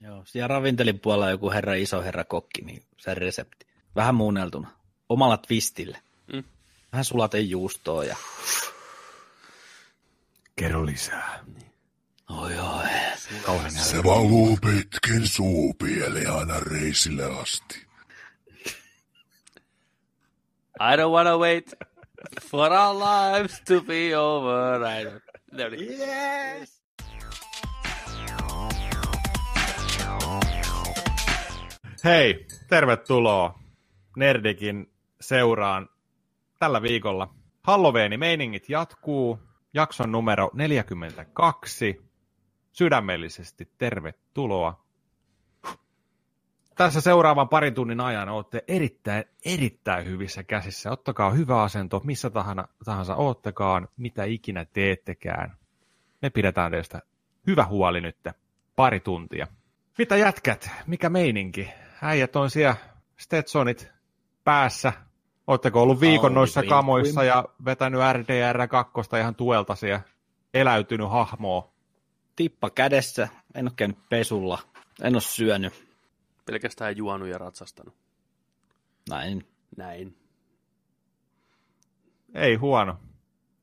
Joo, siellä ravintelin puolella joku herra iso herra kokki, niin se resepti. Vähän muunneltuna. Omalla twistille. Mm. Vähän sulatejuustoa ja... Kerro lisää. Oi oi. Kauhean Se valuu pitkin suupieleen aina reisille asti. I don't wanna wait for our lives to be over. I don't... Niin. Yes! Hei, tervetuloa Nerdikin seuraan tällä viikolla. Halloweeni-meiningit jatkuu. Jakson numero 42. Sydämellisesti tervetuloa. Tässä seuraavan parin tunnin ajan olette erittäin, erittäin hyvissä käsissä. Ottakaa hyvä asento, missä tahansa, tahansa oottekaan, mitä ikinä teettekään. Me pidetään teistä hyvä huoli nyt pari tuntia. Mitä jätkät? Mikä meininki? Äijät on siellä Stetsonit päässä. Oletteko ollut viikon Audi noissa kamoissa ja vetänyt RDR 2 ihan tuelta siellä eläytynyt hahmoa? Tippa kädessä, en ole käynyt pesulla, en ole syönyt. Pelkästään juonut ja ratsastanut. Näin. Näin. Ei huono.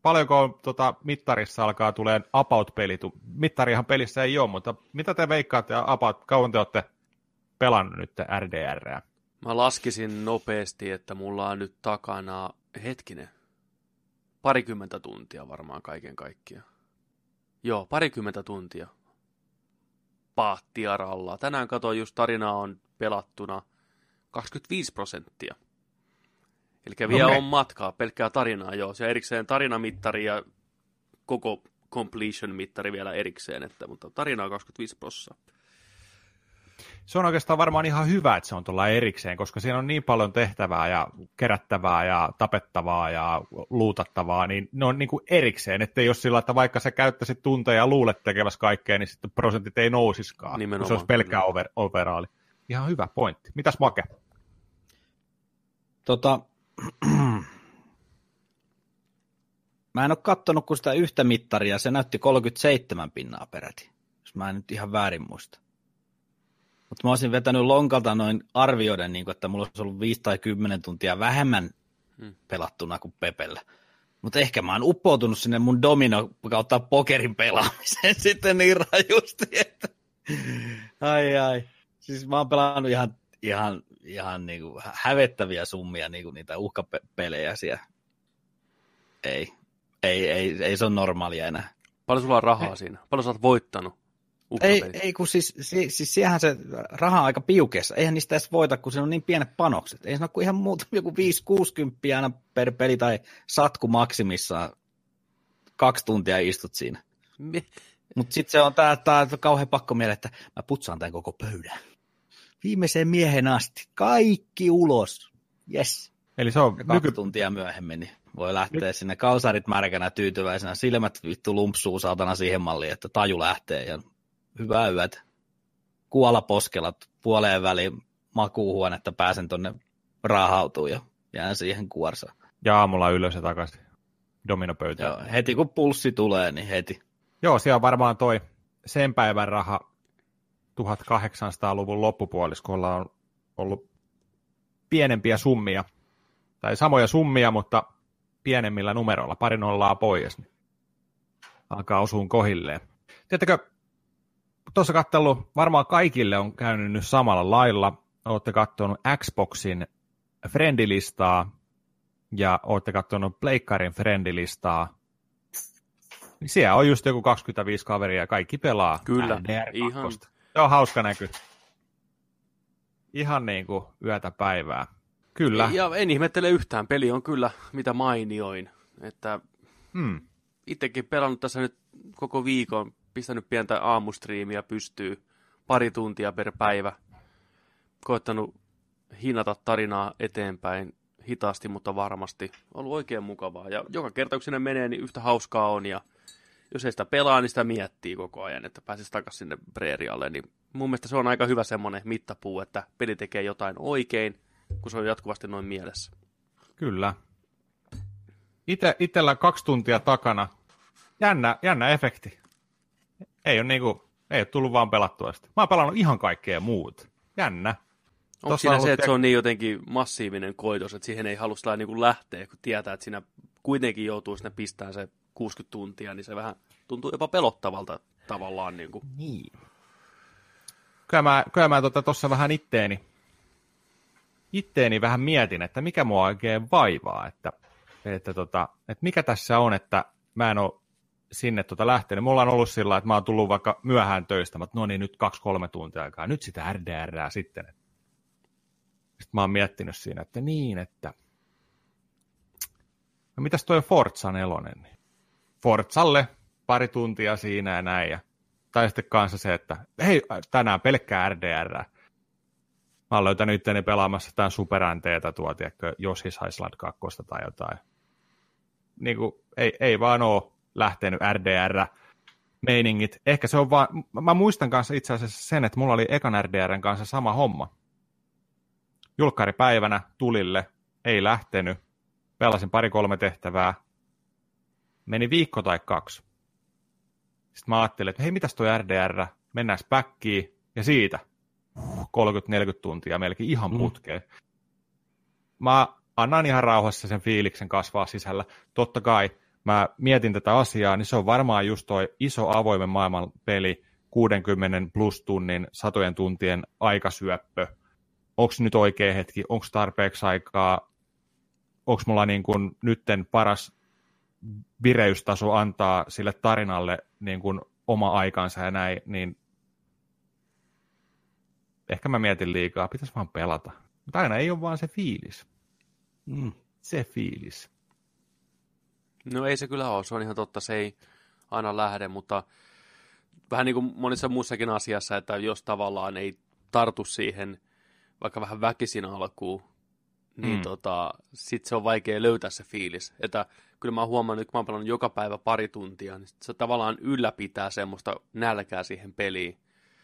Paljonko tota, mittarissa alkaa tulee About-peli? Tu- Mittarihan pelissä ei ole, mutta mitä te veikkaatte About? Kauan te olette pelannut nyt RDR? Mä laskisin nopeasti, että mulla on nyt takana, hetkinen, parikymmentä tuntia varmaan kaiken kaikkiaan. Joo, parikymmentä tuntia. Paattia rallaa. Tänään katsoin just tarinaa on pelattuna 25 prosenttia. Eli vielä Okei. on matkaa, pelkkää tarinaa joo. Se erikseen tarinamittari ja koko completion-mittari vielä erikseen, että, mutta tarinaa on 25 prosenttia. Se on oikeastaan varmaan ihan hyvä, että se on tuolla erikseen, koska siinä on niin paljon tehtävää ja kerättävää ja tapettavaa ja luutattavaa, niin ne on niin kuin erikseen, ettei jos sillä, että vaikka sä käyttäisit tunteja ja luulet tekevässä kaikkea, niin sitten prosentit ei nousiskaan, Nimenomaan, se olisi pelkkää over, overaali. Ihan hyvä pointti. Mitäs Make? Tota, mä en ole kattonut kuin sitä yhtä mittaria, se näytti 37 pinnaa peräti, jos mä en nyt ihan väärin muista. Mutta mä olisin vetänyt lonkalta noin arvioiden, niin kuin, että mulla olisi ollut 5 tai 10 tuntia vähemmän Hmm. pelattuna kuin Pepellä. Mutta ehkä mä oon uppoutunut sinne mun domino kautta pokerin pelaamiseen sitten niin rajusti, että ai ai. Siis mä oon pelannut ihan, ihan, ihan niinku hävettäviä summia niinku niitä uhkapelejä siellä. Ei, ei, ei, ei se on normaalia enää. Paljon sulla on rahaa siinä? Paljon sä oot voittanut? Ei, ei kun siis, siis, siis siehän se raha on aika piukeessa. Eihän niistä edes voita, kun siinä on niin pienet panokset. Ei se ole kuin ihan muuta, joku 5-60 aina per peli tai satku maksimissaan. Kaksi tuntia istut siinä. Mutta sitten se on tää, tää kauhean pakko mieleen, että mä putsaan tämän koko pöydän. Viimeiseen miehen asti. Kaikki ulos. Yes. Eli se on Ja kaksi nyky... tuntia myöhemmin niin voi lähteä sinne kalsarit märkänä tyytyväisenä. Silmät vittu lumpsuu saatana siihen malliin, että taju lähtee ja hyvää yötä. Kuola poskella puoleen väliin makuuhuonetta pääsen tonne raahautuun ja jään siihen kuorsaan. ja aamulla ylös ja takaisin dominopöytään. Joo, heti kun pulssi tulee, niin heti. Joo, siellä on varmaan toi sen päivän raha 1800-luvun loppupuoliskolla on ollut pienempiä summia, tai samoja summia, mutta pienemmillä numeroilla, pari nollaa pois, niin alkaa osuun kohilleen. Tiedättekö, tuossa kattelu varmaan kaikille on käynyt nyt samalla lailla. Olette katsonut Xboxin friendilistaa ja olette katsonut Pleikkarin friendilistaa. Niin siellä on just joku 25 kaveria ja kaikki pelaa Kyllä, RDR2. ihan. Se on hauska näky. Ihan niin kuin yötä päivää. Kyllä. Ja en ihmettele yhtään. Peli on kyllä mitä mainioin. Että Hmm. itsekin pelannut tässä nyt koko viikon, pistänyt pientä aamustriimiä pystyy pari tuntia per päivä. Koittanut hinata tarinaa eteenpäin hitaasti, mutta varmasti. Ollut oikein mukavaa. Ja joka kerta, kun sinne menee, niin yhtä hauskaa on. Ja jos ei sitä pelaa, niin sitä miettii koko ajan, että pääsisi takaisin sinne preerialle. Niin mun mielestä se on aika hyvä semmoinen mittapuu, että peli tekee jotain oikein, kun se on jatkuvasti noin mielessä. Kyllä. Ite, itellä kaksi tuntia takana. Jännä, jännä efekti. Ei ole, niinku, Ei ole tullut vaan pelattua sitä. Mä oon pelannut ihan kaikkea muut. Jännä. Onko siinä on se, että te- se on niin jotenkin massiivinen koitos, että siihen ei halua niin kuin lähteä, kun tietää, että siinä kuitenkin joutuu sinne pistämään se 60 tuntia, niin se vähän tuntuu jopa pelottavalta tavallaan. Niin kuin. Niin. Kyllä mä, kyllä mä tuossa tota, vähän itteeni, itteeni vähän mietin, että mikä mua oikein vaivaa, että, että, tota, että mikä tässä on, että mä en ole sinne tota lähtenyt. Mulla on ollut sillä että mä oon tullut vaikka myöhään töistä, mutta no niin, nyt kaksi-kolme tuntia aikaa, nyt sitä RDRää sitten. Sitten mä oon miettinyt siinä, että niin, että no mitäs toi Forza 4, niin Forzalle pari tuntia siinä ja näin, ja tai sitten kanssa se, että hei, tänään pelkkää RDR. Mä oon löytänyt itteni pelaamassa tämän Super NTtä tuo, tiedätkö, Yoshi's Island 2 tai jotain. Niin kuin, ei, ei vaan oo lähtenyt RDR meiningit. Ehkä se on vaan, mä muistan kanssa itse asiassa sen, että mulla oli ekan RDRn kanssa sama homma. Julkkaripäivänä tulille, ei lähtenyt, pelasin pari-kolme tehtävää, meni viikko tai kaksi. Sitten mä ajattelin, että hei, mitäs toi RDR, mennään backiin, ja siitä 30-40 tuntia melkein ihan putkeen. Mm. Mä annan ihan rauhassa sen fiiliksen kasvaa sisällä. Totta kai mä mietin tätä asiaa, niin se on varmaan just toi iso avoimen maailman peli, 60 plus tunnin, satojen tuntien aikasyöppö. Onko nyt oikea hetki, onko tarpeeksi aikaa, onko mulla niin kuin nytten paras vireystaso antaa sille tarinalle niin kuin oma aikansa ja näin, niin ehkä mä mietin liikaa, pitäisi vaan pelata. Mutta aina ei ole vaan se fiilis. Mm. Se fiilis. No ei se kyllä ole, se on ihan totta, se ei aina lähde, mutta vähän niin kuin monissa muissakin asiassa, että jos tavallaan ei tartu siihen vaikka vähän väkisin alkuun, niin Mm. tota, sit se on vaikea löytää se fiilis. Että kyllä mä oon huomannut, että kun mä oon pelannut joka päivä pari tuntia, niin se tavallaan ylläpitää semmoista nälkää siihen peliin.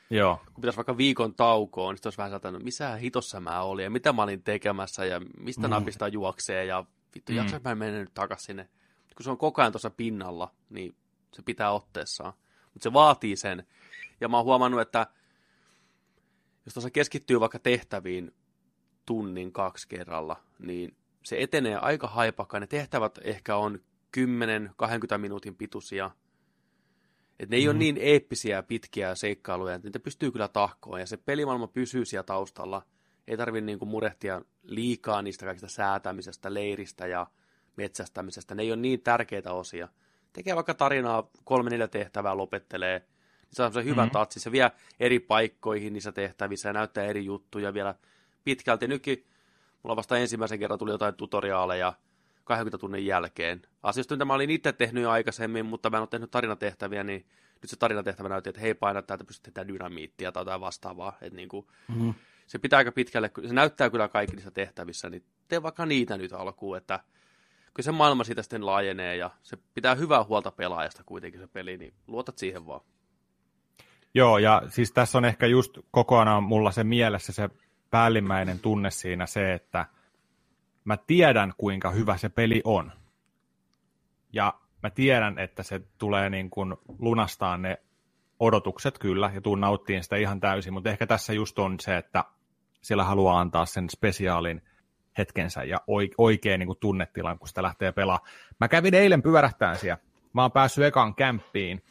Joo. Kun pitäisi vaikka viikon taukoon, niin olisi vähän satanut, missä hitossa mä olin ja mitä mä olin tekemässä ja mistä Mm. napista juoksee ja vittu, Mm. mm. jaksa mä mennä nyt takaisin sinne. Kun se on koko ajan tuossa pinnalla, niin se pitää otteessaan. Mutta se vaatii sen. Ja mä oon huomannut, että jos tuossa keskittyy vaikka tehtäviin tunnin kaksi kerralla, niin se etenee aika haipakkaan. Ne tehtävät ehkä on 10-20 minuutin pituisia. Et ne ei mm-hmm. ole niin eeppisiä pitkiä seikkailuja, että niitä pystyy kyllä tahkoon. Ja se pelimaailma pysyy siellä taustalla. Ei tarvitse niinku murehtia liikaa niistä kaikista säätämisestä, leiristä ja metsästämisestä. Ne ei ole niin tärkeitä osia. Tekee vaikka tarinaa, kolme neljä tehtävää lopettelee. Niin se on se hyvä Mhm. mm-hmm. tatsi. Se vie eri paikkoihin niissä tehtävissä ja näyttää eri juttuja vielä pitkälti. Nytkin mulla vasta ensimmäisen kerran tuli jotain tutoriaaleja 20 tunnin jälkeen. Asioista, mitä mä olin itse tehnyt jo aikaisemmin, mutta mä en ole tehnyt tarinatehtäviä, niin nyt se tarinatehtävä näytti, että hei paina täältä pystyt tehdä dynamiittia tai jotain vastaavaa. Että niin kuin, Mm. se pitää aika pitkälle, se näyttää kyllä kaikki niissä tehtävissä, niin tee vaikka niitä nyt alkuun, että kyllä se maailma siitä sitten laajenee ja se pitää hyvää huolta pelaajasta kuitenkin se peli, niin luotat siihen vaan. Joo, ja siis tässä on ehkä just kokonaan mulla se mielessä se päällimmäinen tunne siinä se, että mä tiedän kuinka hyvä se peli on. Ja mä tiedän, että se tulee niin kuin lunastaa ne odotukset kyllä, ja tuun nauttiin sitä ihan täysin, mutta ehkä tässä just on se, että siellä haluaa antaa sen spesiaalin hetkensä ja oik- oikein niin kuin tunnetilan, kun sitä lähtee pelaamaan. Mä kävin eilen pyörähtään siellä. Mä oon päässyt ekan kämppiin,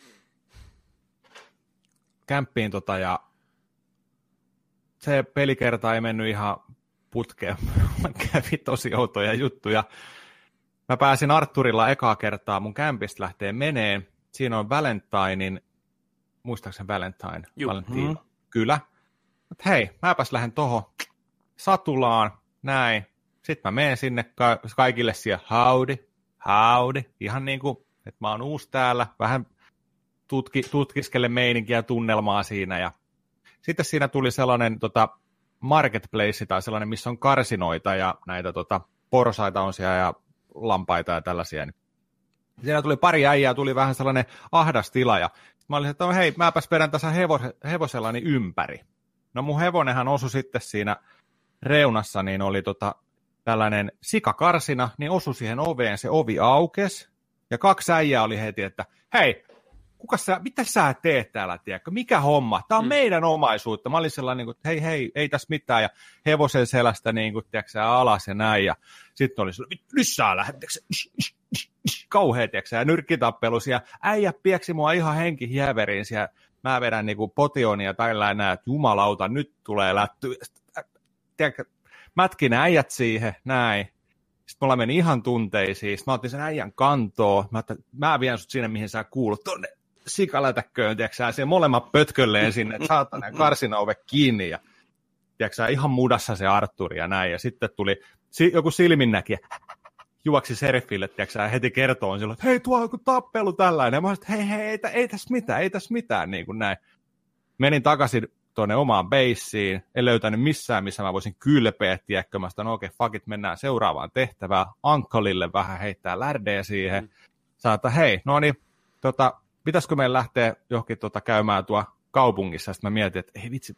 kämppiin tota, ja se pelikerta ei mennyt ihan putkeen. Mä kävi tosi outoja juttuja. Mä pääsin Arturilla ekaa kertaa, mun kämpistä lähtee meneen. Siinä on Valentinein, muistaakseni Valentine? Juu. Valentine. Mm. Kyllä. Mut hei, mäpäs lähden tohon satulaan, näin. Sitten mä menen sinne ka- kaikille siellä, howdy, howdy. Ihan niin kuin, että mä oon uusi täällä, vähän tutki, tutkiskele meininkiä ja tunnelmaa siinä. Ja sitten siinä tuli sellainen tota, marketplace tai sellainen, missä on karsinoita ja näitä tota, porsaita on siellä ja lampaita ja tällaisia. Siinä tuli pari äijää, tuli vähän sellainen ahdas tila ja mä olin, että no hei, mäpäs vedän tässä hevos- hevosellani ympäri. No mun hevonenhan osui sitten siinä reunassa, niin oli tota, tällainen sikakarsina, niin osui siihen oveen, se ovi aukes, ja kaksi äijää oli heti, että hei, kuka sä, mitä sä teet täällä, tiedätkö? Mikä homma? Tämä on mm. meidän omaisuutta. Mä olin sellainen, niin että hei, hei, ei tässä mitään. Ja hevosen selästä niin kuin, tiedätkö, alas ja näin. Ja sitten oli sellainen, nyt saa lähdet, kauhean, tiedätkö, ja nyrkkitappelus. Ja äijä pieksi mua ihan henki hieveriin siellä. Mä vedän niin kuin potionia tällä näin, että jumalauta, nyt tulee lätty. Tiedätkö, mätkin äijät siihen, näin. Sitten mulla meni ihan tunteisiin. Sitten mä otin sen äijän kantoon. Mä, mä vien sut sinne, mihin sä kuulut. Tonne sikalätäkköön, tiedätkö siihen molemmat pötkölleen sinne, että saatana karsina ove kiinni ja tiedätkö ihan mudassa se Arturi ja näin. Ja sitten tuli si- joku silminnäkijä, juoksi Serifille, tiedätkö heti kertoo silloin, että hei, tuo on joku tappelu tällainen. Ja mä sanoin, että hei, hei, ei, ei tässä mitään, ei tässä mitään, niin kuin näin. Menin takaisin tuonne omaan beissiin, en löytänyt missään, missä mä voisin kylpeä, tiedätkö, mä sanoin, okei, okay, fuck it, mennään seuraavaan tehtävään, Ankalille vähän heittää lärdejä siihen, mm. saata, hei, no niin, tota, pitäisikö meidän lähteä johonkin tota, käymään tuo kaupungissa, sitten mä mietin, että ei vitsi,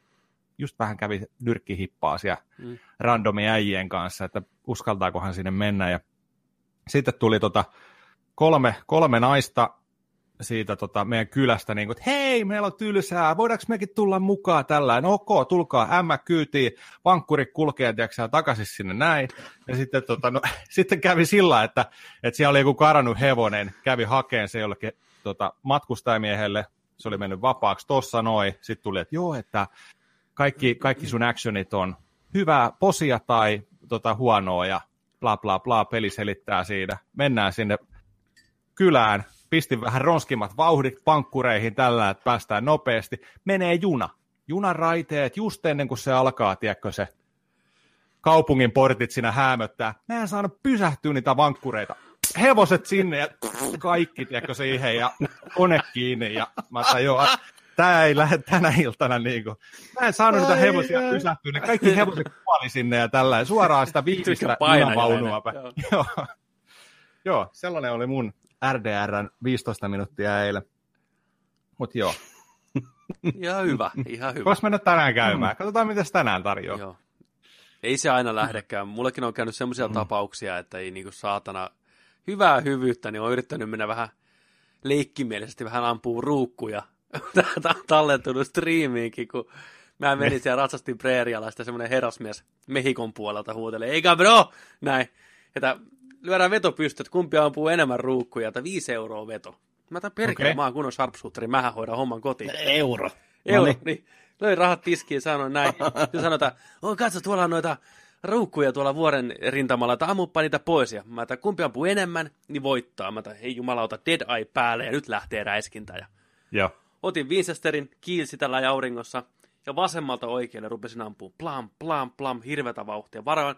just vähän kävi nyrkkihippaa siellä mm. randomi äijien kanssa, että uskaltaakohan sinne mennä, ja sitten tuli tota, kolme, kolme naista siitä tota, meidän kylästä, niin kuin, että hei, meillä on tylsää, voidaanko mekin tulla mukaan tällä? No ok, tulkaa, ämmä kyytiin, vankkuri kulkee, tiedätkö, takaisin sinne näin. Ja sitten, tota, no, sitten kävi sillä, että, että siellä oli joku karannut hevonen, kävi hakeen se jollekin tota, matkustajamiehelle, se oli mennyt vapaaksi tossa noin, sitten tuli, että joo, että kaikki, kaikki sun actionit on hyvää posia tai tota, huonoa ja bla bla bla, peli selittää siinä. Mennään sinne kylään, pistin vähän ronskimmat vauhdit pankkureihin tällä, että päästään nopeasti. Menee juna. Junan raiteet just ennen kuin se alkaa, tiedätkö se kaupungin portit siinä hämöttää. Mä en saanut pysähtyä niitä vankkureita. Hevoset sinne ja kaikki, tiedätkö, siihen ja kone kiinni. Ja mä sanoin, joo, tää ei lähde tänä iltana niin kuin. Mä en saanut niitä hevosia pysähtyä. Ne kaikki hevoset kuoli sinne ja tällä suoraan sitä viimeistä junavaunua. Joo. joo, sellainen oli mun RDRn 15 minuuttia eilen. Mutta joo. Ihan hyvä, ihan hyvä. Voisi mennä tänään käymään. Katsotaan, mitä tänään tarjoaa. Joo. Ei se aina lähdekään. Mullekin on käynyt sellaisia mm. tapauksia, että ei niinku saatana hyvää hyvyyttä, niin on yrittänyt mennä vähän leikkimielisesti vähän ampuu ruukkuja. Tämä on tallentunut striimiinkin, kun mä menin siellä ratsastin preerialla, ja semmoinen herrasmies Mehikon puolelta huutelee, eikä bro, näin. Että lyödään vetopysty, että kumpi ampuu enemmän ruukkuja, että viisi euroa veto. Mä tämän perkele, okay. mä oon kunnon sharpshooteri, mähän hoidan homman kotiin. Euro. Euro, no niin. niin. Löin rahat tiskiin ja sanoin näin. Ja sanotaan, oh, katso, tuolla on noita ruukkuja tuolla vuoren rintamalla, että ammuppa niitä pois. Ja mä että kumpi ampuu enemmän, niin voittaa. Mä että hei jumalauta, dead eye päälle ja nyt lähtee räiskintä. Ja Joo. Otin Winchesterin, kiilsi tällä auringossa ja vasemmalta oikealle rupesin ampua. Plam, plam, plam, hirveätä vauhtia. Varoin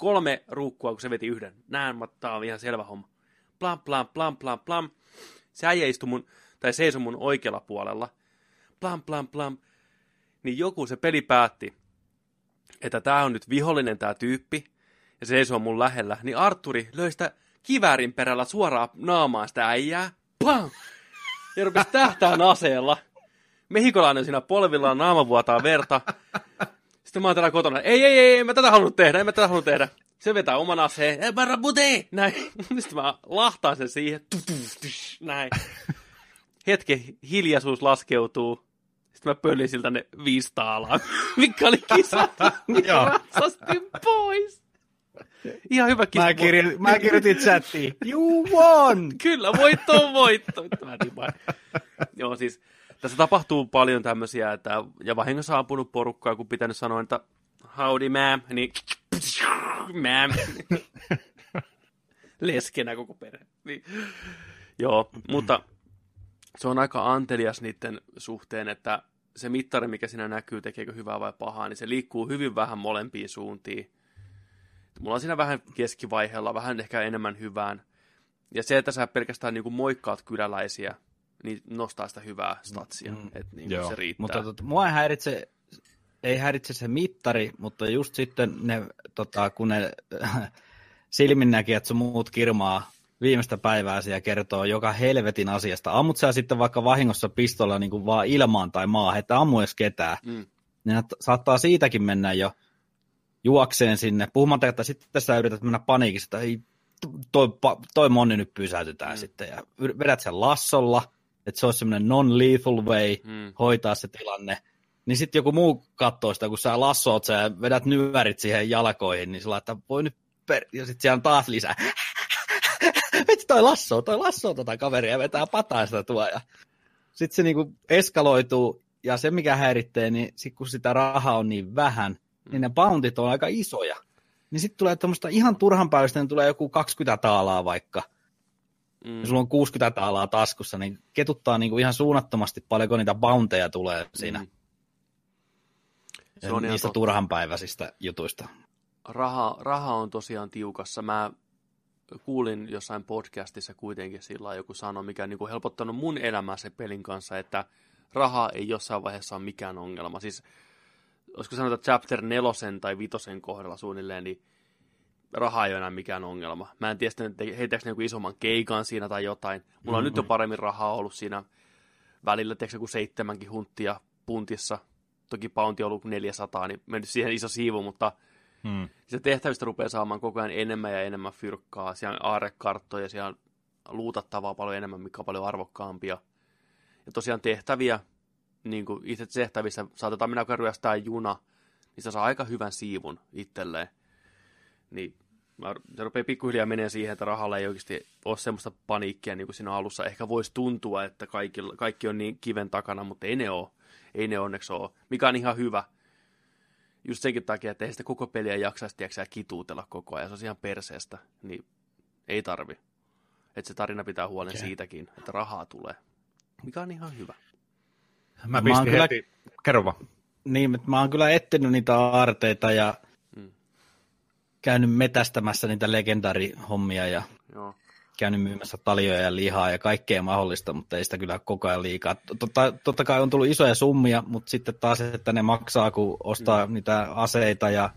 kolme ruukkua, kun se veti yhden. Näin, tämä on ihan selvä homma. Plam, plam, plam, plam, plam. Se äijä istui mun, tai seisoi mun oikealla puolella. Plam, plam, plam. Niin joku se peli päätti, että tämä on nyt vihollinen tämä tyyppi, ja se seisoo mun lähellä. Niin Arturi löi sitä kiväärin perällä suoraan naamaan sitä äijää. Pam! Ja rupesi tähtään aseella. Mehikolainen siinä polvillaan naama vuotaa verta. Sitten mä oon täällä kotona, ei, ei, ei, en mä tätä halunnut tehdä, en mä tätä halunnut tehdä. Se vetää oman aseen, ei barabute, näin. Sitten mä lahtaan sen siihen, näin. Hetki hiljaisuus laskeutuu. Sitten mä pöllin siltä ne viisi taalaa, mikä oli kisattu. Pois. Ihan hyvä kisa. Mä, kirjoitin, mä kirjoitin chattiin, you won! Kyllä, voitto on voitto. Mä Joo, siis tässä tapahtuu paljon tämmöisiä, että, ja vahingossa on ampunut porukkaa, kun pitänyt sanoa, että howdy ma'am, niin ma'am. Leskenä koko perhe. Niin. Joo, mutta se on aika antelias niiden suhteen, että se mittari, mikä siinä näkyy, tekeekö hyvää vai pahaa, niin se liikkuu hyvin vähän molempiin suuntiin. Mulla on siinä vähän keskivaiheella, vähän ehkä enemmän hyvään. Ja se, että sä pelkästään niin kuin moikkaat kyläläisiä, niin nostaa sitä hyvää statsia, mm, että niin se riittää. Mutta tot, mua ei häiritse, ei häiritse se mittari, mutta just sitten ne, tota, kun ne silminnäkijät sun muut kirmaa viimeistä päivää ja kertoo joka helvetin asiasta. Ammut sä sitten vaikka vahingossa pistolla niin kuin vaan ilmaan tai maahan, että ammu edes ketään. Mm. Niin saattaa siitäkin mennä jo juokseen sinne. Puhumatta, että sitten sä yrität mennä paniikissa, että ei, toi, toi monni nyt pysäytetään mm. sitten. Ja vedät sen lassolla, että se olisi semmoinen non-lethal way Mm. hoitaa se tilanne, niin sitten joku muu katsoo sitä, kun sä lassoot sä ja vedät nyörit siihen jalkoihin, niin se laittaa, voi nyt per... ja sitten siellä on taas lisää. Vitsi, toi lasso, toi lasso tota kaveria ja vetää pataa sitä tuo. Ja... Sitten se niinku eskaloituu, ja se mikä häiritsee, niin sit kun sitä rahaa on niin vähän, niin ne bountit on aika isoja. Niin sitten tulee tuommoista ihan turhan päivästä, niin tulee joku 20 taalaa vaikka, Mm. sulla on 60 taalaa taskussa, niin ketuttaa niinku ihan suunnattomasti paljonko niitä bounteja tulee siinä. Mm. Se Se on niistä turhanpäiväisistä jutuista. raha, raha on tosiaan tiukassa. Mä kuulin jossain podcastissa kuitenkin sillä joku sanoi, mikä on niin kuin helpottanut mun elämää se pelin kanssa, että raha ei jossain vaiheessa ole mikään ongelma. Siis, olisiko sanota chapter nelosen tai vitosen kohdalla suunnilleen, niin raha ei ole enää mikään ongelma. Mä en tiedä, että heitäkö ne joku isomman keikan siinä tai jotain. Mulla on nyt jo paremmin rahaa ollut siinä välillä, tiedätkö, joku seitsemänkin hunttia puntissa. Toki pounti on ollut 400, niin mennyt siihen iso siivu, mutta Hmm. se tehtävistä rupeaa saamaan koko ajan enemmän ja enemmän fyrkkaa. Siellä on aarekarttoja, siellä on luutattavaa paljon enemmän, mikä on paljon arvokkaampia. Ja tosiaan tehtäviä, niin kuin itse tehtävissä, saatetaan mennä ryöstää juna, niin se saa aika hyvän siivun itselleen. Niin se rupeaa pikkuhiljaa menemään siihen, että rahalla ei oikeasti ole semmoista paniikkia, niin kuin siinä alussa ehkä voisi tuntua, että kaikki, kaikki on niin kiven takana, mutta ei ne ole. Ei ne onneksi ole, mikä on ihan hyvä just senkin takia, että ei sitä koko peliä jaksaisi tiedätkö, kituutella koko ajan, se on ihan perseestä, niin ei tarvi. Että se tarina pitää huolen Okei. siitäkin, että rahaa tulee, mikä on ihan hyvä. Mä Mä oon pistin kyllä- heti, kerro vaan. Niin, mutta mä oon kyllä etsinyt niitä aarteita ja. Käynyt metästämässä niitä legendarihommia ja Joo. käynyt myymässä taljoja ja lihaa ja kaikkea mahdollista, mutta ei sitä kyllä koko ajan liikaa. Totta, totta kai on tullut isoja summia, mutta sitten taas, että ne maksaa, kun ostaa mm. niitä aseita ja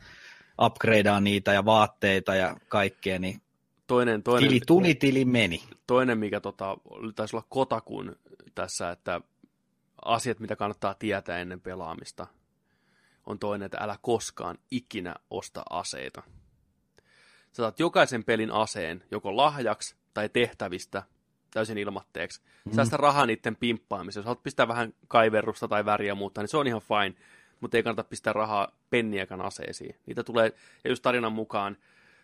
upgradeaa niitä ja vaatteita ja kaikkea, niin Toinen, toinen, tili tuli, tili meni. toinen, mikä tota, taisi olla kotakun tässä, että asiat, mitä kannattaa tietää ennen pelaamista, on toinen, että älä koskaan ikinä osta aseita. Sä saat jokaisen pelin aseen, joko lahjaksi tai tehtävistä, täysin ilmatteeksi. Mm. Säästä rahaa niiden pimppaamiseen. Jos haluat pistää vähän kaiverrusta tai väriä muuta, niin se on ihan fine, mutta ei kannata pistää rahaa penniäkään aseisiin. Niitä tulee, ja just tarinan mukaan,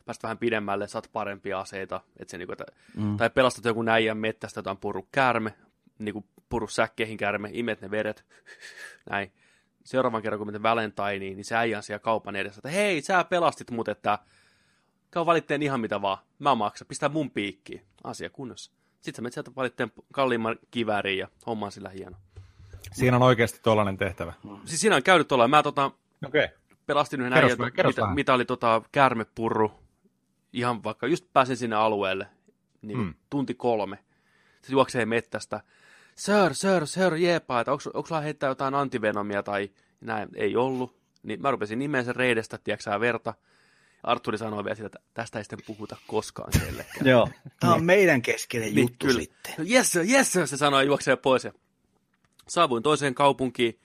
päästä vähän pidemmälle, saat parempia aseita, että se niinku, että, mm. tai pelastat joku näijän mettästä, jotain purru käärme, niinku purru säkkeihin käärme, imet ne veret, näin. Seuraavan kerran, kun menen Valentineen, niin se äijä on siellä kaupan edessä, että hei, sä pelastit mut, että käy valitteen ihan mitä vaan, mä maksan, pistää mun piikkiin, asia kunnossa. Sitten sä menet sieltä valitteen kalliimman kivääriin ja homma on sillä hieno. Siinä on oikeasti tollainen tehtävä. Siis siinä on käynyt tuolla, mä tota, Okei. Okay. pelastin yhden äijän, mitä, mitä oli tota käärmepurru. Ihan vaikka just pääsin sinne alueelle, niin mm. Mm. tunti kolme. Se juoksee mettästä. Sir, sir, sir, jeepaa, että onko sulla heittää jotain antivenomia tai näin, ei ollut. Niin mä rupesin nimeä sen reidestä, tiedätkö verta. Arturi sanoi vielä sitä, että tästä ei sitten puhuta koskaan kellekään. Joo. Tämä on meidän keskeinen Niin, juttu kyllä. sitten. No, yes, sir, yes, sir, se sanoi ja juoksee pois. Ja saavuin toiseen kaupunkiin,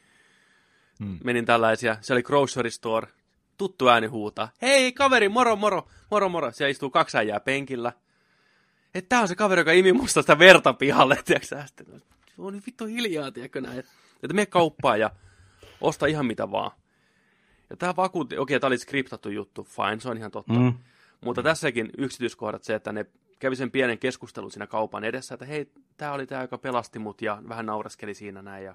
Hmm. menin tällaisia, se oli grocery store, tuttu ääni huutaa, hei kaveri, moro, moro, moro, moro. Siellä istuu kaksi äijää penkillä. Että tää on se kaveri, joka imi musta sitä verta pihalle, tiedätkö sä? Sitten, on nyt vittu hiljaa, tiedätkö näin. Että mene kauppaan ja osta ihan mitä vaan. Ja tää vakuutti, okei, tää oli skriptattu juttu, fine, se on ihan totta. Mm. Mutta tässäkin yksityiskohdat se, että ne kävi sen pienen keskustelun siinä kaupan edessä, että hei, tämä oli tämä, joka pelasti mut ja vähän nauraskeli siinä näin ja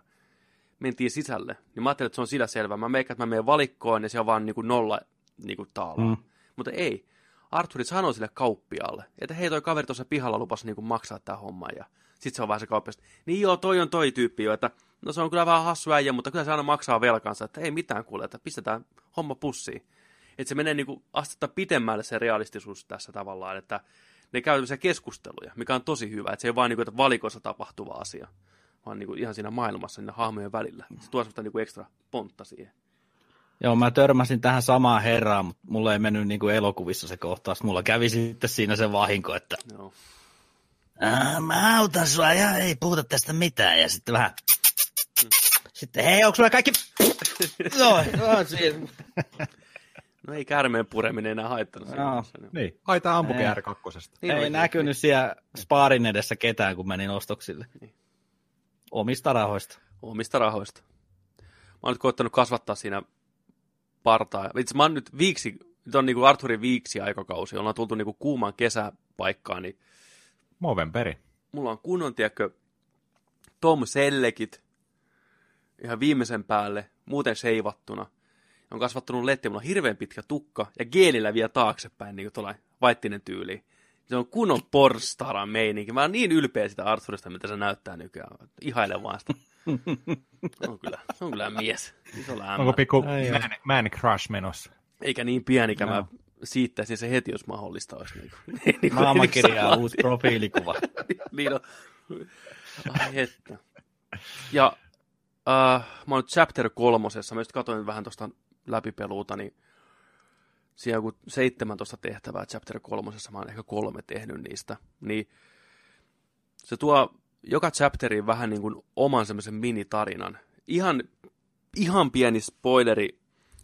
mentiin sisälle. Niin mä ajattelin, että se on sillä selvä. Mä meikän, että mä menen valikkoon ja se on vaan niin kuin nolla niin kuin taalaa. Mm. Mutta ei. Arturi sanoi sille kauppiaalle, että hei toi kaveri tuossa pihalla lupasi niin kuin maksaa tämä homma ja sitten se on vähän se kauppias, niin joo, toi on toi tyyppi jo, että no se on kyllä vähän hassu äijä, mutta kyllä se aina maksaa velkansa, että ei mitään kuule, että pistetään homma pussiin. Että se menee niin kuin astetta pitemmälle se realistisuus tässä tavallaan, että ne käy tämmöisiä keskusteluja, mikä on tosi hyvä, että se ei vaan niin kuin, että valikossa tapahtuva asia, vaan niin kuin ihan siinä maailmassa, niiden hahmojen välillä. Se tuo semmoista niin kuin ekstra pontta siihen. Joo, mä törmäsin tähän samaan herraan, mutta mulla ei mennyt niin kuin elokuvissa se kohtaus. Mulla kävi sitten siinä se vahinko, että Joo. Ää, mä autan sua ja ei puhuta tästä mitään. Ja sitten vähän... Sitten hei, onko sulla kaikki... Joo, no, siinä. No ei käärmeen pureminen enää haittanut. siinä Joo. mielessä, niin. Niin, haetaan ampukin Ei. R2. Niin ei oikein. näkynyt siellä spaarin edessä ketään, kun menin ostoksille. Omista rahoista. omista rahoista. Mä oon nyt koettanut kasvattaa siinä partaa. Itse mä oon nyt viiksi, nyt on niinku Arthurin viiksi aikakausi, ollaan tultu niinku kuuman kesäpaikkaan, niin Movemperi. mulla on kunnon, tiedätkö, Tom Sellekit ihan viimeisen päälle, muuten seivattuna. On kasvattanut letti, mulla on hirveän pitkä tukka ja geelillä vielä taaksepäin, niin kuin vaittinen tyyli. Se on kunnon porstaran meininki. Mä oon niin ylpeä sitä Arthurista, mitä se näyttää nykyään. Ihailen vaan sitä. Se on kyllä, se on kyllä mies. Onko pikku man, man crush menossa? Eikä niin pienikä, No. mä siittäisin se heti, jos mahdollista olisi. Niin kuin, niin saman uusi profiilikuva. niin on. Ai että. Ja äh, mä oon nyt chapter kolmosessa, mä just katsoin vähän tuosta läpipeluuta, niin siellä on joku 17 tehtävää chapter kolmosessa, mä oon ehkä kolme tehnyt niistä, niin se tuo joka chapteriin vähän niin kuin oman semmoisen minitarinan. Ihan, ihan pieni spoileri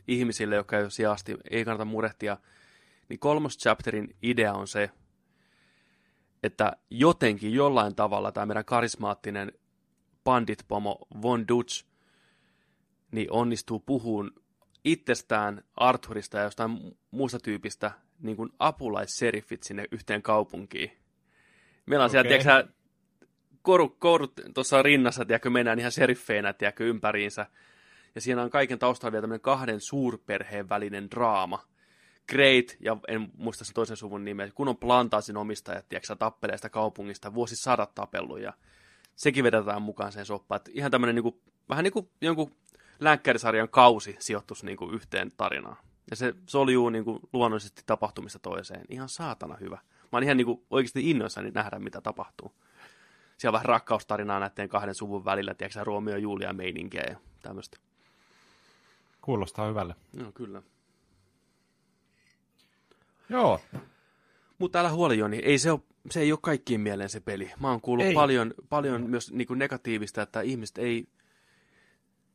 ihmisille, jotka ei ole asti, ei kannata murehtia, niin kolmos chapterin idea on se, että jotenkin jollain tavalla tämä meidän karismaattinen bandit-pomo Von Dutch niin onnistuu puhuun itsestään, Arthurista ja jostain mu- muusta tyypistä niin kuin apulaisseriffit sinne yhteen kaupunkiin. Meillä on siellä, Okei. tiedätkö, korut, korut tuossa rinnassa, tiedätkö, mennään ihan seriffeinä, tiedätkö, ympäriinsä. Ja siinä on kaiken taustalla vielä tämmöinen kahden suurperheen välinen draama. Great, ja en muista sen toisen suvun nimeä, kun on plantaasin omistajat, tiedätkö, sä, tappelee sitä kaupungista, vuosisadat tapellut, ja sekin vedetään mukaan sen soppaan. Että ihan tämmöinen niinku, vähän niin kuin jonkun länkkärisarjan kausi sijoittuisi niinku yhteen tarinaan. Ja se soljuu niinku luonnollisesti tapahtumista toiseen. Ihan saatana hyvä. Mä oon ihan niinku oikeasti innoissani nähdä, mitä tapahtuu. Siellä on vähän rakkaustarinaa näiden kahden suvun välillä, tiedätkö, sä, Romeo ja Julia meininkiä ja tämmöistä. Kuulostaa hyvälle. Joo, kyllä. Joo, Mutta älä huoli Joni, ei se, ole, se ei ole kaikkien mieleen se peli. Mä oon kuullut Ei. paljon, paljon myös niin kuin negatiivista, että ihmiset ei,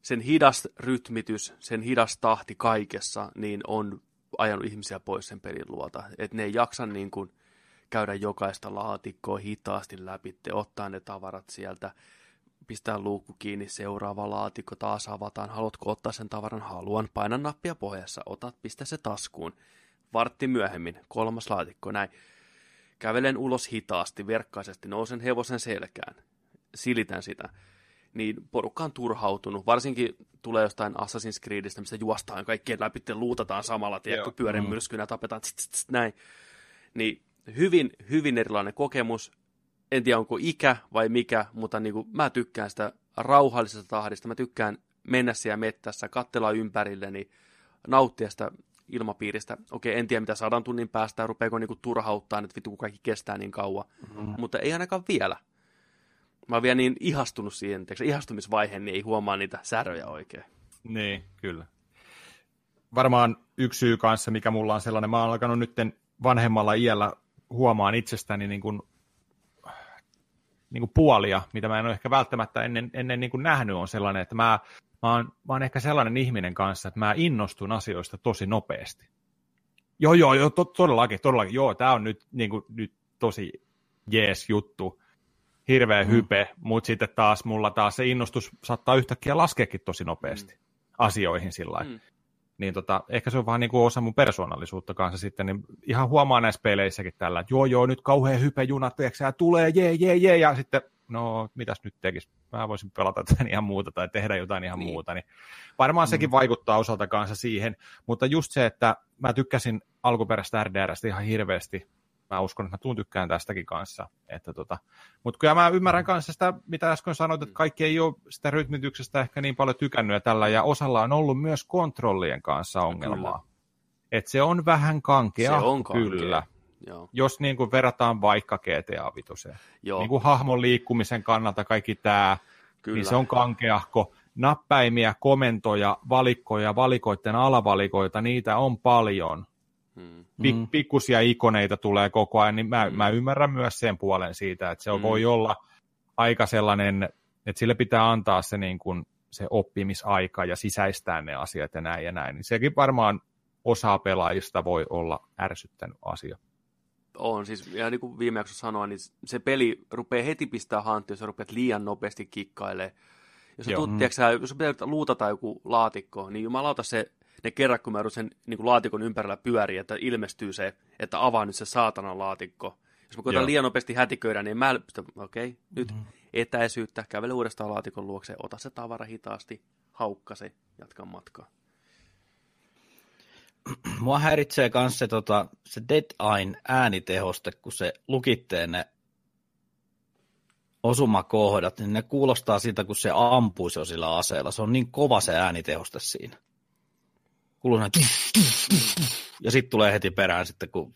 sen hidas rytmitys, sen hidas tahti kaikessa, niin on ajanut ihmisiä pois sen pelin luota. Että ne ei jaksa niin kuin käydä jokaista laatikkoa hitaasti läpi, ottaa ne tavarat sieltä, pistää luukku kiinni, seuraava laatikko taas avataan, haluatko ottaa sen tavaran, haluan, paina nappia pohjassa, otat, pistä se taskuun. Vartti myöhemmin, kolmas laatikko, näin. Kävelen ulos hitaasti, verkkaisesti, nousen hevosen selkään, silitän sitä. Niin porukka on turhautunut, varsinkin tulee jostain Assassin's Creedistä, mistä juostaan kaikkien läpi, luutataan samalla, tiedätkö, Joo. pyörin Mm. myrskynä, tapetaan, tst, tst, tst, näin. Niin hyvin, hyvin erilainen kokemus. En tiedä, onko ikä vai mikä, mutta niin kuin, mä tykkään sitä rauhallisesta tahdista. Mä tykkään mennä siellä mettässä, katsella ympärilleni, nauttia sitä ilmapiiristä. Okei, en tiedä mitä sadan tunnin päästä, rupeako niinku turhauttaa, että vittu kun kaikki kestää niin kauan. Mm. Mutta ei ainakaan vielä. Mä oon vielä niin ihastunut siihen, tiiäksä, ihastumisvaiheen, niin ei huomaa niitä säröjä oikein. Niin, kyllä. Varmaan yksi syy kanssa, mikä mulla on sellainen, mä oon alkanut nyt vanhemmalla iällä huomaan itsestäni niin kuin, niin kuin puolia, mitä mä en ole ehkä välttämättä ennen, ennen niin kuin nähnyt, on sellainen, että mä, mä, oon, mä oon ehkä sellainen ihminen kanssa, että mä innostun asioista tosi nopeasti. Joo, joo, joo to, todellakin, todellakin, joo, tämä on nyt, niin kuin, nyt tosi jees juttu, hirveä mm. hype, mutta sitten taas mulla taas se innostus saattaa yhtäkkiä laskeekin tosi nopeasti mm. asioihin sillä. Mm. Niin tota, ehkä se on vähän niin kuin osa mun persoonallisuutta kanssa sitten, niin ihan huomaa näissä peleissäkin tällä, että joo joo, nyt kauhean hype junat, ja tulee, jee jee jee, ja sitten no, mitäs nyt tekis? Mä voisin pelata jotain ihan muuta tai tehdä jotain ihan Niin. muuta, niin varmaan mm. sekin vaikuttaa osalta kanssa siihen, mutta just se, että mä tykkäsin alkuperäistä RDRstä ihan hirveästi, mä uskon, että mä tuun tykkään tästäkin kanssa. Että tota, mutta kyllä mä ymmärrän kanssa sitä, mitä äsken sanoit, että kaikki ei ole sitä rytmityksestä ehkä niin paljon tykännyt ja tällä, ja osalla on ollut myös kontrollien kanssa ongelmaa. Että se on vähän kankea, Se on kankea. kyllä. Joo. Jos niin kuin verrataan vaikka GTA 5. Joo, Niin kuin hahmon liikkumisen kannalta kaikki tämä, kyllä. niin se on kankeahko. Näppäimiä, komentoja, valikkoja, valikoiden alavalikoita, niitä on paljon. Mm. Pik- Mm. pikkusia ikoneita tulee koko ajan, niin mä, Mm. mä ymmärrän myös sen puolen siitä, että se Mm. voi olla aika sellainen, että sille pitää antaa se, niin kuin, se oppimisaika ja sisäistää ne asiat ja näin ja näin. Niin sekin varmaan osaa pelaajista voi olla ärsyttänyt asia. On, siis ja niin kuin viime jaksossa sanoin, niin se peli rupeaa heti pistää hanttia, jos sä rupeat liian nopeasti kikkailemaan. Jos Joo. tuut, tiedätkö, jos pitää luutata joku laatikko, niin jumalauta se, ne kerran, kun mä joudun sen niin kuin laatikon ympärillä pyörii, että ilmestyy se, että avaa nyt se saatanan laatikko. Jos mä koitan Joo. liian nopeasti hätiköidä, niin mä okei, okay, nyt etäisyyttä, kävele uudestaan laatikon luokse, ota se tavara hitaasti, haukka se, jatka matkaa. Mua häiritsee myös se, tota, se Dead Eyen äänitehoste, kun se lukittee ne osumakohdat, niin ne kuulostaa siltä, kun se ampuisi jo sillä aseella. Se on niin kova se äänitehoste siinä. Kuuluu näin, ja sitten tulee heti perään sitten, kun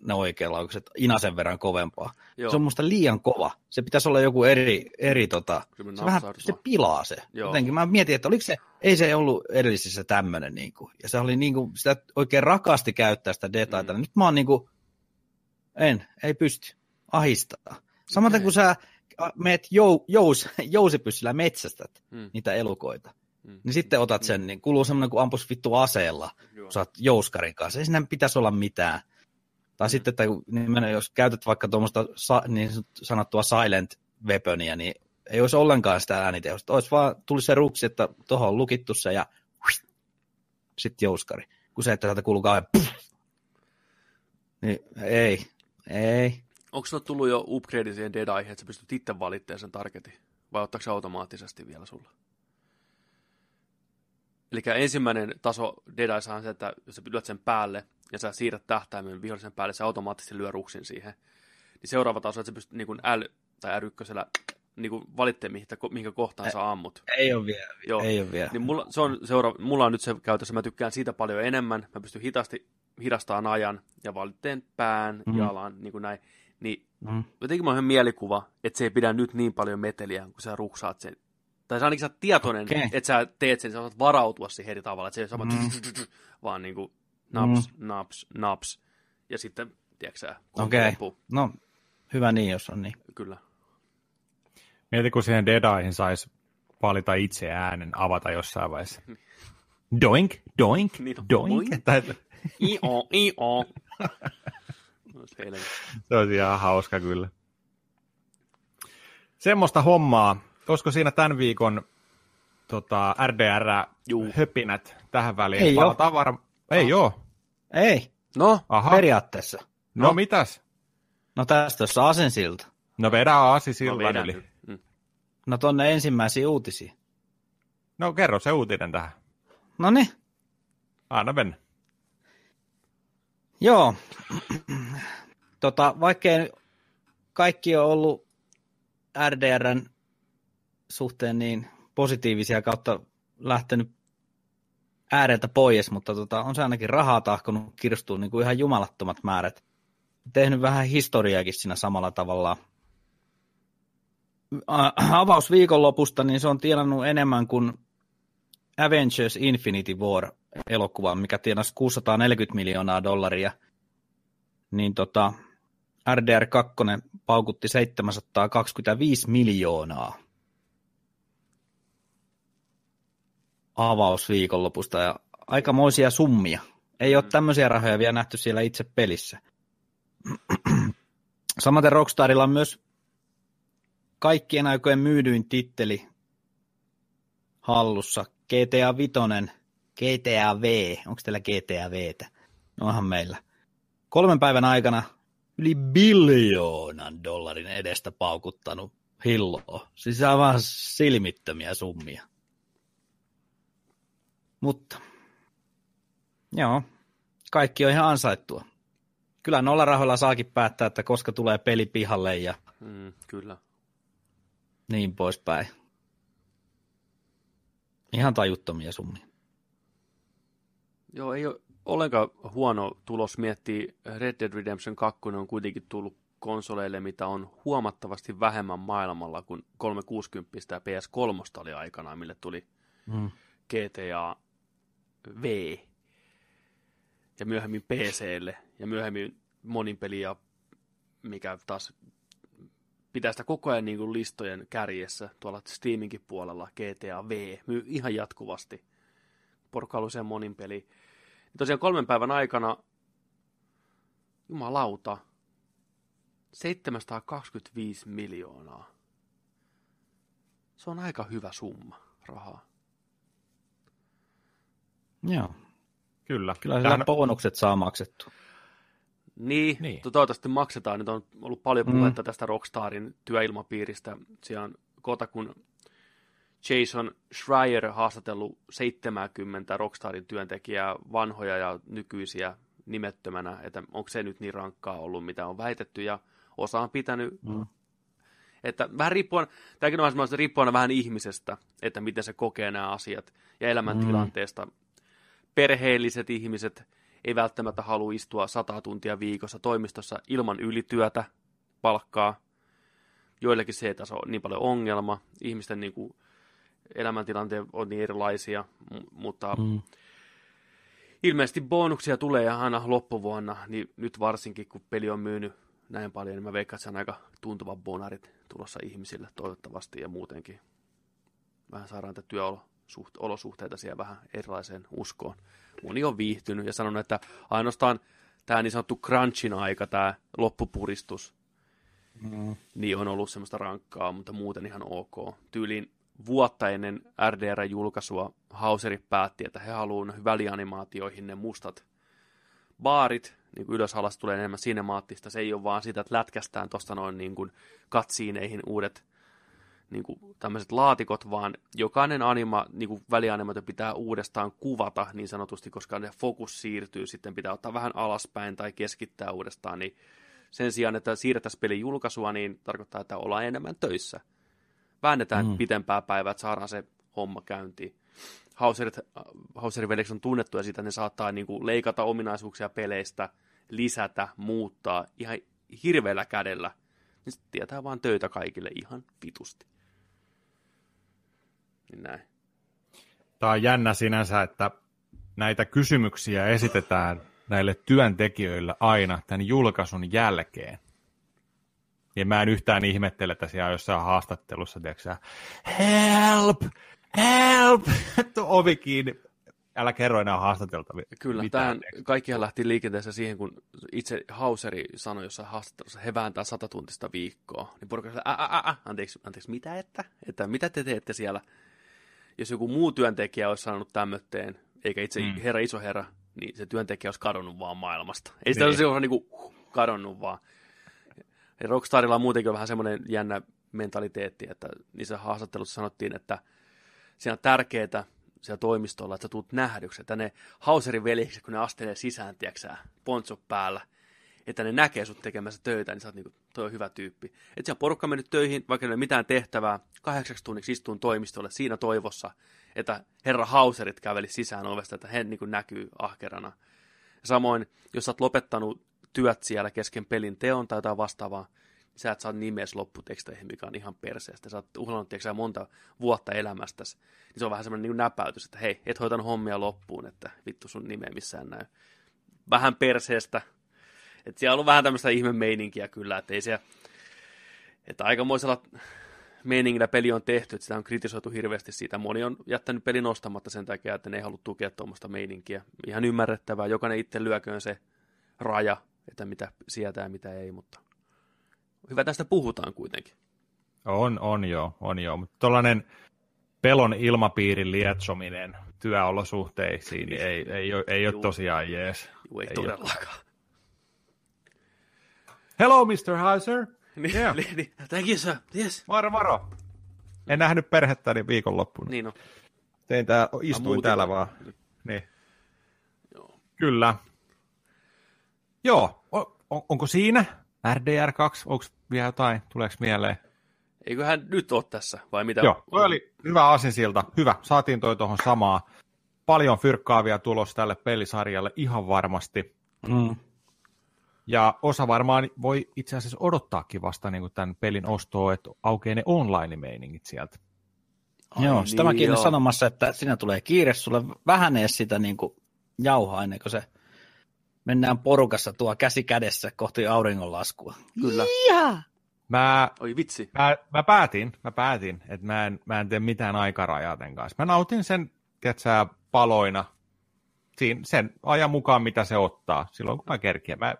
ne oikeanlaukset inasen verran kovempaa. Joo. Se on musta liian kova. Se pitäisi olla joku eri, eri tota, se, vähän, se pilaa se. Joo. Jotenkin mä mietin, että oliko se, ei se ollut edellisissä tämmöinen, niin kuin, ja se oli niin kuin, sitä oikein rakasti käyttää sitä detaita. Mm. Mm. Nyt mä oon niin kuin, en, ei pysty, ahistaa. Samaten Okei. kun sä meet jou, jous, jousipyssyllä metsästät Mm. niitä elukoita, Mm. niin sitten otat sen, niin kuluu semmoinen kuin ampus vittu aseella, Joo. kun sä oot jouskarin kanssa. Ei siinä pitäisi olla mitään. Tai sitten, että jos käytät vaikka tuommoista niin sanottua silent weaponia, niin ei olisi ollenkaan sitä äänitehosta. Olisi vaan, tuli se ruksi, että tuohon on lukittu se ja sitten jouskari. Kun se, että sieltä kuuluu kauhean. Niin ei, ei. Onko sulla tullut jo upgrade siihen Dead että sä pystyt itse valittamaan sen targetin? Vai ottaako se automaattisesti vielä sulla? Eli ensimmäinen taso Eyes on se, että jos sä lyöt sen päälle ja sä siirrät tähtäimen vihollisen päälle, se automaattisesti lyö ruksin siihen. Niin seuraava taso, että sä pystyt niin kuin L tai R1 niin kuin valittamaan, mihinkä, mihinkä kohtaan sä ammut. Ei ole vielä. Joo. Ei ole vielä. Niin mulla, se on seura- mulla on nyt se käytössä, mä tykkään siitä paljon enemmän. Mä pystyn hitaasti hidastamaan ajan ja valitteen pään, mm. Jalan, niin kuin näin. Niin Mm. jotenkin mä oon ihan mielikuva, että se ei pidä nyt niin paljon meteliä, kun sä ruksaat sen. Tai sä ainakin sä oot tietoinen, Okei. että sä teet sen, sä saat varautua siihen eri tavalla, että se ei ole sama, Mm. vaan niin kuin naps, naps, naps. Ja sitten, tiedätkö sä, Okei. loppuu. No, hyvä niin, jos on niin. Kyllä. Mieti, kun siihen Deadaihin saisi valita itse äänen, avata jossain vaiheessa. Doink, doink, Niin on, doink. doink. Tai- I-o, i-o. Se olisi ihan hauska kyllä. Semmoista hommaa. Olisiko siinä tämän viikon tota, Juu. RDR-höpinät tähän väliin? Ei oo. Palataan varm- Ei joo. Ei, No, Aha. periaatteessa. No, mitäs? No tästä tuossa asensilta. No vedä Aasi sillan yli. nyt. Mm. No tonne ensimmäisiin uutisiin. No kerro se uutinen tähän. No niin, Anna mennä. joo. tota, vaikkei kaikki on ollut RDRn suhteen niin positiivisia kautta lähtenyt ääreltä pois, mutta tota, on se ainakin rahaa tahkonut kirstuun niin kuin ihan jumalattomat määrät. Tehnyt vähän historiaakin siinä samalla tavalla. Avaus viikonlopusta, niin se on tienannut enemmän kuin Avengers Infinity War elokuva, mikä tienasi 640 miljoonaa dollaria. Niin tota, RDR 2 paukutti 725 miljoonaa avaus viikonlopusta ja aikamoisia summia. Ei ole Mm. tämmöisiä rahoja vielä nähty siellä itse pelissä. Samaten Rockstarilla on myös kaikkien aikojen myydyin titteli hallussa. GTA Vitonen, GTA V. Onko teillä GTA Vtä? No onhan meillä. Kolmen päivän aikana yli biljoonan dollarin edestä paukuttanut hilloa. Siis aivan silmittömiä summia. Mutta, joo, kaikki on ihan ansaittua. Kyllä nolla rahoilla saakin päättää, että koska tulee peli pihalle ja Mm, kyllä. niin poispäin. Ihan tajuttomia summia. Joo, ei ole ollenkaan huono tulos miettii. Red Dead Redemption 2 on kuitenkin tullut konsoleille, mitä on huomattavasti vähemmän maailmalla kuin 360 ja PS3 oli aikanaan, mille tuli Mm. GTA V. Ja myöhemmin PClle. Ja myöhemmin monin peli ja mikä taas pitää sitä koko ajan niin kuin listojen kärjessä tuolla Steaminkin puolella GTA V myy ihan jatkuvasti. Porkailuisen monin peli. Ja tosiaan kolmen päivän aikana jumalauta 725 miljoonaa. Se on aika hyvä summa rahaa. Joo. Kyllä. Kyllä sillä Tähän- bonukset saa maksettu. Niin, Niin. toivottavasti maksetaan. Nyt on ollut paljon puhetta mm. tästä Rockstarin työilmapiiristä. Siellä on Kotakun Jason Schreier haastatellut 70 Rockstarin työntekijää, vanhoja ja nykyisiä nimettömänä, että onko se nyt niin rankkaa ollut, mitä on väitetty, ja osa on pitänyt, Mm. että vähän riippuen, tämäkin on riippuen vähän ihmisestä, että miten se kokee nämä asiat ja elämäntilanteesta. Perheelliset ihmiset ei välttämättä halua istua 100 tuntia viikossa toimistossa ilman ylityötä, palkkaa. Joillekin se ei taas ole niin paljon ongelma. Ihmisten niin kuin, elämäntilanteet on niin erilaisia, mutta Mm. ilmeisesti bonuksia tulee aina loppuvuonna, niin nyt varsinkin kun peli on myynyt näin paljon, niin mä veikkaan, että se on aika tuntuva bonarit tulossa ihmisille toivottavasti ja muutenkin. Vähän saadaan tätä työolosuhteita siellä vähän erilaiseen uskoon. Moni on viihtynyt ja sanonut, että ainoastaan tämä niin sanottu crunchin aika, tämä loppupuristus, Mm. niin on ollut semmoista rankkaa, mutta muuten ihan ok. Tyyliin vuotta ennen RDR-julkaisua Hauseri päätti, että he haluavat välianimaatioihin ne mustat baarit, niin ylös alas tulee enemmän sinemaattista. Se ei ole vaan sitä, että lätkästään tuosta noin niin kuin katsiineihin uudet niin kuin tämmöiset laatikot, vaan jokainen anima, niin kuin välianimaatio pitää uudestaan kuvata niin sanotusti, koska ne fokus siirtyy, sitten pitää ottaa vähän alaspäin tai keskittää uudestaan, niin sen sijaan, että siirrettäisiin pelin julkaisua, niin tarkoittaa, että ollaan enemmän töissä. Väännetään Mm. pitempää päivää, että saadaan se homma käyntiin. Hauserit, Hauserin veljekset on tunnettuja siitä, että ne saattaa niin kuin leikata ominaisuuksia peleistä, lisätä, muuttaa ihan hirveällä kädellä. Niin tietää vaan töitä kaikille ihan vitusti. Niin näin. Tämä on jännä sinänsä, että näitä kysymyksiä esitetään näille työntekijöille aina tämän julkaisun jälkeen. Ja mä en yhtään ihmettele, että siellä jossain haastattelussa, tiedätkö help, help, Tuo ovi kiinni. Älä kerro enää haastateltavia. Kyllä, mitään, tiedätkö? kaikkihan lähti liikenteessä siihen, kun itse Hauseri sanoi jossain haastattelussa, he vääntää satatuntista viikkoa. Niin porukka sanoi, anteeksi, anteeksi, mitä että? Että mitä te teette siellä? Jos joku muu työntekijä olisi sanonut tämmötteen, eikä itse Mm. herra iso herra, niin se työntekijä olisi kadonnut vaan maailmasta. Ei sitä Niin. olisi niin kuin, kadonnut vaan. Ja Rockstarilla on muutenkin vähän semmoinen jännä mentaliteetti, että niissä haastattelussa sanottiin, että siinä on tärkeää siellä toimistolla, että sä tulet nähdyksi, että ne Hauserin veljekset, kun ne astelee sisään, tiedätkö pontsot päällä, että ne näkee sut tekemässä töitä, niin sä oot niinku, toi on hyvä tyyppi. Että siellä porukka mennyt töihin, vaikka ei ole mitään tehtävää, kahdeksaksi tunniksi istuun toimistolle siinä toivossa, että herra Hauserit käveli sisään ovesta, että he niin näkyy ahkerana. Samoin, jos sä oot lopettanut työt siellä kesken pelin teon tai jotain vastaavaa, niin sä et saa nimes lopputeksteihin, mikä on ihan perseestä. Sä oot tiedätkö, sä, monta vuotta elämästäsi. Niin se on vähän semmoinen niin näpäytys, että hei, et hoitanut hommia loppuun, että vittu sun nimeä missään näy. Vähän perseestä. Että siellä on ollut vähän tämmöistä ihme meininkiä kyllä, että ei se, että aikamoisella meiningillä peli on tehty, että sitä on kritisoitu hirveästi siitä. Moni on jättänyt pelin ostamatta sen takia, että ne ei halua tukea tuommoista meininkiä. Ihan ymmärrettävää, jokainen itse lyököön se raja, että mitä sieltä ja mitä ei, mutta hyvä tästä puhutaan kuitenkin. On, on joo, on joo. Mutta tuollainen pelon ilmapiirin lietsominen työolosuhteisiin niin ei, ei, ole, ei ole tosiaan jees. Ei, Ei todellakaan. Hello, Mr. Heiser. Niin, Yeah. niin, niin, thank you, sir. Yes. Moro, moro. En nähnyt perhettäni viikonloppuna. Niin on. Tein tää, istuin täällä vaan. vaan. Niin. Joo. Kyllä. Joo, on, on, onko siinä RDR2? Onko vielä jotain? Tuleeko mieleen? Eiköhän nyt ole tässä, vai mitä? Joo, toi oli hyvä asinsilta. Hyvä, saatiin toi tuohon samaa. Paljon fyrkkaavia tulos tälle pelisarjalle ihan varmasti. Mm. Ja osa varmaan voi itse asiassa odottaakin vasta niin tämän pelin ostoa, että aukeaa ne online-meiningit sieltä. Ai Joo, niin, sitä mäkin joo. sanomassa, että siinä tulee kiire sulle vähän edes sitä niin kuin jauhaa ennen kuin se mennään porukassa tuo käsi kädessä kohti auringonlaskua. Kyllä. Ja. Mä, Oi vitsi. mä, mä päätin, mä päätin, että mä en, mä en tee mitään aikarajaa tämän kanssa. Mä nautin sen, tiedätkö, paloina siinä, sen ajan mukaan, mitä se ottaa, silloin kun mä kerkiän. Mä,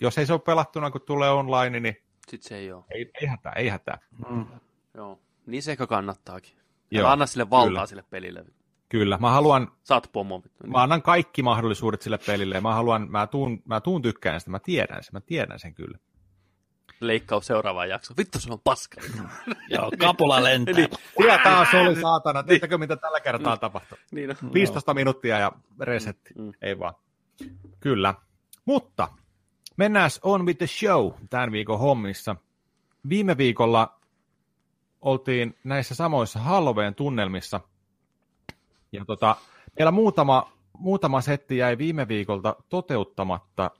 jos ei se ole pelattuna, kun tulee online, niin Sitten se ei ole. Ei, ei hätää, ei hätää. Mm. Joo. Niin se ehkä kannattaakin. Joo, anna sille valtaa kyllä. sille pelille. Kyllä, mä haluan, Saat pomo. vittu. mä annan kaikki mahdollisuudet sille pelille ja mä haluan, mä tuun, mä tuun tykkään sitä, mä tiedän sen, mä tiedän sen kyllä. Leikkaus seuraavaan jaksoon. Vittu se on paska. Joo, kapula lentää. Niin. Siellä taas oli saatana, tiedättekö mitä tällä kertaa tapahtui? niin on. 15 minuuttia ja resetti, Mm. ei vaan. Kyllä, mutta mennään on with the show tämän viikon hommissa. Viime viikolla oltiin näissä samoissa Halloween tunnelmissa. Ja tota, meillä muutama, muutama setti jäi viime viikolta toteuttamatta.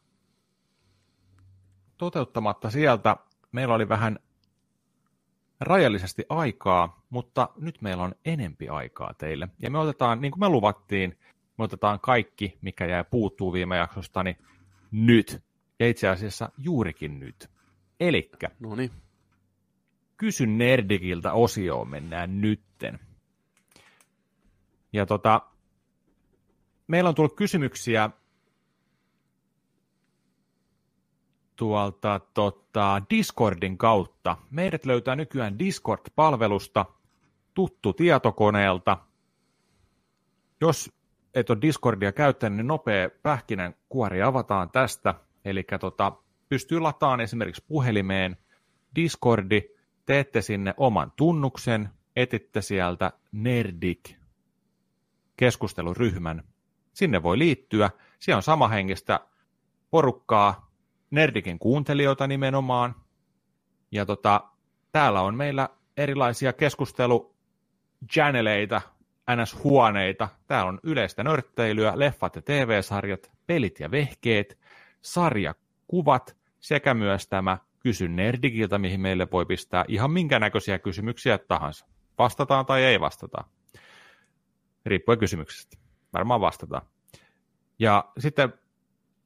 Toteuttamatta sieltä. Meillä oli vähän rajallisesti aikaa, mutta nyt meillä on enempi aikaa teille. Ja me otetaan, niin kuin me luvattiin, me otetaan kaikki, mikä jäi puuttuu viime jaksosta, niin nyt. Ja itse asiassa juurikin nyt. Elikkä No niin. kysy Nerdikiltä osioon mennään nytten. Ja tota, meillä on tullut kysymyksiä tuolta tota, Discordin kautta. Meidät löytää nykyään Discord-palvelusta, tuttu tietokoneelta. Jos et ole Discordia käyttänyt, niin nopea pähkinän kuori avataan tästä. Eli tota, pystyy lataamaan esimerkiksi puhelimeen Discordi, teette sinne oman tunnuksen, etitte sieltä Nerdik keskusteluryhmän. Sinne voi liittyä. Siellä on samahenkistä porukkaa, Nerdikin kuuntelijoita nimenomaan. Ja tota, täällä on meillä erilaisia keskustelu channeleita, NS-huoneita. Täällä on yleistä nörtteilyä, leffat ja TV-sarjat, pelit ja vehkeet, sarjakuvat sekä myös tämä Kysy Nerdikiltä, mihin meille voi pistää ihan minkä näköisiä kysymyksiä tahansa. Vastataan tai ei vastata. Riippuen kysymyksestä. Varmaan vastataan. Ja sitten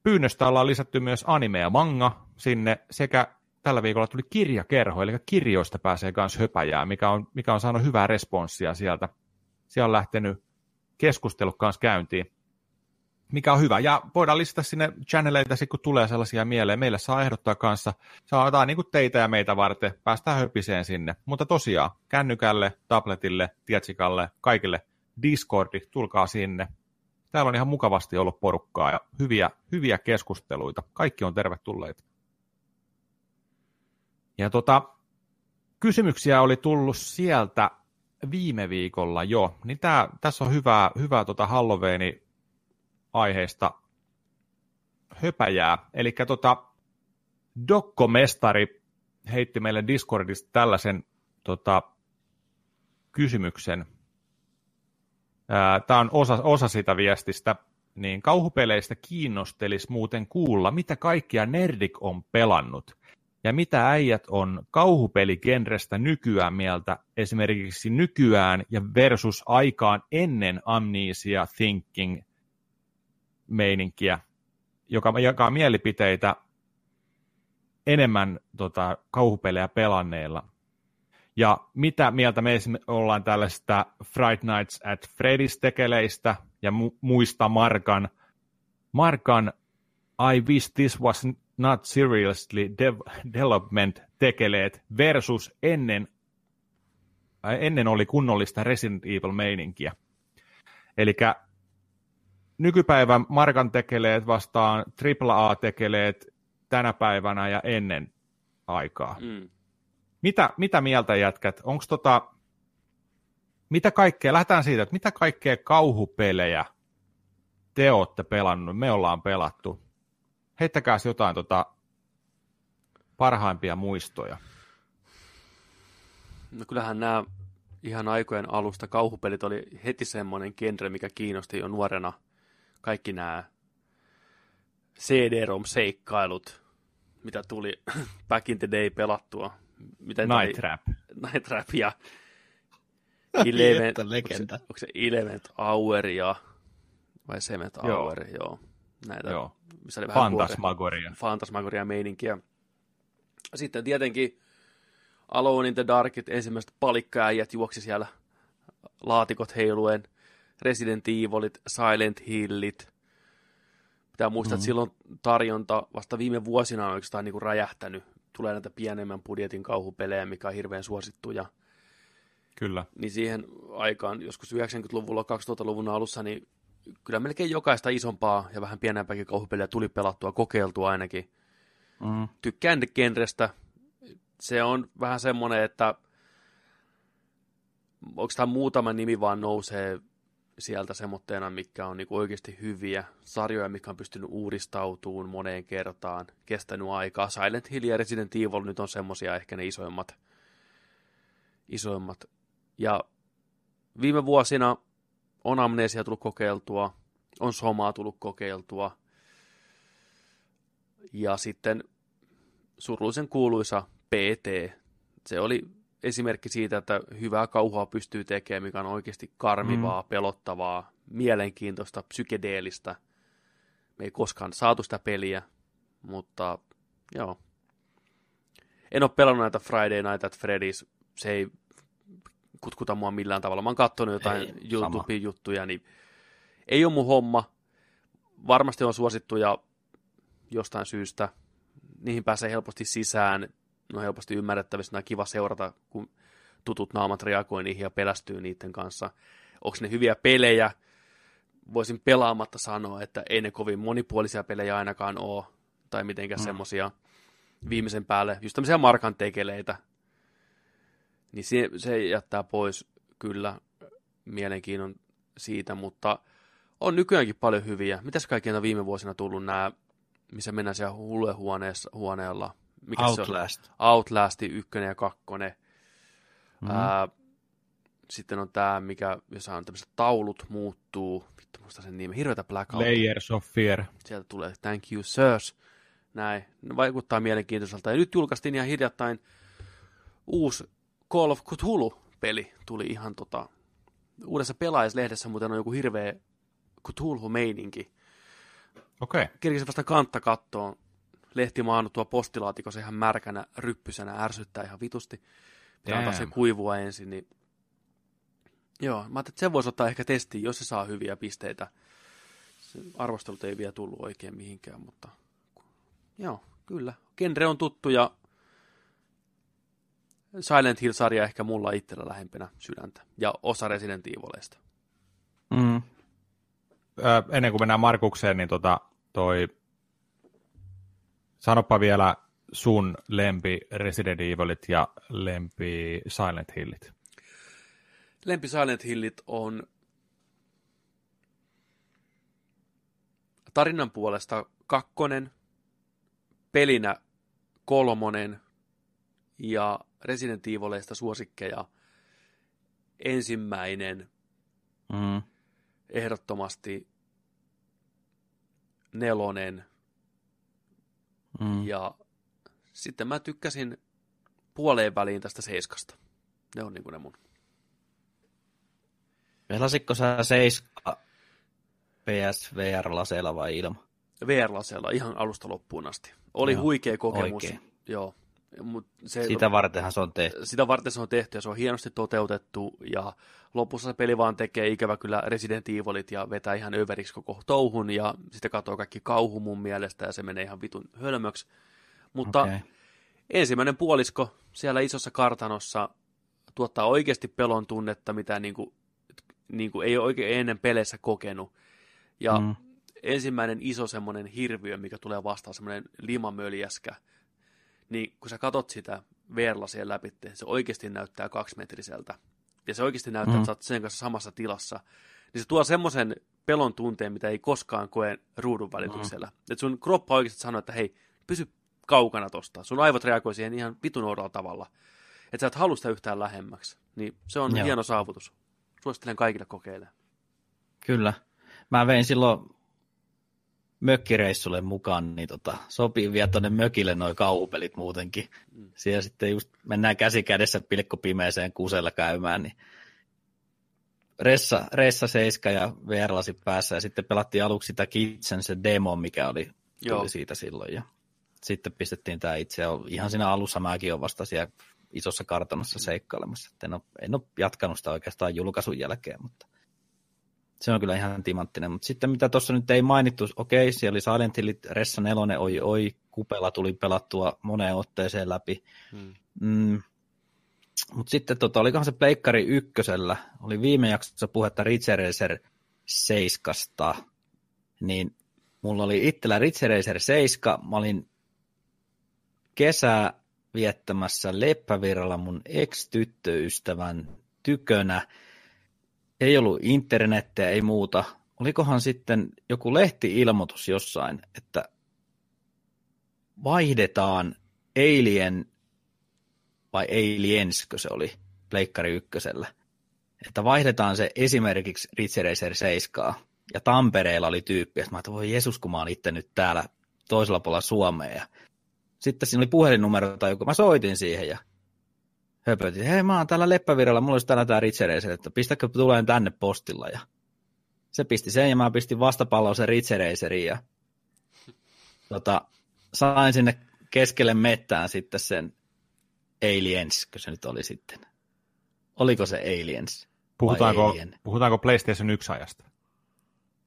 pyynnöstä ollaan lisätty myös anime ja manga sinne sekä tällä viikolla tuli kirjakerho, eli kirjoista pääsee myös höpäjää, mikä on, mikä on saanut hyvää responssia sieltä. Siellä on lähtenyt keskustelu kanssa käyntiin, mikä on hyvä. Ja voidaan lisätä sinne channeleita, kun tulee sellaisia mieleen. Meille saa ehdottaa kanssa, saa jotain niin kuin teitä ja meitä varten, päästään höpiseen sinne. Mutta tosiaan, kännykälle, tabletille, tietsikalle, kaikille Discordi, tulkaa sinne. Täällä on ihan mukavasti ollut porukkaa ja hyviä, hyviä keskusteluita. Kaikki on tervetulleita. Ja tota, kysymyksiä oli tullut sieltä viime viikolla jo, niin tää, tässä on hyvää, hyvää tota Halloweeni aiheesta höpäjää. Eli tota, Dokkomestari heitti meille Discordista tällaisen tota, kysymyksen. Tämä on osa, osa sitä viestistä. Niin kauhupeleistä kiinnostelisi muuten kuulla, mitä kaikkia Nerdik on pelannut. Ja mitä äijät on kauhupeligenrestä nykyään mieltä, esimerkiksi nykyään ja versus aikaan ennen Amnesia Thinking meininkiä, joka jakaa mielipiteitä enemmän tota, kauhupelejä pelanneilla. Ja mitä mieltä me ollaan tällaista Fright Nights at Freddy's tekeleistä ja mu- muista Markan, Markan I wish this was not seriously dev- development tekeleet versus ennen, äh, ennen oli kunnollista Resident Evil meininkiä. Eli nykypäivän Markan tekeleet vastaan AAA tekeleet tänä päivänä ja ennen aikaa. Mm. Mitä, mitä mieltä jätkät? Onko tota, mitä kaikkea, lähdetään siitä, että mitä kaikkea kauhupelejä te olette pelannut, me ollaan pelattu. Heittäkääs jotain tota, parhaimpia muistoja. No kyllähän nämä ihan aikojen alusta kauhupelit oli heti semmoinen genre, mikä kiinnosti jo nuorena. Kaikki nämä CD-ROM-seikkailut, mitä tuli back in the day pelattua. Miten Night Trap. Night Trap ja Eleven, Että onko se, legenda. onko se Element Hour ja vai Cement Joo. Hour, joo. Näitä, Joo. missä oli vähän Fantasmagoria. fantasmagoria meininkiä. Sitten tietenkin Alone in the Darkit, ensimmäiset palikkaäijät juoksi siellä laatikot heiluen, Resident Evilit, Silent Hillit. Pitää muistaa, mm-hmm. että silloin tarjonta vasta viime vuosina on oikeastaan niin kuin räjähtänyt. tulee näitä pienemmän budjetin kauhupelejä, mikä on hirveän suosittuja. Kyllä. Niin siihen aikaan, joskus 90-luvulla, 2000-luvun alussa, niin kyllä melkein jokaista isompaa ja vähän pienempääkin kauhupeliä tuli pelattua, kokeiltua ainakin. Mm. Tykkään genrestä. Se on vähän semmoinen, että onko tämä muutama nimi vaan nousee sieltä semmoitteena, mikä on niinku oikeasti hyviä sarjoja, mikä on pystynyt uudistautumaan moneen kertaan, kestänyt aikaa. Silent Hill ja Resident Evil nyt on semmoisia ehkä ne isoimmat. isoimmat. Ja viime vuosina on amnesia tullut kokeiltua, on somaa tullut kokeiltua, ja sitten surullisen kuuluisa PT. Se oli esimerkki siitä, että hyvää kauhua pystyy tekemään, mikä on oikeasti karmivaa, mm. pelottavaa, mielenkiintoista, psykedeellistä. Me ei koskaan saatu sitä peliä, mutta joo. En ole pelannut näitä Friday Night at Freddy's, se ei kutkuta mua millään tavalla. Mä oon katsonut jotain YouTube-juttuja, niin ei ole mun homma. Varmasti on suosittuja jostain syystä. Niihin pääsee helposti sisään, on helposti ymmärrettävissä, on kiva seurata, kun tutut naamat reagoi niihin ja pelästyy niiden kanssa. Onko ne hyviä pelejä? Voisin pelaamatta sanoa, että ei ne kovin monipuolisia pelejä ainakaan ole, tai mitenkään mm. semmosia viimeisen päälle, just tämmöisiä markan tekeleitä, niin se, se jättää pois kyllä mielenkiinnon siitä, mutta on nykyäänkin paljon hyviä. Mitäs kaikki on viime vuosina tullut nämä, missä mennään siellä huoneella? Mikä Outlast. Se on? Outlast, ykkönen ja kakkonen. Mm-hmm. Ää, sitten on tämä, mikä, jossa on tämmöiset taulut muuttuu. Vittu, muista sen nimi. Hirveätä Blackout. Layers of Fear. Sieltä tulee Thank you, sirs. Näin. Ne vaikuttaa mielenkiintoiselta. Ja nyt julkaistiin ihan hiljattain uusi Call of Cthulhu-peli. Tuli ihan tota... Uudessa pelaajaslehdessä muuten on joku hirveä Cthulhu-meininki. Okei. Okay. Kerkisin vasta kantta kattoon. Lehti maannut postilaatikossa ihan märkänä, ryppysänä, ärsyttää ihan vitusti. Pitää antaa se kuivua ensin, niin Joo, mä ajattelin, että se voisi ottaa ehkä testiin, jos se saa hyviä pisteitä. Se arvostelut ei vielä tullut oikein mihinkään, mutta joo, kyllä. Genre on tuttu ja Silent Hill-sarja ehkä mulla itsellä lähempänä sydäntä ja osa Resident Evilista. Mm. Ö, ennen kuin mennään Markukseen, niin tota, toi... Sanopa vielä sun lempi Resident Evilit ja lempi Silent Hillit. Lempi Silent Hillit on tarinan puolesta kakkonen, pelinä kolmonen ja Resident Evileista suosikkeja ensimmäinen mm. ehdottomasti nelonen mm. ja sitten mä tykkäsin puoleen väliin tästä seiskasta. Ne on niin kuin ne mun. Pelasitko sä seiska PSVR-laseella vai ilma? VR-laseella ihan alusta loppuun asti. Oli Joo, huikea kokemus. Oikein. Joo. Mut se, sitä vartenhan se on tehty. Sitä varten se on tehty ja se on hienosti toteutettu ja lopussa se peli vaan tekee ikävä kyllä Resident Evilit ja vetää ihan överiksi koko touhun ja sitten katsoo kaikki kauhu mun mielestä ja se menee ihan vitun hölmöksi. Mutta okay. ensimmäinen puolisko siellä isossa kartanossa tuottaa oikeasti pelon tunnetta, mitä niin kuin, niin kuin ei oikein ennen peleissä kokenut. Ja mm. ensimmäinen iso semmoinen hirviö, mikä tulee vastaan, semmoinen limamöljäskä, niin kun sä katot sitä VR-lasien läpi, se oikeasti näyttää kaksimetriseltä. Ja se oikeasti näyttää, mm. että sä oot sen kanssa samassa tilassa. Niin se tuo semmoisen pelon tunteen, mitä ei koskaan koe ruudun välityksellä. Mm. Että sun kroppa oikeasti sanoo, että hei, pysy kaukana tosta. Sun aivot reagoi siihen ihan vitun oudolla tavalla. Että sä et halua sitä yhtään lähemmäksi. Niin se on Joo. hieno saavutus. Suosittelen kaikille kokeilemaan. Kyllä. Mä vein silloin mökkireissulle mukaan, niin tota, sopii vielä tuonne mökille noin kauhupelit muutenkin. Mm. Siellä sitten just mennään käsi kädessä pilkkopimeeseen kusella käymään, niin Ressa, Ressa 7 ja VR-lasi päässä ja sitten pelattiin aluksi sitä Kitchen se demo, mikä oli, tuli Joo. siitä silloin ja sitten pistettiin tämä itse. Ihan siinä alussa mäkin olen vasta siellä isossa kartanossa seikkailemassa. En ole, en ole jatkanut sitä oikeastaan julkaisun jälkeen, mutta Se on kyllä ihan timanttinen. Mutta sitten mitä tuossa nyt ei mainittu, okei, siellä oli Silent Hill, Ressa 4, oi oi, Kupela tuli pelattua moneen otteeseen läpi. Hmm. Mm. Mutta sitten tota, olikohan se Pleikkari ykkösellä, oli viime jaksossa puhetta Ridge Racer 7, niin mulla oli itsellä Ridge Racer 7, mä olin kesää viettämässä Leppävirralla mun ex-tyttöystävän tykönä. Ei ollut internettiä, ei muuta. Olikohan sitten joku lehti-ilmoitus jossain, että vaihdetaan Alien, vai Alienskö se oli, Pleikkari ykkösellä. Että vaihdetaan se esimerkiksi Ridge Racer 7 ja Tampereella oli tyyppi, että mä että voi Jeesus, kun mä oon itse nyt täällä toisella puolella Suomea. Sitten siinä oli puhelinnumero tai joku, mä soitin siihen ja höpötin, hei mä oon täällä Leppävirralla, mulla olisi täällä tää Racer, että pistäkö tuleen tänne postilla ja se pisti sen ja mä pistin vastapalloon sen Ridge Racerin ja tota, sain sinne keskelle mettään sitten sen Aliens, kun se nyt oli sitten. Oliko se Aliens? Puhutaanko, Alien? puhutaanko PlayStation 1 ajasta?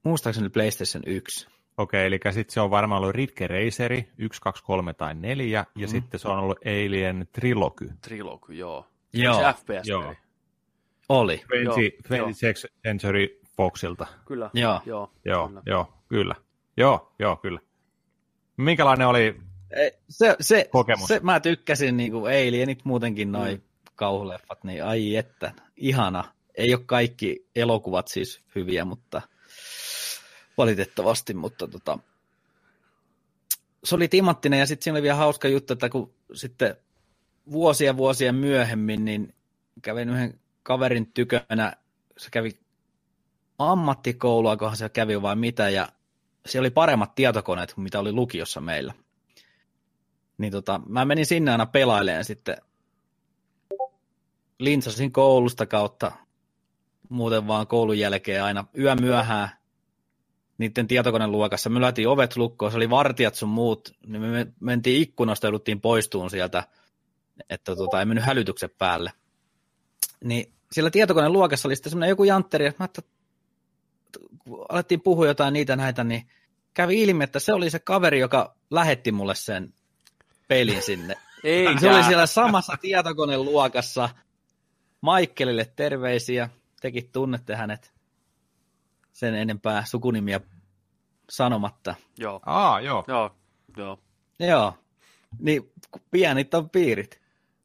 Muistaakseni PlayStation 1. Okei, eli sitten se on varmaan ollut Ridge Raceri 1, 2, 3 tai 4, ja Mm. sitten se on ollut Alien Trilogy. Trilogy, joo. Joo, Se FPS joo. oli. 20, Joo, 26th Century Foxilta. Kyllä. Joo. Joo, Joo, kyllä. joo, kyllä. Joo, joo, kyllä. Minkälainen oli Se, se, Kokemus. se, mä tykkäsin niinku Alienit muutenkin noin Mm. kauhuleffat, niin ai että, ihana. Ei ole kaikki elokuvat siis hyviä, mutta valitettavasti, mutta tota, se oli timanttinen ja sitten siinä oli vielä hauska juttu, että kun sitten vuosia vuosia myöhemmin, niin kävin yhden kaverin tykönä, se kävi ammattikoulua, kohan se kävi vai mitä, ja siellä oli paremmat tietokoneet kuin mitä oli lukiossa meillä. Niin tota, mä menin sinne aina pelailemaan sitten. Lintsasin koulusta kautta muuten vaan koulun jälkeen aina yö myöhään niiden tietokoneluokassa. Me lyötiin ovet lukkoon, se oli vartijat sun muut, niin me mentiin ikkunasta ja jouduttiin poistuun sieltä, että tota, ei mennyt hälytyksen päälle. Niin siellä tietokoneen luokassa oli sitten semmoinen joku jantteri, että mä että alettiin puhua jotain niitä näitä, niin kävi ilmi, että se oli se kaveri, joka lähetti mulle sen pelin sinne. Eikä. Se oli siellä samassa tietokoneluokassa. Michaelille terveisiä. Tekin tunnette hänet sen enempää sukunimiä sanomatta. Joo, Aa, joo. joo, joo. Joo, niin pienit on piirit.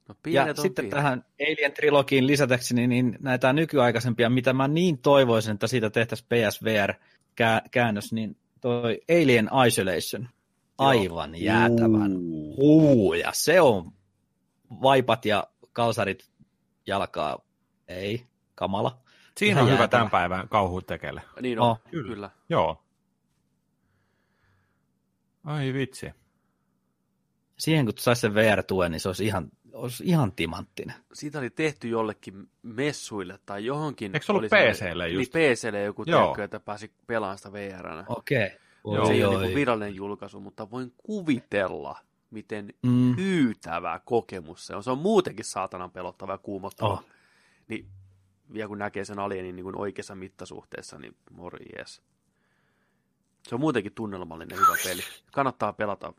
No, Ja pienet on sitten pienet. tähän Alien Trilogiin lisätäkseni, niin näitä nykyaikaisempia, mitä mä niin toivoisin, että siitä tehtäisiin PSVR-käännös, niin toi Alien Isolation. Aivan jäätävän huu, ja se on vaipat ja kalsarit jalkaa. Ei, kamala. Siinä on hyvä tämän päivän kauhutekele. Niin on, Oh, kyllä. kyllä. Joo. Ai vitsi. Siihen kun saisi sen VR-tuen, niin se olisi ihan, olisi ihan timanttinen. Siitä oli tehty jollekin messuille tai johonkin. Eikö se ollut PC:lle just? Niin PClle joku, tiedätkö, että pääsi pelaamaan sitä VR-nä. Okei. Joo. se ei ole niin virallinen julkaisu, mutta voin kuvitella, miten Mm. hyytävä kokemus se on. Se on muutenkin saatanan pelottava ja kuumottava. Oh. Niin vielä kun näkee sen alienin niin kuin oikeassa mittasuhteessa, niin morjes. Se on muutenkin tunnelmallinen hyvä peli. Kannattaa pelata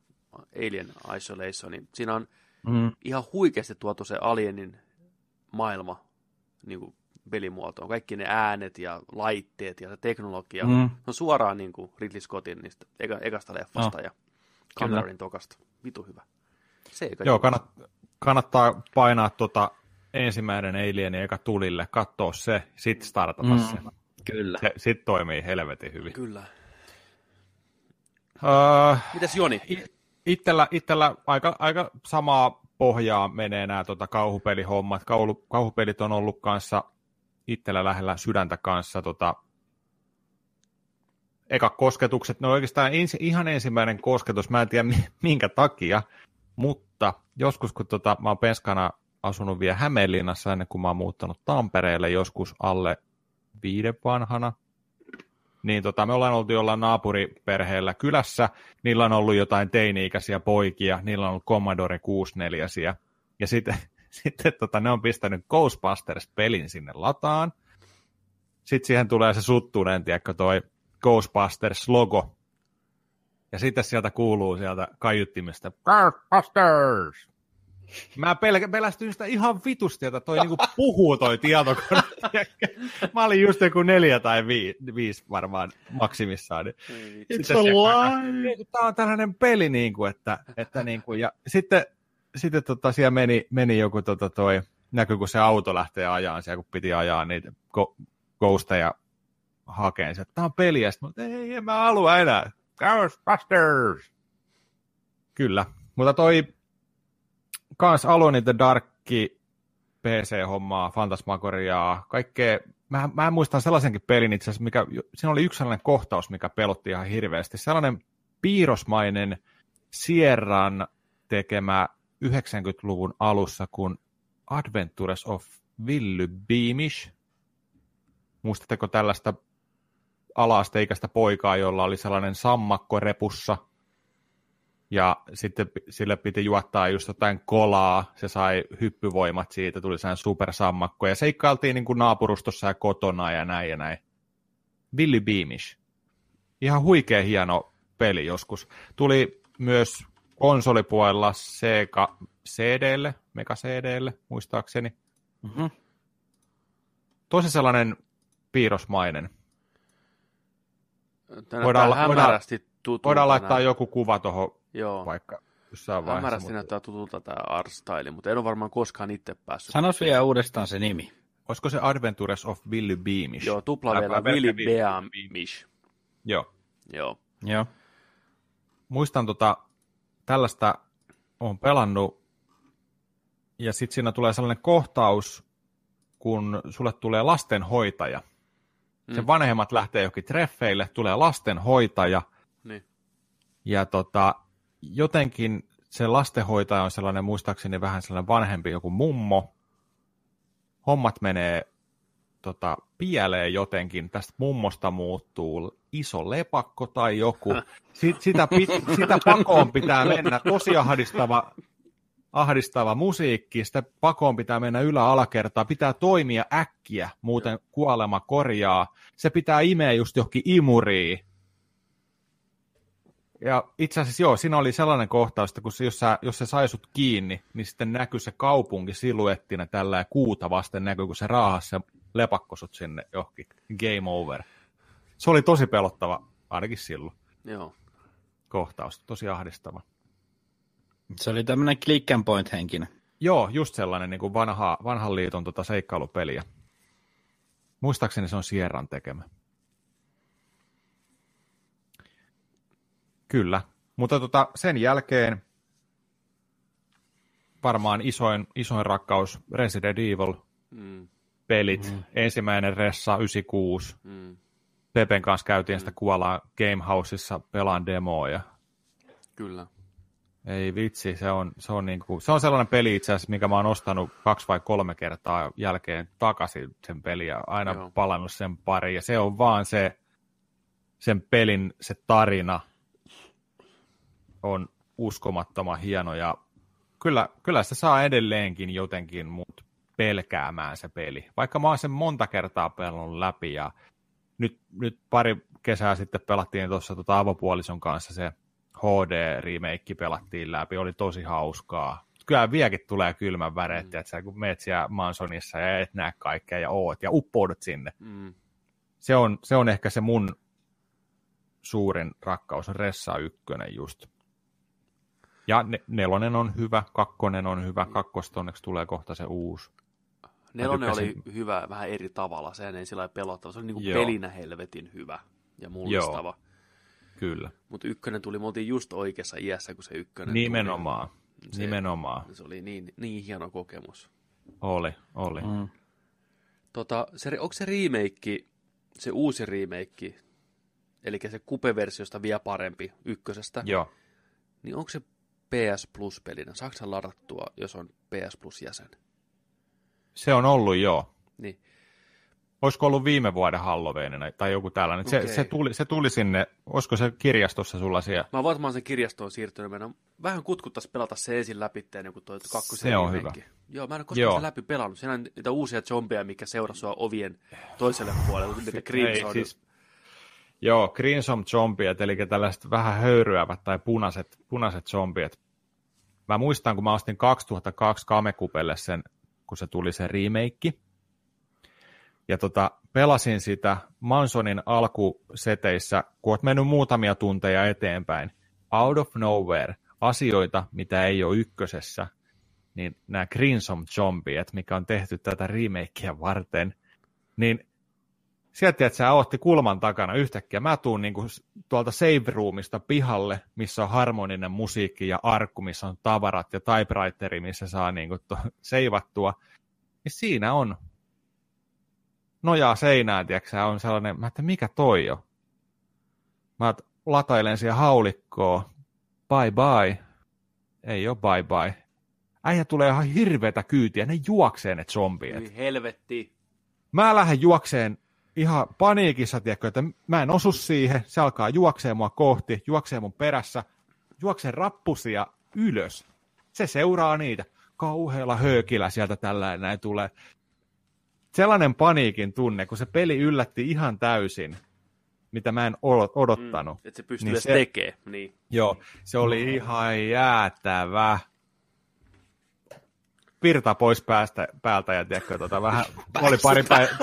Alien Isolation. Niin siinä on Mm. ihan huikeasti tuotu se alienin maailma niin kuin pelimuotoon. Kaikki ne äänet ja laitteet ja se teknologia. Mm. Se on suoraan niin kuin Ridley Scottin niistä eka, ekasta leffasta No. ja Connerin tokasta. Vitu hyvä. Se Joo, kannat, kannattaa painaa tuota ensimmäinen Alien eka tulille, katsoa se, sitten startata Mm. se. Kyllä. se. Sitten toimii helvetin hyvin. Kyllä. Uh, Mitäs Joni? Itellä, itellä aika, aika samaa pohjaa menee nämä tota, kauhupelihommat. Kaulu, kauhupelit on ollut kanssa itsellä lähellä sydäntä kanssa. Tota, eka kosketukset, no oikeastaan ensi, ihan ensimmäinen kosketus, mä en tiedä mi- minkä takia, mutta joskus kun tota, mä oon penskana asunut vielä Hämeenlinnassa ennen kuin mä oon muuttanut Tampereelle joskus alle viiden vanhana, niin tota, me ollaan oltu jollain naapuriperheellä kylässä, niillä on ollut jotain teini-ikäisiä poikia, niillä on ollut Commodore 64 ja sitten, sitten tota, ne on pistänyt Ghostbusters-pelin sinne lataan. sitten siihen tulee se suttunen, tiedätkö, toi Ghostbusters-logo. Ja sitten sieltä kuuluu sieltä kaiuttimesta, Ghostbusters! Mä pel- pelästyin sitä ihan vitusti, että toi niinku puhuu toi tietokone. Mä olin just joku neljä tai vi- viisi varmaan maksimissaan. Niin It's a lie. Tämä on tällainen peli, niin kuin, että, että niin kuin, ja sitten, sitten tota, siellä meni, meni joku tota, toi, näkyy, kun se auto lähtee ajaan siellä, kun piti ajaa niitä ghosteja hakeen. Se, tämä on peli, ja sitten, ei, en mä halua enää. Ghostbusters! Kyllä, mutta toi kans Alone in the Darkki, PC-hommaa, Fantasmagoriaa, kaikkea. Mä, mä muistan sellaisenkin pelin itse asiassa, mikä, siinä oli yksi sellainen kohtaus, mikä pelotti ihan hirveästi. Sellainen piirrosmainen Sierran tekemä 90-luvun alussa kuin Adventures of Willy Beamish. Muistatteko tällaista ala-asteikäistä poikaa, jolla oli sellainen sammakko repussa, ja sitten sille piti juottaa just jotain kolaa, se sai hyppyvoimat siitä, tuli sellainen supersammakko, ja seikkailtiin niin kuin naapurustossa ja kotona ja näin ja näin. Willy Beamish. Ihan huikea hieno peli joskus. Tuli myös konsolipuolella Sega CDlle, Mega CDlle, muistaakseni. Mm-hmm. Tosi sellainen piirrosmainen. Tänä Voidaan- voidaan, voidaan- laittaa joku kuva tuohon Joo, vaikka jossain vaiheessa. hämärästi Mutta... näyttää tutulta tämä art style, mutta en ole varmaan koskaan itse päässyt. Sanois vielä uudestaan se nimi. Olisiko se Adventures of Willy Beamish? Joo, tupla Älä- vielä älä Willy pelkää Willy Beamish. Joo. Joo. Joo. muistan tota, tällaista on pelannut, ja sitten siinä tulee sellainen kohtaus, kun sulle tulee lastenhoitaja. Sen Mm. vanhemmat lähtee johonkin treffeille, tulee lastenhoitaja, Niin. ja tota, jotenkin se lastenhoitaja on sellainen, muistaakseni vähän sellainen vanhempi joku mummo. Hommat menee tota, pieleen jotenkin, tästä mummosta muuttuu iso lepakko tai joku. Sit, sitä, pit, sitä pakoon pitää mennä, tosi ahdistava, ahdistava musiikki, sitä pakoon pitää mennä ylä-alakertaa, pitää toimia äkkiä, muuten kuolema korjaa. Se pitää imeä just johonkin imuriin. Ja itse asiassa joo, siinä oli sellainen kohtaus, että kun se, jos, sä, jos se sai sut kiinni, niin sitten näkyy se kaupunki siluettina tällä ja kuuta vasten näkyy, kun se raahasi se lepakko sut sinne johonkin. Game over. Se oli tosi pelottava, ainakin silloin, Joo. kohtaus. Tosi ahdistava. Se oli tämmöinen click and point henkinen. Joo, just sellainen niin kuin vanha, vanhan liiton tota seikkailupeliä. Muistaakseni se on Sierran tekemä. Kyllä, mutta tota, sen jälkeen varmaan isoin, isoin rakkaus Resident Evil Mm. pelit. Mm. Ensimmäinen Ressa 96. Mm. Pepen kanssa käytiin sitä kuolaa Gamehouseissa pelaan demoa ja Kyllä. Ei vitsi, se on, se on, niinku, se on sellainen peli itse asiassa, mikä mä oon ostanut kaksi vai kolme kertaa jälkeen takaisin sen peliä, ja aina Joo. Joo. palannut sen pari, ja se on vaan se, sen pelin se tarina on uskomattoman hieno, ja kyllä, kyllä se saa edelleenkin jotenkin mut pelkäämään se peli, vaikka mä oon sen monta kertaa pelannut läpi, ja nyt, nyt pari kesää sitten pelattiin tuossa tota avopuolison kanssa se HD-remake pelattiin läpi, oli tosi hauskaa. Kyllä vieläkin tulee kylmän väreet, mm. että kun meet siellä Mansonissa ja et näe kaikkea ja oot ja uppoudut sinne. Mm. Se on, se on ehkä se mun suurin rakkaus, Ressa ykkönen just. Ja ne, nelonen on hyvä, kakkonen on hyvä, kakkosta onneksi tulee kohta se uusi. Nelonen oli hyvä vähän eri tavalla, sehän ei sillä pelottava. Se oli niinku Joo. pelinä helvetin hyvä ja mullistava. Kyllä, Mutta ykkönen tuli, me oltiin just oikeassa iässä, kun se ykkönen nimenomaan, tuli. Se, nimenomaan. Se oli niin, niin hieno kokemus. Oli, oli. Mm. Tota, se, onko se remake, se uusi remake, eli se kupeversiosta vielä parempi ykkösestä, Joo, niin onko se PS Plus-pelinä? Saako sen ladattua, jos on PS Plus-jäsen? se on ollut joo. Niin. olisiko ollut viime vuoden Halloweenina tai joku tällainen. Se, Okei. se, tuli, se tuli sinne, olisiko se kirjastossa sulla siellä? Mä varmaan sen kirjastoon siirtynyt. Meidän vähän kutkuttais pelata se ensin läpi, ennen kuin toi kakkosen Se on remake. Joo, mä en ole koskaan sitä läpi pelannut. Siinä on niitä uusia zombeja, mikä seurasi sua ovien toiselle puolelle. Niitä Ei, Crimson. siis, joo, Crimson zombiet, eli tällaiset vähän höyryävät tai punaiset, punaiset zombiet. Mä muistan, kun mä ostin 2002 Kamekupelle sen, kun se tuli se remake. Ja tota, pelasin sitä Mansonin alkuseteissä, kun oot mennyt muutamia tunteja eteenpäin. Out of nowhere, asioita, mitä ei ole ykkösessä, niin nämä Crimson Zombiet, mikä on tehty tätä remakea varten, niin sieltä, että sä ootti kulman takana yhtäkkiä. Mä tuun niinku tuolta save roomista pihalle, missä on harmoninen musiikki ja arkku, missä on tavarat ja typewriteri, missä saa niinku to, seivattua. Niin siinä on nojaa seinään, tiedätkö, on sellainen, mä että mikä toi on? Mä latailen siihen haulikkoon, bye bye. Ei oo bye bye. Äijä tulee ihan hirveätä kyytiä, ne juoksee ne zombiet. Niin helvetti. Mä lähden juokseen ihan paniikissa, tiedätkö, että mä en osu siihen, se alkaa juoksee mua kohti, juoksee mun perässä, juoksee rappusia ylös. Se seuraa niitä. Kauhealla höökillä sieltä tällä näin tulee. Sellainen paniikin tunne, kun se peli yllätti ihan täysin, mitä mä en o- odottanut. Että se pystyy Niin edes se- tekemään. Niin. Joo, se oli ihan jäätävä. Virta pois päästä, päältä ja tiedätkö, tota, vähän, oli pari päivää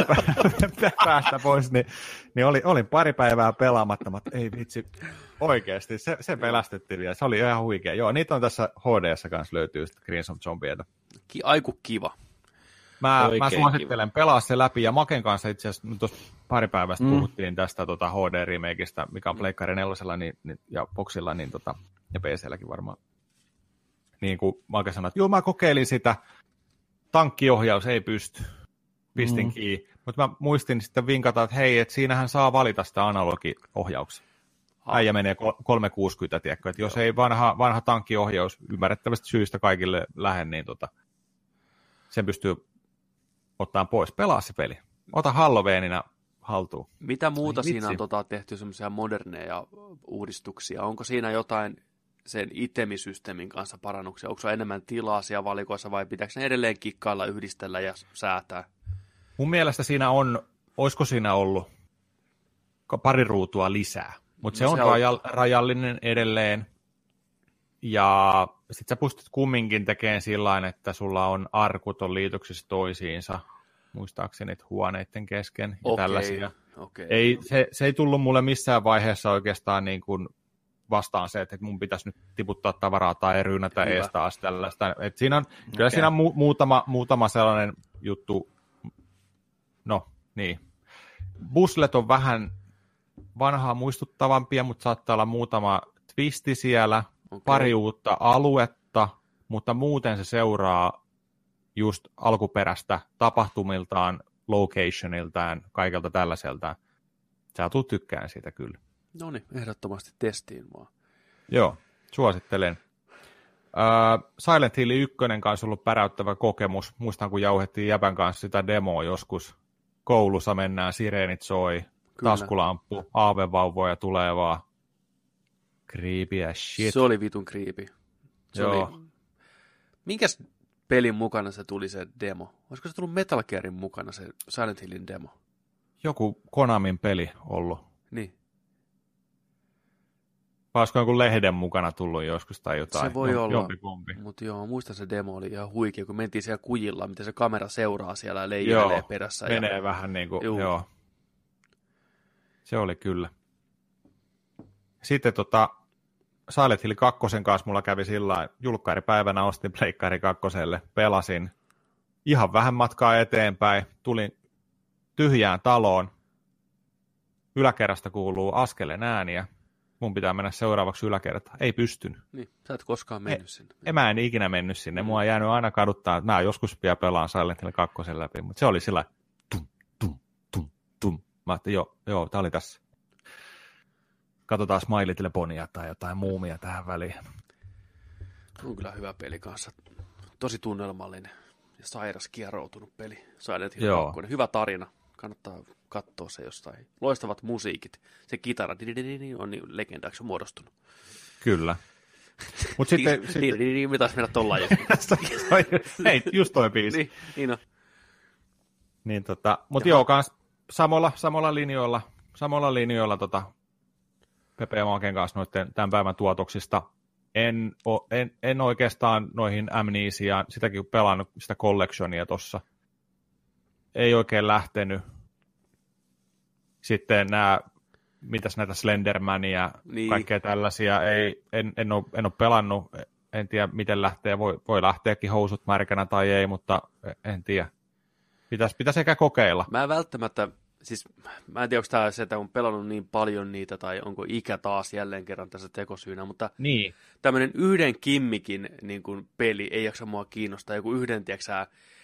päästä pois, niin, niin oli, olin pari päivää pelaamatta, mutta ei vitsi, oikeasti, se, se pelästytti vielä, se oli ihan huikea. Joo, niitä on tässä HD-ssa kanssa löytyy sitten Crimson Zombieita. Ki- aiku kiva. Mä, Oikein mä suosittelen pelaa se läpi, ja Maken kanssa itse asiassa tuossa pari päivästä Mm. mm. puhuttiin tästä tota, HD-remakeista, mikä on Pleikkari 4 niin, niin, ja Boxilla niin, tota, ja PClläkin varmaan. Niin kuin Make sanoi, että joo mä kokeilin sitä, tankkiohjaus ei pysty, pistin Mm. kiinni, mutta mä muistin sitten vinkata, että hei, että siinähän saa valita sitä analogiohjauksia. Ah. Äijä menee kol- 360, tiedätkö, että jos ei vanha, vanha tankkiohjaus ymmärrettävästi syystä kaikille lähde, niin tota, sen pystyy ottaa pois. Pelaa se peli. Ota Halloweenina haltuun. Mitä muuta Ai siinä on tota, tehty semmoisia moderneja uudistuksia? Onko siinä jotain sen itemisysteemin kanssa parannuksia? Onko se enemmän tilaa siellä valikoissa vai pitääkö ne edelleen kikkailla, yhdistellä ja säätää? Mun mielestä siinä on, olisiko siinä ollut pari ruutua lisää, mutta se No on, se on- rajal, rajallinen edelleen. Ja sit sä pystyt kumminkin tekemään sillä että sulla on arkut on liitoksissa toisiinsa, muistaakseni että huoneiden kesken ja Okei, tällaisia. okei. Ei, se, se ei tullut mulle missään vaiheessa oikeastaan niin kuin vastaan se, että mun pitäisi nyt tiputtaa tavaraa tai ryynätä ees taas tällaista. Et siinä on, kyllä Okei. siinä on mu- muutama, muutama sellainen juttu, no niin. Buslet on vähän vanhaa muistuttavampia, mutta saattaa olla muutama twisti siellä, Okei. pari uutta aluetta, mutta muuten se seuraa just alkuperäistä tapahtumiltaan, locationiltaan, kaikelta tällaiselta. Sä tulet tykkään siitä kyllä. No niin, ehdottomasti testiin vaan. Joo, suosittelen. Uh, Silent Hill 1 kanssa ollut päräyttävä kokemus. Muistan, kun jauhettiin Jäpän kanssa sitä demoa joskus. Koulussa mennään, sireenit soi, Kyllä. taskulamppu, aavevauvoja tulee vaan. Creepy as shit. Se oli vitun kriipi. Se Joo. oli... Minkäs pelin mukana se tuli se demo? Olisiko se tullut Metal Gearin mukana se Silent Hillin demo? Joku Konamin peli ollut. Niin. Olisiko joku lehden mukana tullut joskus tai jotain? Se voi Jom- olla. Mutta joo, muistan se demo oli ihan huikea, kun mentiin siellä kujilla, miten se kamera seuraa siellä ja leijailee perässä. Menee Ja... vähän niin kuin, Juu. joo. Se oli kyllä. Sitten tota, Silent Hill 2 kanssa mulla kävi sillä julkkaaripäivänä ostin Pleikkari 2, pelasin ihan vähän matkaa eteenpäin, tulin tyhjään taloon, yläkerrasta kuuluu askeleen ääniä, mun pitää mennä seuraavaksi yläkertaan, ei pystynyt. Niin, sä et koskaan mennyt sinne. En mä en ikinä mennyt sinne. Mua on jäänyt aina kaduttaa, että mä joskus vielä pelaan Silent Hill 2 läpi, mutta se oli sillä tum, tum, tum, tum. Mä ajattelin, joo, joo, tää oli tässä. Katsotaan My Little Ponya tai jotain muumia tähän väliin. On kyllä hyvä peli kanssa. Tosi tunnelmallinen ja sairas kieroutunut peli. Silent Hill Joo. 2. Hyvä tarina. kannattaa katsoa se jostain. Loistavat musiikit. Se kitara on niin legendaksi muodostunut. Kyllä. Mutta sitten, sitten Di-di-di-di, Mitäs mennä tollaan jo? hei, just toi biisi. niin, niin on. Niin tota, mutta joo, kans samalla, samalla linjoilla, samalla linjoilla tota, Pepe ja Maken kanssa noiden tämän päivän tuotoksista. En, o, en, en oikeastaan noihin Amnesiaan, sitäkin pelannut sitä collectionia tuossa, ei oikein lähtenyt. Sitten nämä, mitäs näitä Slendermania, Niin. kaikkea tällaisia, ei, en, en, ole, en ole pelannut, en tiedä miten lähtee, voi, voi lähteäkin housut märkänä tai ei, mutta en tiedä. Pitäisi, pitäisi ehkä kokeilla. Mä välttämättä, siis mä en tiedä, onko tämä se, että on pelannut niin paljon niitä, tai onko ikä taas jälleen kerran tässä tekosyynä, mutta Niin. tämmöinen yhden kimmikin niin kuin peli ei jaksa mua kiinnostaa. Joku yhden, tiedätkö,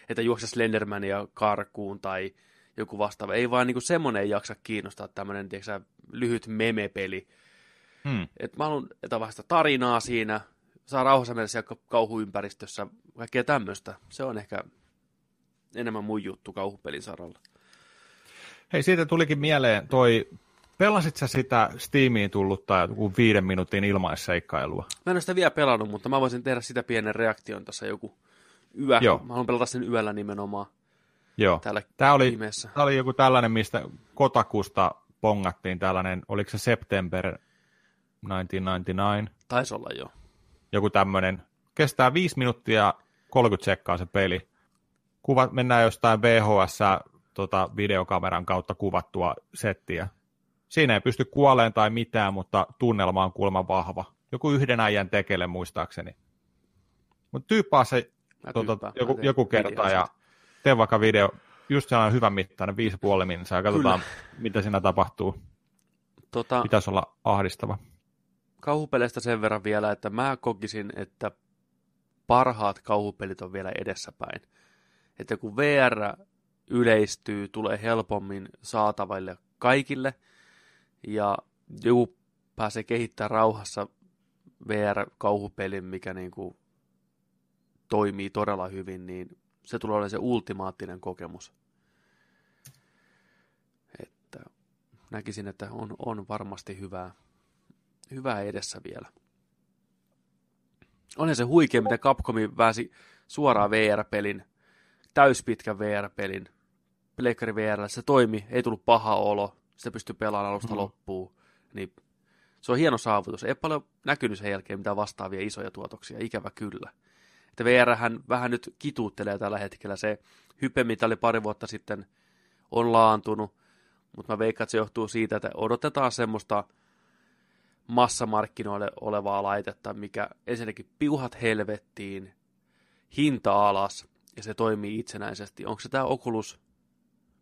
että juokse Slendermania karkuun tai joku vastaava. Ei vaan niin kuin semmoinen ei jaksa kiinnostaa tämmöinen, tiedätkö, lyhyt meme-peli. Hmm. Et mä haluan, vähän sitä tarinaa siinä, saa rauhassa mennä siellä kauhuympäristössä, kaikkea tämmöistä. Se on ehkä enemmän mun juttu kauhupelin saralla. Hei, siitä tulikin mieleen toi, pelasit sä sitä Steamiin tullutta joku viiden minuutin ilmaisseikkailua? Mä en ole sitä vielä pelannut, mutta mä voisin tehdä sitä pienen reaktion tässä joku yö. Joo. Mä haluan pelata sen yöllä nimenomaan Joo. täällä Tämä oli, ihmeessä. tämä oli joku tällainen, mistä Kotakusta pongattiin tällainen, oliko se September 1999, Taisi olla jo. joku tämmöinen. Kestää 5 minuuttia 30 sekkaa se peli. Kuvat, mennään jostain VHS tota, videokameran kautta kuvattua settiä. Siinä ei pysty kuoleen tai mitään, mutta tunnelma on kuulemma vahva. Joku yhden äijän tekele muistaakseni. Mutta tyyppaa se tota, joku, joku kerta ja. Tee vaikka video, just sellainen hyvän mittainen, 5,5 minsaa, ja katsotaan, mitä siinä tapahtuu. Tota, Pitäisi olla ahdistava. kauhupeleistä sen verran vielä, että mä kokisin, että parhaat kauhupelit on vielä edessäpäin. Että kun VR yleistyy, tulee helpommin saataville kaikille, ja joku pääsee kehittämään rauhassa VR-kauhupelin, mikä niin kuin toimii todella hyvin, niin se tulee olemaan se ultimaattinen kokemus. Että näkisin, että on, on varmasti hyvää, hyvää edessä vielä. Onhan se huikea, miten Capcomi pääsi suoraan VR-pelin, täyspitkän VR-pelin, Pleikkari VR, se toimi, ei tullut paha olo, sitä pystyi pelaamaan alusta Mhm. mm. loppuun, niin se on hieno saavutus. Ei paljon näkynyt sen jälkeen mitään vastaavia isoja tuotoksia, ikävä kyllä. Että VR hän vähän nyt kituuttelee tällä hetkellä. Se hype, mitä oli pari vuotta sitten, on laantunut, mutta mä veikkaan, että se johtuu siitä, että odotetaan semmoista massamarkkinoille olevaa laitetta, mikä ensinnäkin piuhat helvettiin, hinta alas, ja se toimii itsenäisesti. Onko se tämä Oculus,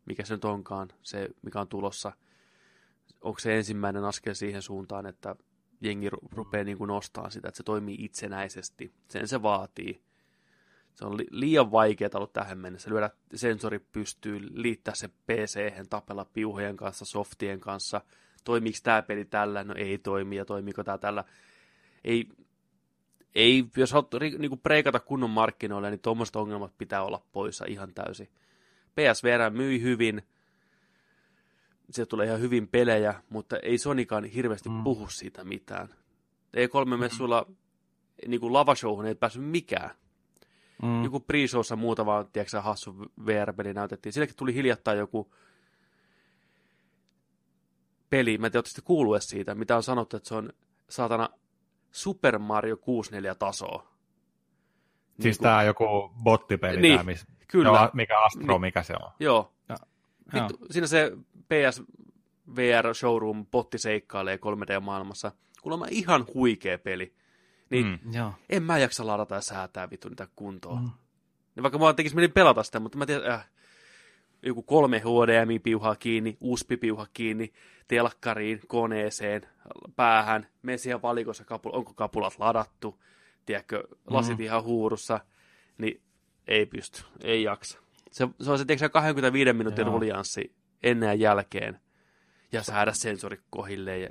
mikä se nyt onkaan, se mikä on tulossa, onko se ensimmäinen askel siihen suuntaan, että jengi ru- rupeaa niin kuin nostamaan sitä, että se toimii itsenäisesti. Sen se vaatii. Se on li- liian vaikeaa ollut tähän mennessä. Lyödä sensori pystyy, liittää se pc tapella piuhojen kanssa, softien kanssa. Toimiiko tämä peli tällä? No ei toimi. Ja toimiiko tämä tällä? Ei, ei jos haluat niinku preikata kunnon markkinoille, niin tuommoiset ongelmat pitää olla poissa ihan täysin. PSVR myi hyvin, se tulee ihan hyvin pelejä, mutta ei Sonikaan hirveästi mm. puhu siitä mitään. E3-messuilla mm. niin kuin lavashowhun ei päässyt mikään. Mm. Joku pre-showssa muutama, tiedätkö hassu VR-peli näytettiin. Sillekin tuli hiljattain joku peli, mä en tiedä, te kuullut siitä, mitä on sanottu, että se on saatana Super Mario 64 tasoa. Siis Niin kuin- tämä joku bottipeli, Niin, tää, miss, Kyllä. Joo, mikä Astro, Niin. mikä se on. Joo. Joo. Vittu, siinä se PSVR Showroom potti seikkailee 3D-maailmassa. Kuulemma ihan huikea peli. Niin mm. Joo. en mä jaksa ladata ja säätää vittu niitä kuntoon. Mm. Niin vaikka mä tekis mieli pelata sitä, mutta mä tiedän, äh, joku kolme HDMI-piuhaa kiinni, USB-piuha kiinni, telkkariin, koneeseen, päähän, siihen valikossa, kapul- onko kapulat ladattu, tiedätkö, lasit mm. ihan huurussa, niin ei pysty, ei jaksa. Se, se on se, tiedätkö, 25 minuutin ruljanssi ennen ja jälkeen, ja säädä sensori kohilleen, ja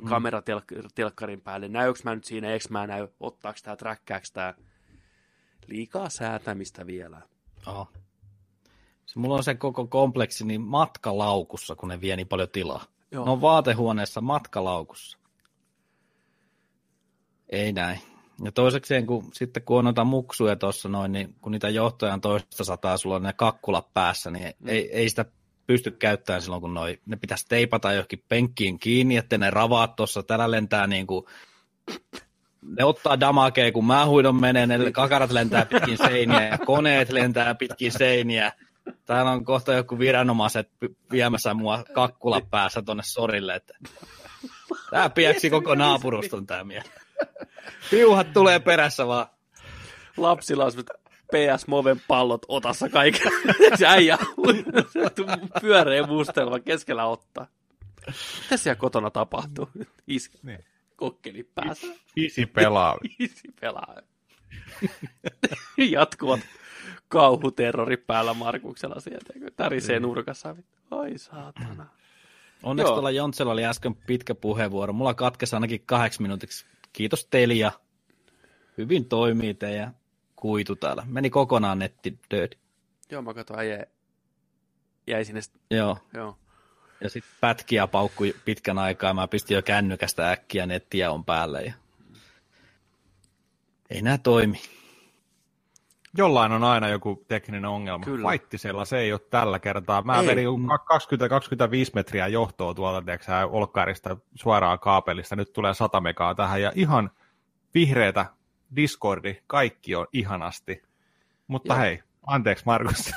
Mm. kamera telk- telkkarin päälle, näykö mä nyt siinä, eikö mä näy, ottaako tää, träkkääkö tää, liikaa säätämistä vielä. Oho. Mulla on se koko kompleksi niin matkalaukussa, kun ne vie niin paljon tilaa. Joo. Ne on vaatehuoneessa matkalaukussa. Ei näin. Ja toisekseen, kun, sitten kun on noita muksuja tuossa noin, niin kun niitä johtojan toista sataa, sulla on ne kakkulat päässä, niin mm. ei, ei sitä pysty käyttämään silloin, kun noi, ne pitäisi teipata johonkin penkkiin kiinni, että ne ravaat tuossa, täällä lentää niin kuin, ne ottaa damakea, kun mä huidon menee, ne kakarat lentää pitkin seiniä ja koneet lentää pitkin seiniä. Täällä on kohta joku viranomaiset viemässä mua kakkula päässä tonne sorille, että tää piäksi koko naapuruston tää mies. Piuhat tulee perässä vaan. Lapsilla on PS Moven pallot otassa kaiken. Se äijä pyöreä mustelma keskellä ottaa. Mitä siellä kotona tapahtuu? Is, Niin. kokkeli päässä. Isi pelaa. Isi pelaa. Jatkuvat kauhuterrori päällä Markuksella sieltä, kun tärisee nurkassa. Ai saatana. Onneksi Joo. tuolla Jontsella oli äsken pitkä puheenvuoro. Mulla katkesi ainakin kahdeksi minuutiksi. Kiitos Telia. Hyvin toimii teidän kuitu täällä. Meni kokonaan netti död. Joo, mä katsoin äijä jäi sinne. Joo. Joo. Ja sitten pätkiä paukkui pitkän aikaa. Mä pistin jo kännykästä äkkiä, nettiä on päällä. Ja... Ei nämä toimi. Jollain on aina joku tekninen ongelma. Kyllä. Faittisella se ei ole tällä kertaa. Mä Ei. vedin joku 20-25 metriä johtoa tuolta, tiedätkö, Olkkarista suoraan kaapelista. Nyt tulee 100 megaa tähän ja ihan vihreätä Discordi, kaikki on ihanasti. Mutta Joo. hei, anteeksi Markus,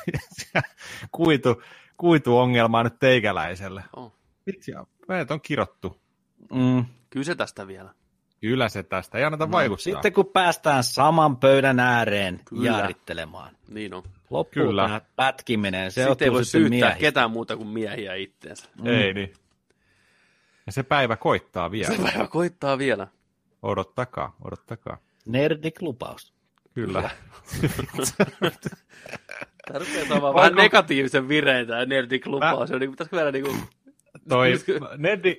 kuitu, kuituongelmaa nyt teikäläiselle. Oh. Vitsi, meidät on kirottu. Mm. Kyllä se tästä vielä. Kyllä se tästä, ei anneta vaikuttaa. Sitten kun päästään saman pöydän ääreen Kyllä. jaarittelemaan. Niin on. Loppuu Kyllä. tämä pätkiminen. Se Sitten ei voi syyttää miehiin. ketään muuta kuin miehiä itteensä. Ei niin. Ja se päivä koittaa vielä. Se päivä koittaa vielä. Odottakaa, odottakaa. Nerdik lupaus. Kyllä. Tämä rupeaa saamaan vähän negatiivisen vireen tämä Nerdik lupaus. Mä... Niin, pitäisikö vielä niin kuin... Toi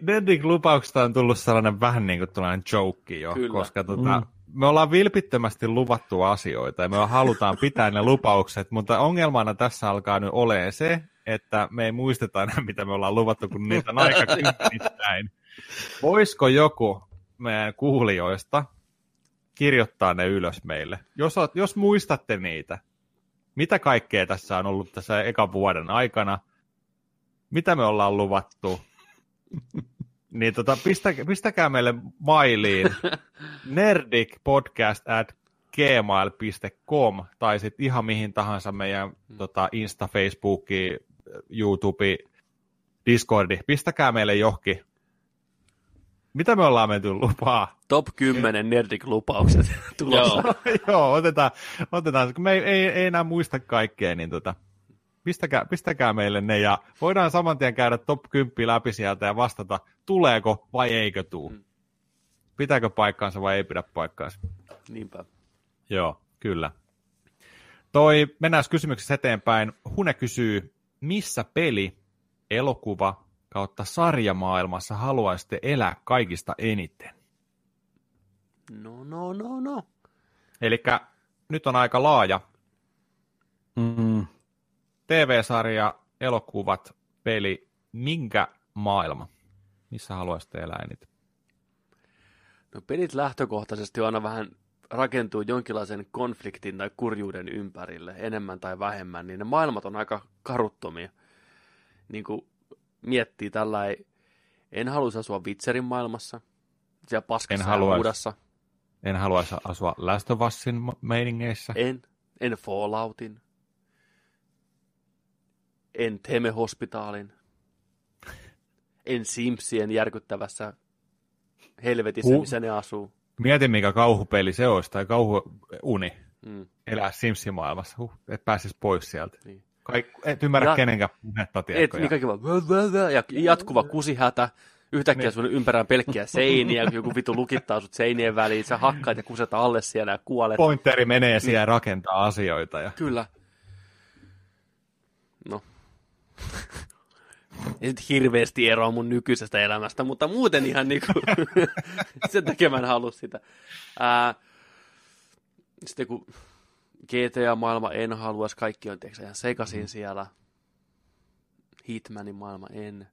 Neddik lupauksesta on tullut sellainen vähän niin kuin tällainen joke jo, Kyllä. koska tota, me ollaan vilpittömästi luvattu asioita ja me halutaan pitää ne lupaukset, mutta ongelmana tässä alkaa nyt olemaan se, että me ei muisteta enää, mitä me ollaan luvattu, kun niitä on aika kymmenittäin. Voisiko joku meidän kuulijoista kirjoittaa ne ylös meille? Jos, oot- jos muistatte niitä, mitä kaikkea tässä on ollut tässä ekan vuoden aikana, mitä me ollaan luvattu, niin tota, pistäkää, pistäkää meille mailiin nerdicpodcast at gmail.com tai sitten ihan mihin tahansa meidän tota, Insta, Facebooki, YouTube, Discordi. Pistäkää meille johonkin. Mitä me ollaan menty lupaa? Top 10 Nerdik lupaukset tulossa. Joo, otetaan, otetaan. Kun me ei, ei, ei enää muista kaikkea, niin tota, pistäkää, pistäkää meille ne ja voidaan saman tien käydä top 10 läpi sieltä ja vastata, tuleeko vai eikö tuu. Mm. Pitääkö paikkaansa vai ei pidä paikkaansa. Niinpä. Joo, kyllä. Toi, mennään kysymyksessä eteenpäin. Hune kysyy, missä peli, elokuva kautta sarjamaailmassa haluaisitte elää kaikista eniten? No, no, no, no. Eli nyt on aika laaja Mm. TV-sarja, elokuvat, peli, minkä maailma? Missä haluaisitte elää eniten? No pelit lähtökohtaisesti aina vähän rakentuu jonkinlaisen konfliktin tai kurjuuden ympärille, enemmän tai vähemmän, niin ne maailmat on aika karuttomia. Niin kuin miettii tällä ei, en haluaisi asua Witcherin maailmassa, siellä paskassa En ja haluaisi. huudassa. En haluaisi asua Last of Usin meiningeissä. En, en Falloutin, en Teme Hospitaalin, en Simpsien järkyttävässä helvetissä, missä ne asuu. Mietin, mikä kauhupeli se olisi, tai kauhuuni Mm, elää Simsin maailmassa. Huh, et pääsisi pois sieltä. niin. Kaik, et ymmärrä Ja- kenenkään puhetta, Et, tiedätkö? niin ja- kaikki vaan vö, vö, vö, ja jatkuva kusihätä. Yhtäkkiä Niin. sun ympärään pelkkiä seiniä, joku vitu lukittaa sut seinien väliin, sä hakkaat ja kuset alle siellä ja kuolet. Pointeri menee siellä ja rakentaa asioita. Ja... Kyllä. No. Ei nyt hirveästi eroa mun nykyisestä elämästä, mutta muuten ihan niinku, sen takia mä en halua sitä. Ää, sitten kun GTA-maailma en haluaisi, kaikki on tiiäksä, ihan sekaisin siellä. Hitmanin maailma en.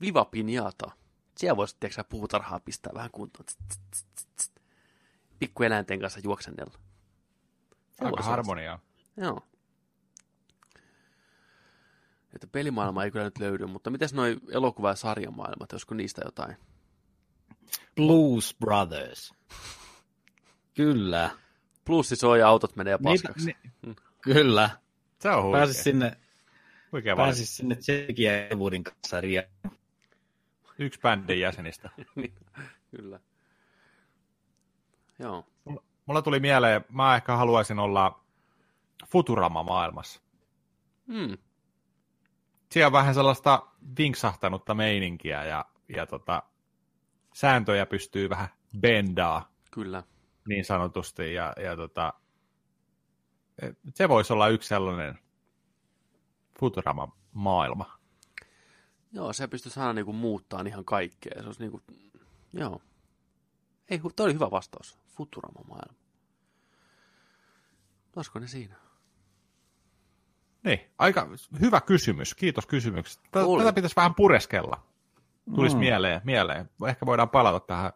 Viva Pinata. Siellä voisi, tiedätkö sä, puutarhaa pistää vähän kuntoon. Tst. Pikkueläinten kanssa juoksennella. Se Aika voisi harmoniaa. Joo. Että pelimaailma ei kyllä nyt löydy, mutta mitäs noi elokuva- ja sarjamaailmat, olisiko niistä jotain? Blues Brothers. Kyllä, Plussi soi ja autot menee Niitä- paskaksi. ni- kyllä. Se on huikea. Pääsis sinne, huikea pääsis sinne Jackie ja Ewoodin kanssa ria. Yksi bändin jäsenistä. Niin, kyllä. Joo. Mulla tuli mieleen, mä ehkä haluaisin olla Futurama-maailmassa. Hmm. Siellä on vähän sellaista vinksahtanutta meininkiä ja, ja tota, sääntöjä pystyy vähän bendaa Kyllä. Niin sanotusti. Ja, ja tota, se voisi olla yksi sellainen Futurama-maailma. Joo, se pystyisi aina niinku muuttaa ihan kaikkea. Se olisi niinku, joo. Ei, toi oli hyvä vastaus. Futurama-maailma. Olisiko ne siinä? Niin, aika hyvä kysymys. Kiitos kysymyksestä. Tätä, Oli. tätä pitäisi vähän pureskella. Tulisi Mm. mieleen, mieleen. Ehkä voidaan palata tähän,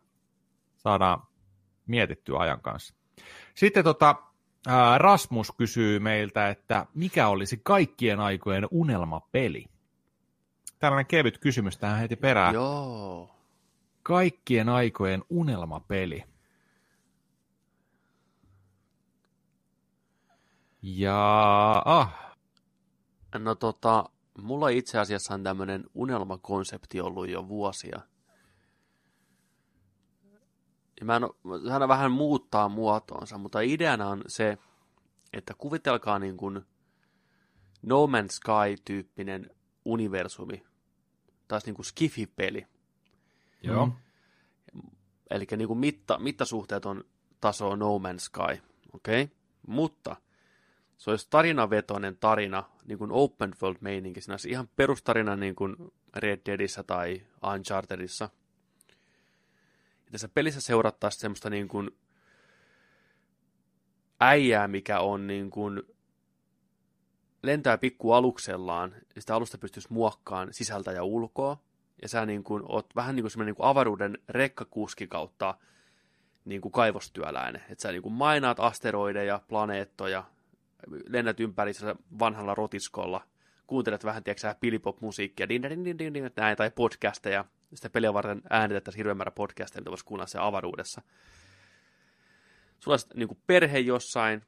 saadaan mietittyä ajan kanssa. Sitten tota, Rasmus kysyy meiltä, että mikä olisi kaikkien aikojen unelmapeli? Tällainen kevyt kysymys tähän heti perään. Joo. Kaikkien aikojen unelmapeli. Ja ah, No tota, mulla itse asiassa on tämmöinen unelmakonsepti ollut jo vuosia. Ja mä en se aina vähän muuttaa muotoonsa, mutta ideana on se, että kuvitelkaa niin kuin No Man's Sky-tyyppinen universumi, taas niin kuin Skifi-peli. joo. Mm. Eli niin kuin mitta, mittasuhteet on taso No Man's Sky, okei? Okay? Mutta se olisi tarinavetoinen tarina, niin kuin open world meininki, siinä olisi ihan perustarina niin kuin Red Deadissä tai Unchartedissa. Ja tässä pelissä seurattaisiin semmoista niin kuin äijää, mikä on niin kuin lentää pikku aluksellaan, ja sitä alusta pystyisi muokkaan sisältä ja ulkoa, ja sä niin kuin, oot vähän niin kuin semmoinen niin kuin avaruuden rekkakuski kautta niin kuin kaivostyöläinen. Että sä niin kuin mainaat asteroideja, planeettoja, lennät ympäri vanhalla rotiskolla, kuuntelet vähän, tiedätkö sä, pilipop-musiikkia, din, din, din, din, näin, tai podcasteja. Sitä peliä varten äänitettäisiin hirveän määrä podcasteja, mitä voisi kuunnella siellä avaruudessa. Sulla olisi niin kuin perhe jossain,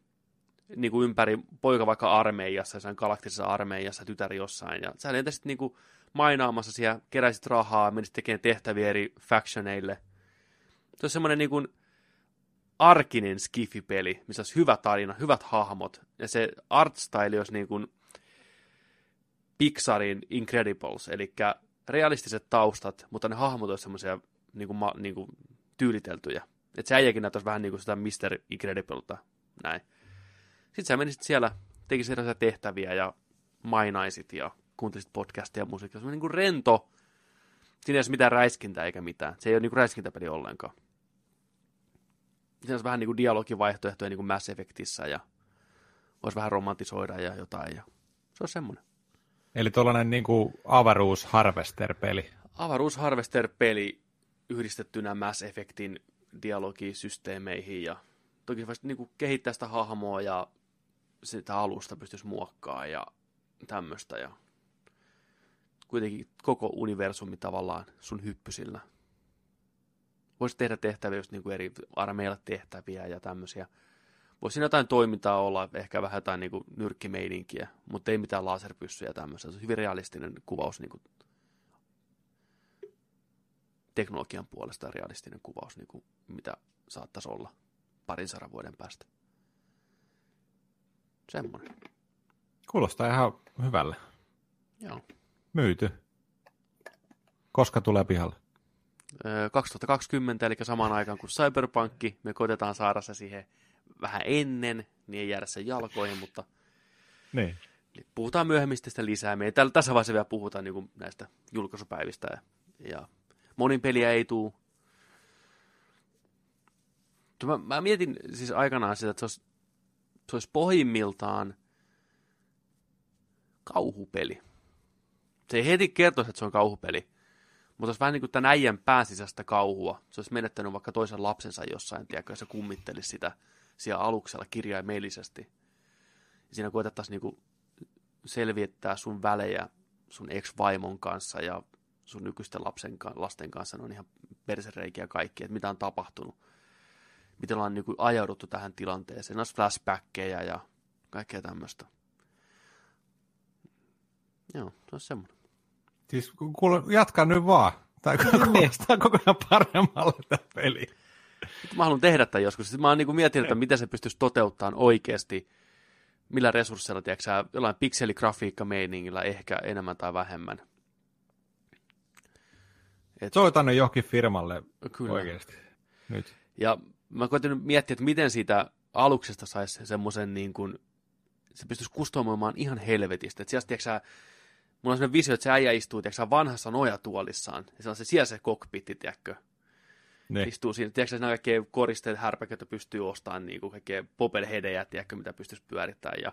niin kuin ympäri, poika vaikka armeijassa, jossain galaktisessa armeijassa, tytär jossain, ja sä lentäisit niin kuin mainaamassa siellä, keräisit rahaa, menisit tekemään tehtäviä eri factioneille. Se on semmoinen niin arkinen skifi-peli, missä olisi hyvä tarina, hyvät hahmot, ja se art style olisi niin kuin Pixarin Incredibles, eli realistiset taustat, mutta ne hahmot olisivat semmoisia niin kuin, niin kuin tyyliteltyjä. Että se äijäkin näyttäisi vähän niin kuin sitä Mr. Incredibleta, näin. Sitten sä menisit siellä, tekisit erilaisia tehtäviä ja mainaisit ja kuuntelisit podcastia ja musiikkia. Se on niin kuin rento. Siinä ei ole mitään räiskintää eikä mitään. Se ei ole niin kuin räiskintäpeli ollenkaan. Siinä olisi vähän niin kuin dialogivaihtoehtoja niin kuin Mass Effectissä ja voisi vähän romantisoida ja jotain. Ja se on semmoinen. Eli tuollainen niin kuin avaruus harvester-peli. Avaruus Harvester-peli yhdistettynä Mass Effectin dialogisysteemeihin ja toki voisi niin kuin kehittää sitä hahmoa ja sitä alusta pystyisi muokkaamaan ja tämmöistä ja kuitenkin koko universumi tavallaan sun hyppysillä. Voisi tehdä tehtäviä, just niin kuin eri armeilla tehtäviä ja tämmöisiä. Voisi siinä jotain toimintaa olla, ehkä vähän jotain niin kuin nyrkkimeininkiä, mutta ei mitään laserpyssyjä tämmöistä. Se on hyvin realistinen kuvaus niin kuin teknologian puolesta ja realistinen kuvaus, niin kuin mitä saattaisi olla parin sadan vuoden päästä. Semmoinen. Kuulostaa ihan hyvälle. Joo. Myyty. Koska tulee pihalle? Öö, 2020, eli samaan aikaan kuin Cyberpunkki, me koitetaan saada se siihen vähän ennen, niin ei jäädä sen jalkoihin, mutta Niin. niin puhutaan myöhemmin sitten lisää. Me ei tällä, tässä vaiheessa vielä puhuta niin kuin näistä julkaisupäivistä ja, ja monin peliä ei tule. Mä, mä mietin siis aikanaan sitä, että se olisi, se olisi pohjimmiltaan kauhupeli. Se ei heti kertoisi, että se on kauhupeli, mutta olisi vähän niin kuin tämän äijän pääsisäistä kauhua. Se olisi menettänyt vaikka toisen lapsensa jossain, tiedätkö, ja se kummittelisi sitä siellä aluksella kirjaimellisesti. Ja siinä koetettaisiin niin kuin selvittää sun välejä sun ex-vaimon kanssa ja sun nykyisten lapsen, lasten kanssa. Ne on ihan persereikiä kaikki, että mitä on tapahtunut. Miten ollaan niin kuin ajauduttu tähän tilanteeseen. Olisi flashbackkejä ja kaikkea tämmöistä. Joo, se on semmoinen. Siis kuule, jatka nyt vaan. Tämä kuulostaa kokonaan paremmalle tämä peli. Nyt mä haluan tehdä tämän joskus. Sitten mä oon niin miettinyt, että miten se pystyisi toteuttamaan oikeasti. Millä resursseilla, tiedätkö sä, jollain pikseligrafiikka-meiningillä ehkä enemmän tai vähemmän. Et... Soitan johonkin firmalle Kyllä. oikeasti. Nyt. Ja mä koitin miettiä, että miten siitä aluksesta saisi semmoisen niin kuin, se pystyisi kustomoimaan ihan helvetistä. Että sieltä, tiedätkö sä, mulla on sellainen visio, että se äijä istuu, tiedätkö vanhassa nojatuolissaan, ja se on se siellä se kokpitti, tiedätkö, Ne. istuu siinä. Tiedätkö, nämä kaikkea koristeet, härpäköitä pystyy ostamaan, niin kuin kaikkea popelhedejä, tiedätkö, mitä pystyisi pyörittämään, ja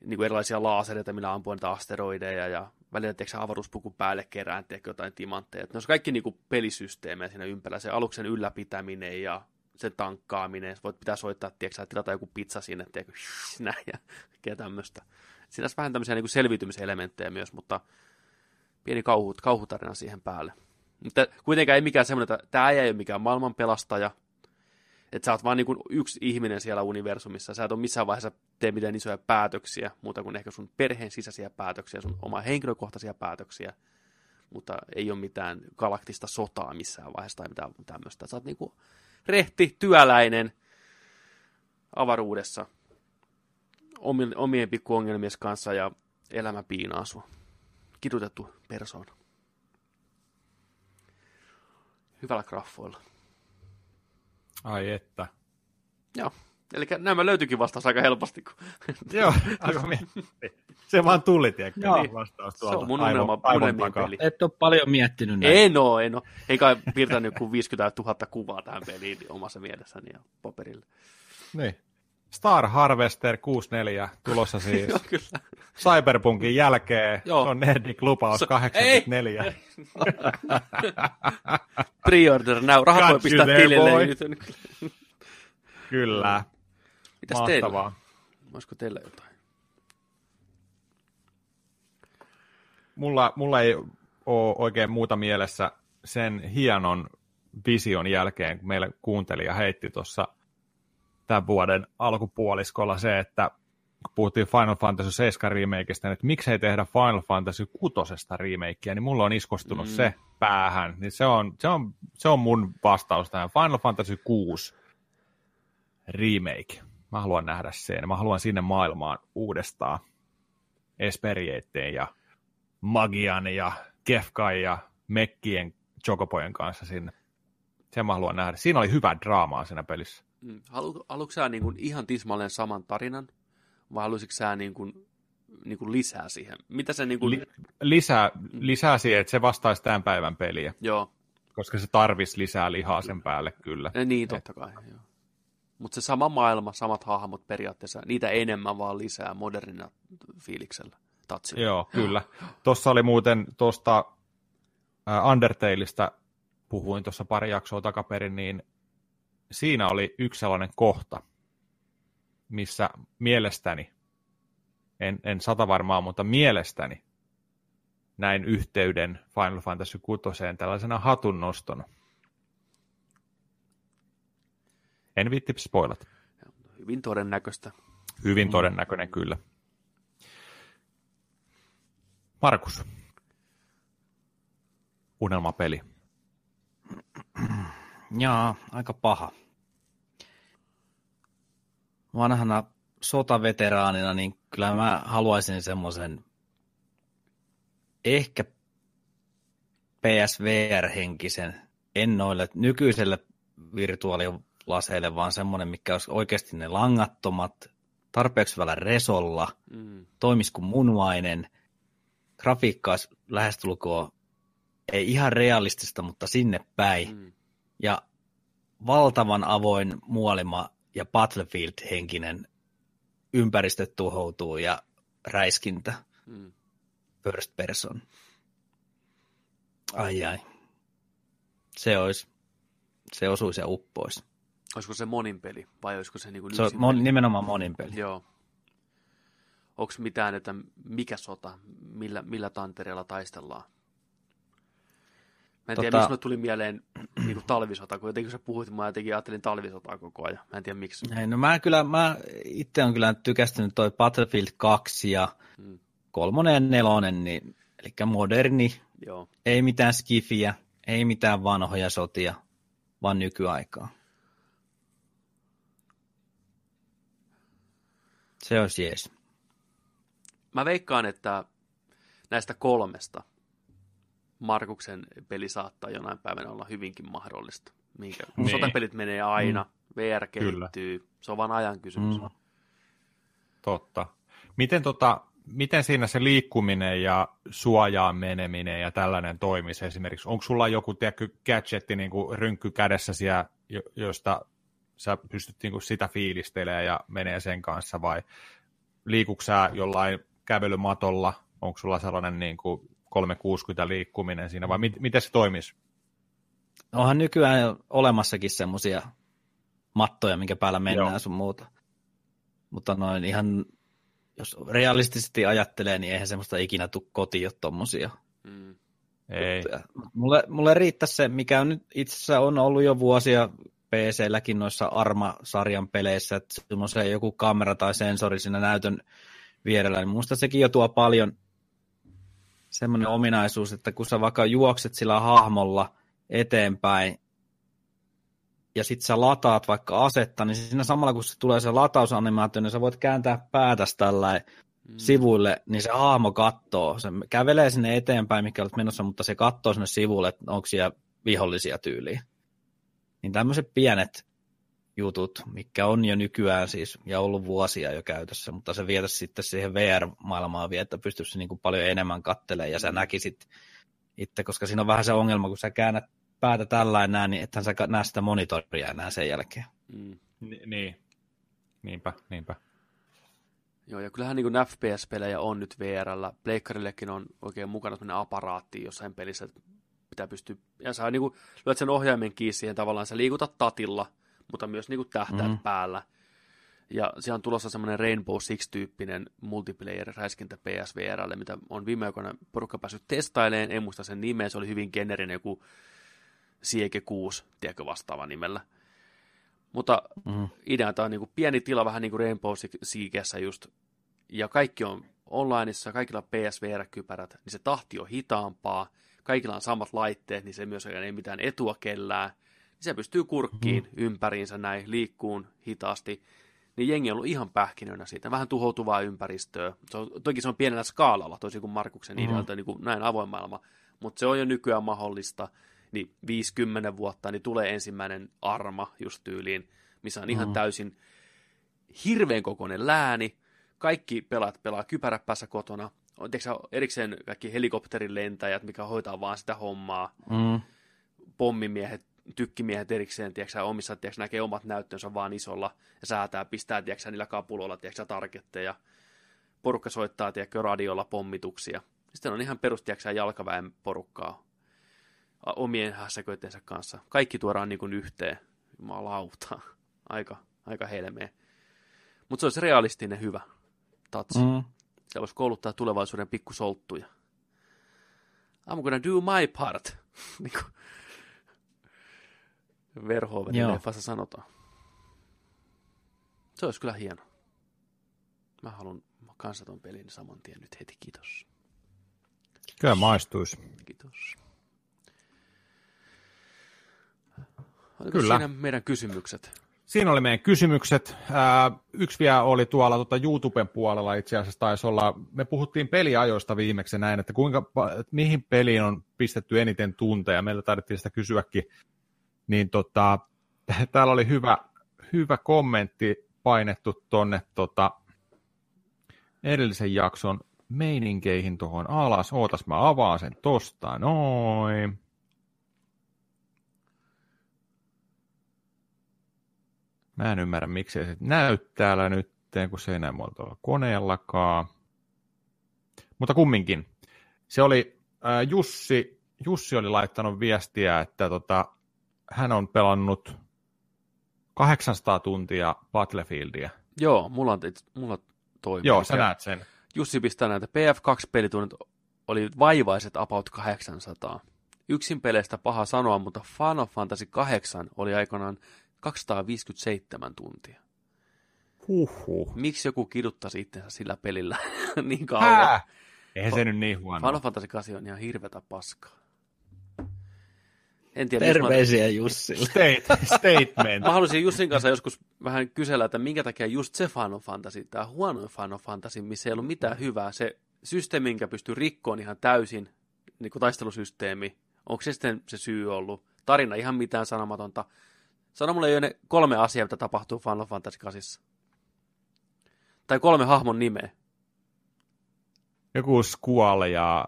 niin kuin erilaisia laasereita, millä ampuu niitä asteroideja, ja välillä, tiedätkö, avaruuspukun päälle kerään, tiedätkö, jotain timantteja. Ne on kaikki niin kuin pelisysteemejä siinä ympärillä, se aluksen ylläpitäminen ja sen tankkaaminen, voit pitää soittaa, tiedätkö, tilata joku pizza sinne, tiedätkö, näin, ja kaikkea tämmöistä. Siinä olisi vähän tämmöisiä niin kuin selviytymiselementtejä myös, mutta pieni kauhu, kauhutarina siihen päälle. Mutta kuitenkaan ei mikään semmoinen, että tämä ei ole mikään maailman pelastaja, että sä oot vaan niin yksi ihminen siellä universumissa, sä et ole missään vaiheessa tee mitään isoja päätöksiä, muuta kuin ehkä sun perheen sisäisiä päätöksiä, sun oma henkilökohtaisia päätöksiä, mutta ei ole mitään galaktista sotaa missään vaiheessa tai mitään tämmöistä. Sä oot niin kuin rehti, työläinen avaruudessa omien, omien pikkuongelmien kanssa ja elämä piinaa sua. Kidutettu persoona. Hyvällä graffoilla. Ai että. Joo. Eli nämä löytyikin vastaus aika helposti. Kun... Joo, aika mietti. Se vaan tuli, tiedätkö, Joo. niin vastaus Se tuolta. on mun unelma, aivon unelmien peli. Et ole paljon miettinyt näitä. En oo, en oo. Ei kai piirtänyt joku 50 000 kuvaa tähän peliin omassa mielessäni ja paperille. Niin. Star Harvester 64 tulossa siis Joo, kyllä. Cyberpunkin jälkeen. Joo. Se on Nerdik lupaus Se- 84. Pre-order now. Rahat voi Got pistää tilille. Nyt Kyllä. Mitäs teillä? Mahtavaa. Olisiko teillä jotain? Mulla, mulla ei ole oikein muuta mielessä sen hienon vision jälkeen, kun meille kuuntelija heitti tuossa tämän vuoden alkupuoliskolla se, että kun puhuttiin Final Fantasy 7 remakeista, niin että miksei tehdä Final Fantasy 6 remakea, niin mulla on iskostunut Mm. se päähän. Niin se, on, se, on, se on mun vastaus tähän. Final Fantasy 6 remake. Mä haluan nähdä sen. Mä haluan sinne maailmaan uudestaan Esperieitteen ja Magian ja Kefkai ja Mekkien Chocopojen kanssa sinne. Sen mä haluan nähdä. Siinä oli hyvää draamaa siinä pelissä. Mm. Halu, haluatko sä niin kuin ihan tismalleen saman tarinan, vai haluaisitko sä niin kuin, niin kuin lisää siihen? Mitä se niin kuin... Li- lisää, lisää siihen, että se vastaisi tämän päivän peliä, Joo, koska se tarvisi lisää lihaa sen päälle kyllä. ja niin totta kai. Joo. Mutta se sama maailma, samat hahmot periaatteessa, niitä enemmän vaan lisää modernina fiiliksellä, tatsilla. Joo, kyllä. Tuossa oli muuten tuosta Undertaleista, puhuin tuossa pari jaksoa takaperin, niin siinä oli yksi sellainen kohta, missä mielestäni, en, en sata varmaa, mutta mielestäni näin yhteyden Final Fantasy 6 tällaisena hatunnoston. En viitti spoilata. Hyvin todennäköistä. Hyvin todennäköinen kyllä. Markus. Unelmapeli. Jaa, aika paha. Vanhana sotaveteraanina, niin kyllä mä haluaisin semmoisen ehkä PSVR-henkisen, en noille nykyiselle virtuaalilaseille, vaan semmoinen, mikä olisi oikeasti ne langattomat, tarpeeksi hyvällä resolla, Mm. toimisi kuin munvainen, grafiikka olisi lähestulkoon ei ihan realistista, mutta sinne päin Mm. Ja valtavan avoin muolima ja Battlefield-henkinen ympäristö tuhoutuu ja räiskintä. Mm. first person. Ai ai. Se olisi, se osuisi ja uppoisi. Olisiko se monin peli vai olisiko se niinku Se on mon, peli? nimenomaan monin peli. Joo. Onko mitään, että mikä sota, millä, millä tantereella taistellaan? Mä en tiedä, Tota- miksi mulle tuli mieleen niin talvisota, kun jotenkin kun sä puhuit, mä jotenkin ajattelin talvisotaa koko ajan. Mä en tiedä miksi. Ei, no mä kyllä, mä itse on kyllä tykästynyt toi Battlefield 2 ja Mm. kolmonen ja nelonen, niin, eli moderni, Joo. ei mitään skifiä, ei mitään vanhoja sotia, vaan nykyaikaa. Se olisi jees. Mä veikkaan, että näistä kolmesta Markuksen peli saattaa jonain päivänä olla hyvinkin mahdollista. Minkä, Niin. sotapelit menee aina, VR kehittyy, se on vain ajan kysymys. Mm. Totta. Miten, tota, miten siinä se liikkuminen ja suojaan meneminen ja tällainen toimisi esimerkiksi? Onko sulla joku tiedätkö, gadgetti niin kuin rynkky kädessä siellä, jo- josta sä pystyt niin kuin sitä fiilistelemään ja menee sen kanssa vai liikuks sä jollain kävelymatolla? Onko sulla sellainen niin kuin 360 liikkuminen siinä vai mit, miten se toimisi? Onhan nykyään olemassakin semmosia mattoja, minkä päällä mennään Joo. sun muuta. Mutta noin ihan, jos realistisesti ajattelee, niin eihän semmoista ikinä tuu kotiin jo tommosia. Mm. Ei. Mulle, mulle riittäisi se, mikä on nyt itse asiassa on ollut jo vuosia PC-lläkin noissa Arma-sarjan peleissä, että sulla on se joku kamera tai sensori siinä näytön vierellä, niin musta sekin jo tuo paljon semmoinen ominaisuus, että kun sä vaikka juokset sillä hahmolla eteenpäin, ja sit sä lataat vaikka asetta, niin siinä samalla kun se tulee se latausanimaatio, niin sä voit kääntää päätäs tällä Mm. sivuille, niin se hahmo kattoo. Se kävelee sinne eteenpäin, mikä olet menossa, mutta se kattoo sinne sivulle, että onko siellä vihollisia tyyliä. Niin tämmöiset pienet jutut, mikä on jo nykyään siis, ja ollut vuosia jo käytössä, mutta se vietäisi sitten siihen VR-maailmaan vielä, että pystyisi niin kuin paljon enemmän kattelemaan, ja sä näkisit itse, koska siinä on vähän se ongelma, kun sä käännät päätä tällainen näin, niin ethän sä näe sitä monitoria enää sen jälkeen. Mm. Ni- niin. Niinpä, niinpä. Joo, ja kyllähän niin FPS-pelejä on nyt VRllä. Pleikkarillekin on oikein mukana sellainen aparaatti jossain pelissä, että pitää pystyä, ja sä niin kuin, lyöt sen ohjaimen kiinni siihen tavallaan, sä liikutat tatilla, mutta myös niin kuin tähtäät Mhm. päällä. Ja siellä on tulossa semmoinen Rainbow Six-tyyppinen multiplayer-räiskintä PSVRlle, mitä on viime aikoina porukka päässyt testailemaan, en muista sen nimeä, se oli hyvin generinen joku Siege 6, tiedätkö vastaava nimellä. Mutta Mm. idea on niin kuin pieni tila, vähän niin kuin Rainbow Siegessä just, ja kaikki on onlineissa, kaikilla on PSVR-kypärät, niin se tahti on hitaampaa, kaikilla on samat laitteet, niin se myös ei mitään etua kellään, se pystyy kurkkiin mm. ympäriinsä näin, liikkuun hitaasti, niin jengi on ollut ihan pähkinönä siitä, vähän tuhoutuvaa ympäristöä. Se on, toki se on pienellä skaalalla, toisin kuin Markuksen mm. idealta, niin kuin näin avoin maailma, mutta se on jo nykyään mahdollista, niin 50 vuotta, niin tulee ensimmäinen arma just tyyliin, missä on ihan Mhm. täysin hirveän kokoinen lääni, kaikki pelaat pelaa kypärä päässä kotona, on tiedätkö, erikseen kaikki helikopterin lentäjät, mikä hoitaa vaan sitä hommaa, Mm. pommimiehet, tykkimiehet erikseen, tiedätkö, omissa, tiedätkö, näkee omat näyttönsä vaan isolla ja säätää, pistää tiedätkö, niillä kapuloilla tiedätkö, targetteja. Porukka soittaa tiedätkö, radiolla pommituksia. Sitten on ihan perus tiedätkö, jalkaväen porukkaa omien hässäköitteensä kanssa. Kaikki tuodaan niin kuin yhteen. Jumalauta. Aika, aika helmeä. Mutta se olisi realistinen hyvä tatsi. Mm. Siellä voisi kouluttaa tulevaisuuden pikkusolttuja. I'm gonna do my part. niin kuin Joo. leffassa sanotaan. Se olisi kyllä hieno. Mä haluan kanssa ton pelin saman tien nyt heti, kiitos. Kyllä maistuisi. Kiitos. Oliko Kyllä. siinä meidän kysymykset? Siinä oli meidän kysymykset. Ää, yksi vielä oli tuolla tuota YouTuben puolella itse asiassa taisi olla, me puhuttiin peliajoista viimeksi näin, että kuinka, mihin peliin on pistetty eniten tunteja, meiltä taidettiin sitä kysyäkin, niin tota, täällä oli hyvä, hyvä kommentti painettu tonne tota, edellisen jakson meininkeihin tuohon alas. Ootas, mä avaan sen tosta, noin. Mä en ymmärrä, miksei se näy täällä nyt, kun se ei näy mulla tuolla koneellakaan. Mutta kumminkin. Se oli äh, Jussi, Jussi oli laittanut viestiä, että tota, hän on pelannut 800 tuntia Battlefieldia. Joo, mulla, on, mulla toimii. Joo, sä näet sen. Jussi pistää näitä PF2-pelitunnit oli vaivaiset about 800. Yksin peleistä paha sanoa, mutta Final Fantasy 8 oli aikanaan 257 tuntia. Huhhuh. Miksi joku kiduttaisi itsensä sillä pelillä niin kauan? Hää? Eihän se nyt niin huono. Final Fantasy 8 on ihan hirvetä paskaa. En tiedä, jos mä, Terveisiä Jussille. State, statement. mä haluaisin Jussin kanssa joskus vähän kysellä, että minkä takia just se Final Fantasy, tämä huono Final Fantasy, missä ei ollut mitään hyvää, se systeemi, minkä pystyy rikkoon ihan täysin, niin kuin taistelusysteemi, onko se sitten se syy ollut? Tarina ihan mitään sanomatonta. Sano mulle jo ne kolme asiaa, mitä tapahtuu Final Fantasy 8. Tai kolme hahmon nimeä. Joku Squall ja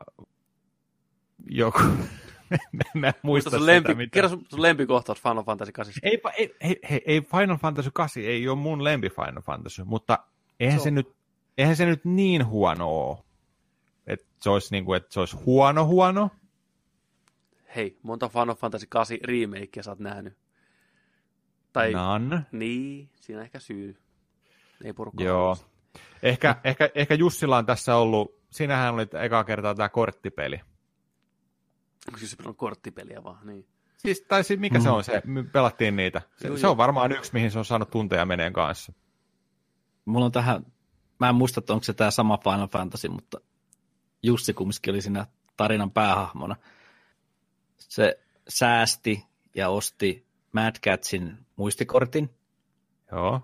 joku... Mä en muista sun sitä, lempi, mitä. kerro sun, sun lempikohtaus Final Fantasy 8. Ei, ei, ei, ei, Final Fantasy 8 ei ole mun lempi Final Fantasy, mutta eihän Se se, nyt, eihän se nyt niin huono ole. Että se olisi, niin kuin, että se olisi huono huono. Hei, monta Final Fantasy 8 remakea sä oot nähnyt? Tai, None. niin, siinä ehkä syy. Ei porukka Joo. Ehkä, ehkä, ehkä Jussilla on tässä ollut, siinähän oli eka kertaa tämä korttipeli. Onko se pelannut korttipeliä vaan? Niin. Siis, tai siis mikä mm. se on se, me pelattiin niitä. Se, Joo, se joo. on varmaan yksi, mihin se on saanut tunteja meneen kanssa. Mulla on tähän, mä en muista, että onko se tämä sama Final Fantasy, mutta Jussi kumminkin oli siinä tarinan päähahmona. Se säästi ja osti Mad Catsin muistikortin Joo.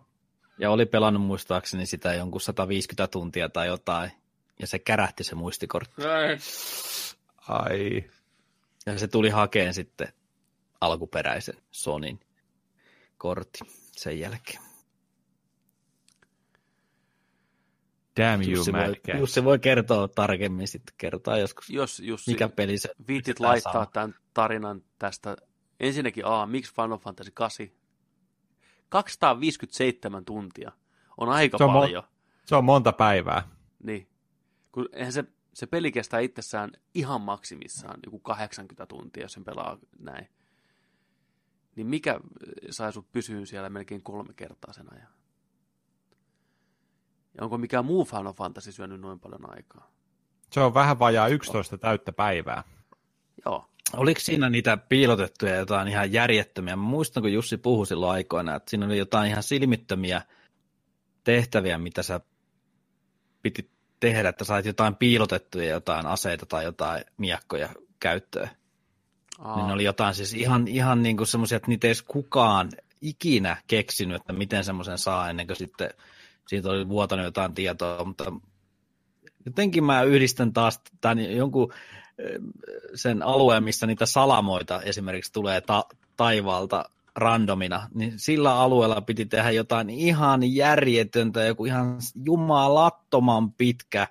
ja oli pelannut muistaakseni sitä jonkun 150 tuntia tai jotain. Ja se kärähti se muistikortti. Ai. Ja se tuli hakeen sitten alkuperäisen Sonin kortin sen jälkeen. Damn you, Jussi voi, Cat. Jussi voi kertoa tarkemmin sitten, kertaa joskus, Jos Jussi mikä peli se viitit laittaa saada. tämän tarinan tästä, ensinnäkin A, miksi Final Fantasy 8? 257 tuntia on aika Se on mo- paljon. Se on monta päivää. Niin. Kun eihän se, se peli kestää itsessään ihan maksimissaan joku 80 tuntia, jos sen pelaa näin. Niin mikä äh, sai sut pysyyn siellä melkein kolme kertaa sen ajan? Ja onko mikään muu Final Fantasy syönyt noin paljon aikaa? Se on vähän vajaa 11 täyttä päivää. Joo. Oliko siinä niitä piilotettuja jotain ihan järjettömiä? Mä muistan, kun Jussi puhui silloin aikoina, että siinä oli jotain ihan silmittömiä tehtäviä, mitä sä piti tehdä, että sait jotain piilotettuja jotain aseita tai jotain miekkoja käyttöön. Aa, Niin ne oli jotain siis ihan, ihan niin kuin semmoisia, että niitä ei edes kukaan ikinä keksinyt, että miten semmoisen saa ennen kuin sitten siitä oli vuotanut jotain tietoa, mutta jotenkin mä yhdistän taas tämän jonkun eh, sen alueen, missä niitä salamoita esimerkiksi tulee ta- taivaalta randomina, niin sillä alueella piti tehdä jotain ihan järjetöntä, joku ihan jumalattoman pitkä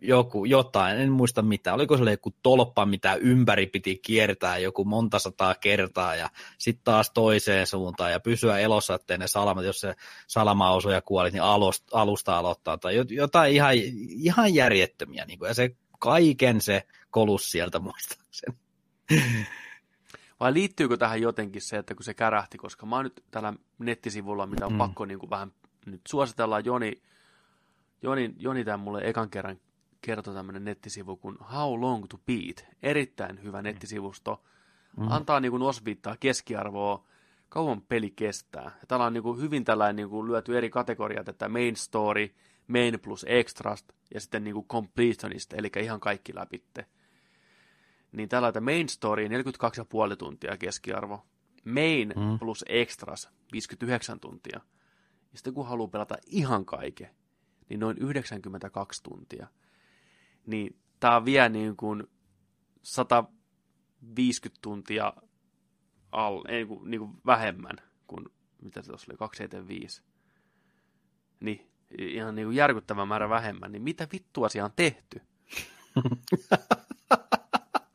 joku, jotain, en muista mitä, oliko se joku tolppa, mitä ympäri piti kiertää joku monta sataa kertaa ja sitten taas toiseen suuntaan ja pysyä elossa, ettei ne salamat, jos se salama osui ja kuoli, niin alusta, alusta aloittaa tai jot- jotain ihan, ihan järjettömiä niin kuin, ja se kaiken se kolus sieltä muistaakseni. Vai liittyykö tähän jotenkin se, että kun se kärähti, koska mä oon nyt tällä nettisivulla, mitä on Mm. pakko niin kuin vähän nyt suositellaan, Joni, Joni, Joni tämän mulle ekan kerran kertoi tämmöinen nettisivu kuin How Long to Beat. Erittäin hyvä nettisivusto. Mm. Antaa niin kuin osviittaa keskiarvoa, kauan peli kestää. Ja täällä on niin kuin hyvin tällainen niin kuin lyöty eri kategoriat, että main story, main plus extras ja sitten niin kuin completionist, eli ihan kaikki läpitte. Niin täällä on, main story 42,5 tuntia keskiarvo, main Mm. mm. plus extras 59 tuntia. Ja sitten kun haluaa pelata ihan kaiken, niin noin 92 tuntia. Niin tää on vielä niin kuin 150 tuntia al, ei, kun, niin kuin vähemmän kuin mitä se tuossa oli, 275. Niin, ihan niin kuin järkyttävä määrä vähemmän. Niin mitä vittua siellä on tehty?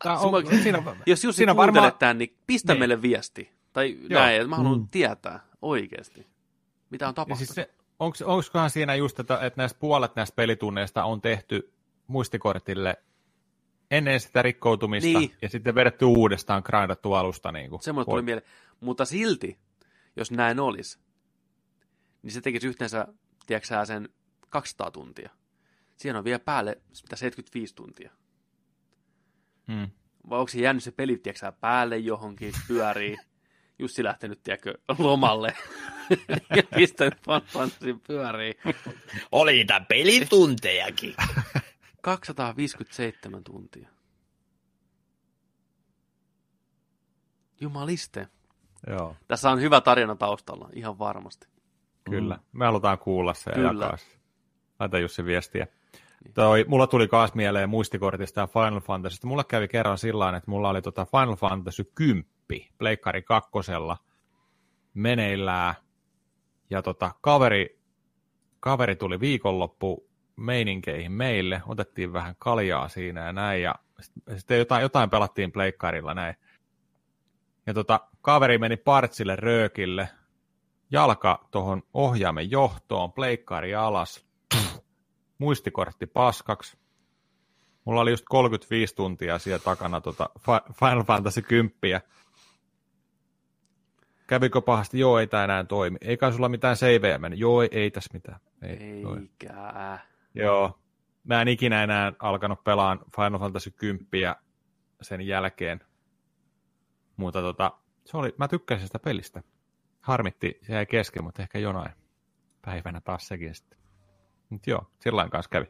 Tää on, siinä, Jos Jussi Siinä kuuntelet varmaan- tämän, niin pistä Niin. meille viesti. Tai Joo. näin, että mä haluan Mm. tietää oikeasti, mitä on ja tapahtunut. siis se, onks, onkohan siinä just, että, että näistä puolet näistä pelitunneista on tehty muistikortille ennen sitä rikkoutumista, Niin. ja sitten vedetty uudestaan, grindattu alusta. Niin kuin Se mulle tuli mieleen. Mutta silti, jos näin olisi, niin se tekisi yhteensä, tiedätkö sen 200 tuntia. Siinä on vielä päälle mitä 75 tuntia. Mm. Vai onko se jäänyt se peli, tiedätkö päälle johonkin, pyörii. Jussi lähtenyt, tiedätkö, lomalle. ja pistänyt Final Fantasy pyörii. Oli niitä pelituntejakin. 257 tuntia. Jumaliste. Joo, Tässä on hyvä tarina taustalla, ihan varmasti. kyllä. Me halutaan kuulla se ja jakaa se. Laita Jussi viestiä. Toi, mulla tuli kaas mieleen muistikortista ja Final Fantasysta. Mulla kävi kerran sillä että mulla oli tota Final Fantasy 10 Pleikkari kakkosella meneillään. Ja tota, kaveri, kaveri tuli viikonloppu meininkeihin meille, otettiin vähän kaljaa siinä ja näin, ja sit- sitten jotain, jotain pelattiin pleikkarilla näin. Ja tota, kaveri meni partsille röökille, jalka tuohon ohjaimen johtoon, pleikkari alas, muistikortti paskaksi. Mulla oli just 35 tuntia siellä takana tota Fi- Final Fantasy 10. Kävikö pahasti? Joo, ei tämä enää toimi. Ei kai sulla mitään saveja mennyt? Joo, ei, ei tässä mitään. Ei. Eikä. Joo. Mä en ikinä enää alkanut pelaan Final Fantasy 10 sen jälkeen. Mutta tota, se oli, mä tykkäsin sitä pelistä. Harmitti, se jäi kesken, mutta ehkä jonain päivänä taas sekin sitten. Mutta joo, sillä kanssa kävi.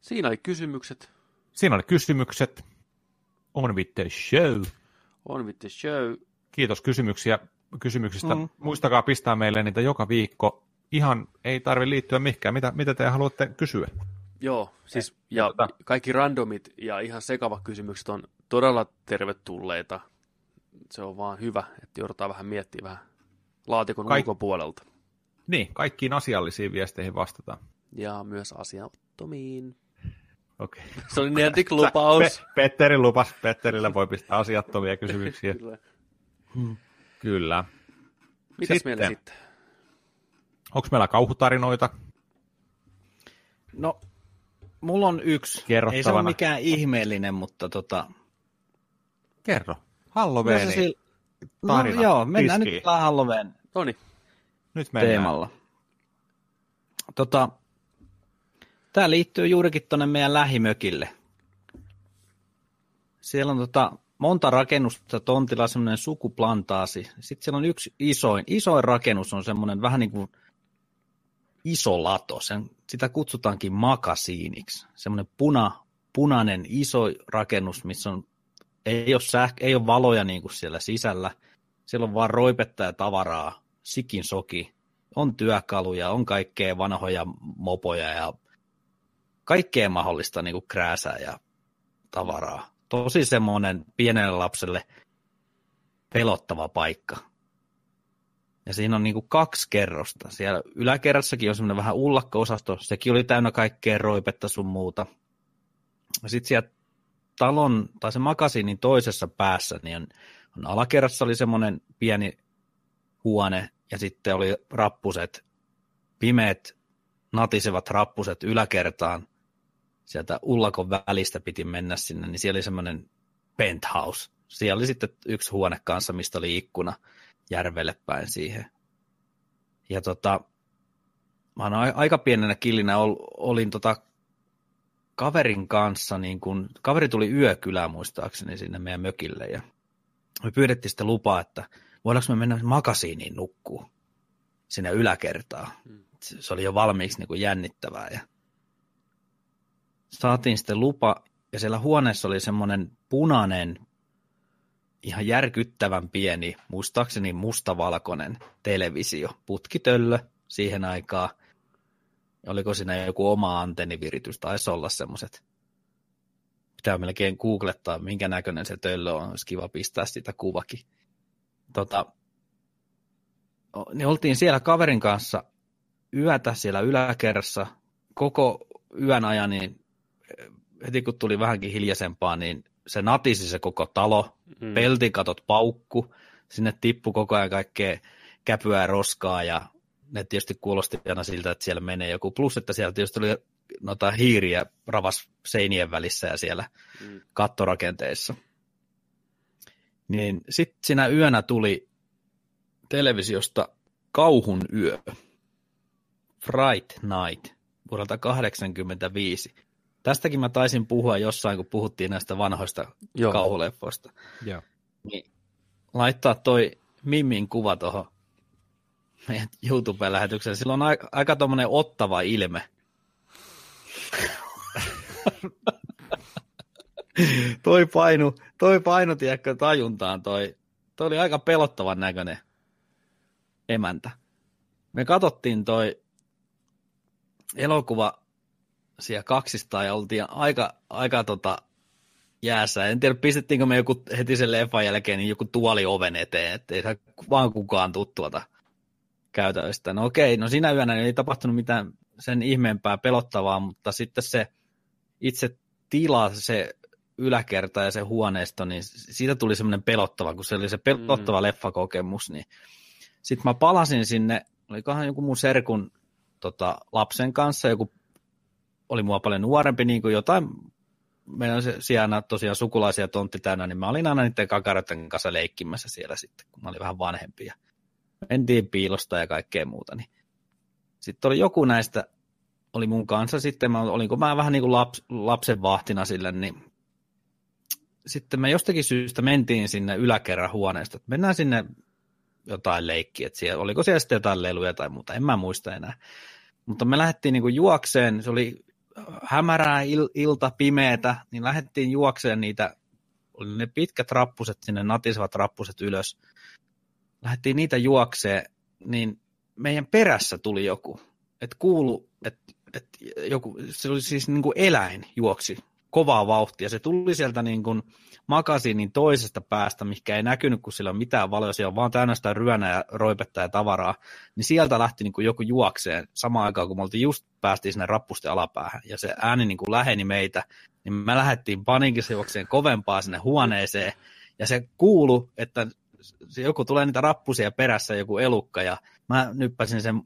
Siinä oli kysymykset. Siinä oli kysymykset. On with the show. On with the show. Kiitos kysymyksiä, kysymyksistä. Mm. Muistakaa pistää meille niitä joka viikko. Ihan ei tarvi liittyä mihinkään. Mitä, mitä te haluatte kysyä? Joo, siis ja tota- kaikki randomit ja ihan sekavat kysymykset on todella tervetulleita. Se on vaan hyvä, että joudutaan vähän miettimään vähän laatikon Kaik- ulkopuolelta. Niin, kaikkiin asiallisiin viesteihin vastataan. Ja myös asiattomiin. Okei. Se oli Niantic lupaus. Pe- Petteri lupas. Petterillä voi pistää asiattomia kysymyksiä. Kyllä. Kyllä. Mitäs Sitten. meillä sitten? Onko meillä kauhutarinoita? No, mulla on yksi. Ei se ole mikään ihmeellinen, mutta tota... Kerro. Se sil- No, joo, mennään tiskiin. nyt Halloween Noniin. Nyt mennään. teemalla. Tota, tämä liittyy juurikin tuonne meidän lähimökille. Siellä on tota, monta rakennusta tontilla, semmoinen sukuplantaasi. Sitten siellä on yksi isoin. Isoin rakennus on semmoinen vähän niin kuin iso lato. Sen, sitä kutsutaankin makasiiniksi. Semmoinen puna, punainen iso rakennus, missä on, ei, ole sähkö, ei ole valoja niin kuin siellä sisällä. Siellä on vaan roipetta ja tavaraa, sikin soki. On työkaluja, on kaikkea vanhoja mopoja ja kaikkea mahdollista niin kuin krääsää ja tavaraa. Tosi semmoinen pienelle lapselle pelottava paikka. Ja siinä on niin kuin kaksi kerrosta. Siellä yläkerrassakin on semmoinen vähän ullakko-osasto. Sekin oli täynnä kaikkea roipetta sun muuta. Sitten siellä talon tai se makasiinin toisessa päässä niin on, on alakerrassa oli semmoinen pieni huone ja sitten oli rappuset, pimeät natisevat rappuset yläkertaan. Sieltä ullakon välistä piti mennä sinne, niin siellä oli semmoinen penthouse. Siellä oli sitten yksi huone kanssa, mistä oli ikkuna järvelle päin siihen. Ja tota, mä oon aika pienenä killinä ol, olin tota kaverin kanssa, niin kun, kaveri tuli yökylään muistaakseni sinne meidän mökille ja me pyydettiin sitten lupaa, että voidaanko me mennä makasiiniin nukkuu sinne yläkertaan. Mm. Se se oli jo valmiiksi niin kuin jännittävää ja saatiin sitten lupa ja siellä huoneessa oli semmoinen punainen, ihan järkyttävän pieni, muistaakseni mustavalkoinen televisio, putkitöllö siihen aikaan. Oliko siinä joku oma antenniviritys, taisi olla semmoiset. Pitää melkein googlettaa, minkä näköinen se töllö on, olisi kiva pistää sitä kuvakin. Tota, niin oltiin siellä kaverin kanssa yötä siellä yläkerrassa, koko yön ajan, niin eh, heti kun tuli vähänkin hiljaisempaa, niin se natisi se koko talo, Mm. peltikatot paukku, sinne tippu koko ajan kaikkea käpyä ja roskaa ja ne tietysti kuulosti aina siltä, että siellä menee joku. Plus, että siellä tietysti oli noita hiiriä ravas seinien välissä ja siellä Mm. kattorakenteissa. Niin sitten siinä yönä tuli televisiosta Kauhun yö, Fright Night, vuodelta 1985. Tästäkin mä taisin puhua jossain, kun puhuttiin näistä vanhoista Joo. kauhuleffoista. Joo. Niin laittaa toi Mimmin kuva tuohon meidän YouTube-lähetykseen. Sillä on aika, aika tommonen ottava ilme. toi painu, toi painu, tiedätkö, tajuntaan toi. Toi oli aika pelottavan näköinen emäntä. Me katsottiin toi elokuva siellä kaksistaan ja oltiin aika, aika tota jäässä. En tiedä, pistettiinkö me joku heti sen leffan jälkeen niin joku tuoli oven eteen, ettei vaan kukaan tuu käytävistä. No okei, no siinä yönä ei tapahtunut mitään sen ihmeempää pelottavaa, mutta sitten se itse tila, se yläkerta ja se huoneisto, niin siitä tuli semmoinen pelottava, kun se oli se pelottava mm. leffakokemus, niin sitten mä palasin sinne, olikohan joku mun serkun tota, lapsen kanssa, joku oli mua paljon nuorempi, niin kuin jotain, meillä on se siellä tosiaan sukulaisia tontti täynnä, niin mä olin aina niiden kakaroiden kanssa leikkimässä siellä sitten, kun mä olin vähän vanhempi ja mentiin piilosta ja kaikkea muuta, niin sitten oli joku näistä, oli mun kanssa sitten, mä olinko mä vähän niin kuin laps, lapsen vahtina sille, niin sitten me jostakin syystä mentiin sinne yläkerran huoneesta, että mennään sinne jotain leikkiä, että siellä, oliko siellä sitten jotain leluja tai muuta, en mä muista enää. Mutta me lähdettiin niin kuin juokseen, se oli hämärää il, ilta, pimeetä, niin lähdettiin juokseen niitä, oli ne pitkät rappuset sinne, natisevat rappuset ylös. Lähdettiin niitä juokseen, niin meidän perässä tuli joku. Että kuulu, että et joku, se oli siis niin kuin eläin juoksi kovaa vauhtia. Se tuli sieltä niin kuin makasiinin toisesta päästä, mikä ei näkynyt, kun sillä on mitään valoa, siellä on vaan täynnä sitä ryönä ja roipetta ja tavaraa, niin sieltä lähti niin kuin joku juokseen samaan aikaan, kun me oltiin just päästiin sinne rappusten alapäähän, ja se ääni niin kuin läheni meitä, niin me lähdettiin paniikissa juokseen kovempaa sinne huoneeseen, ja se kuulu, että se joku tulee niitä rappusia perässä, joku elukka, ja mä nyppäsin sen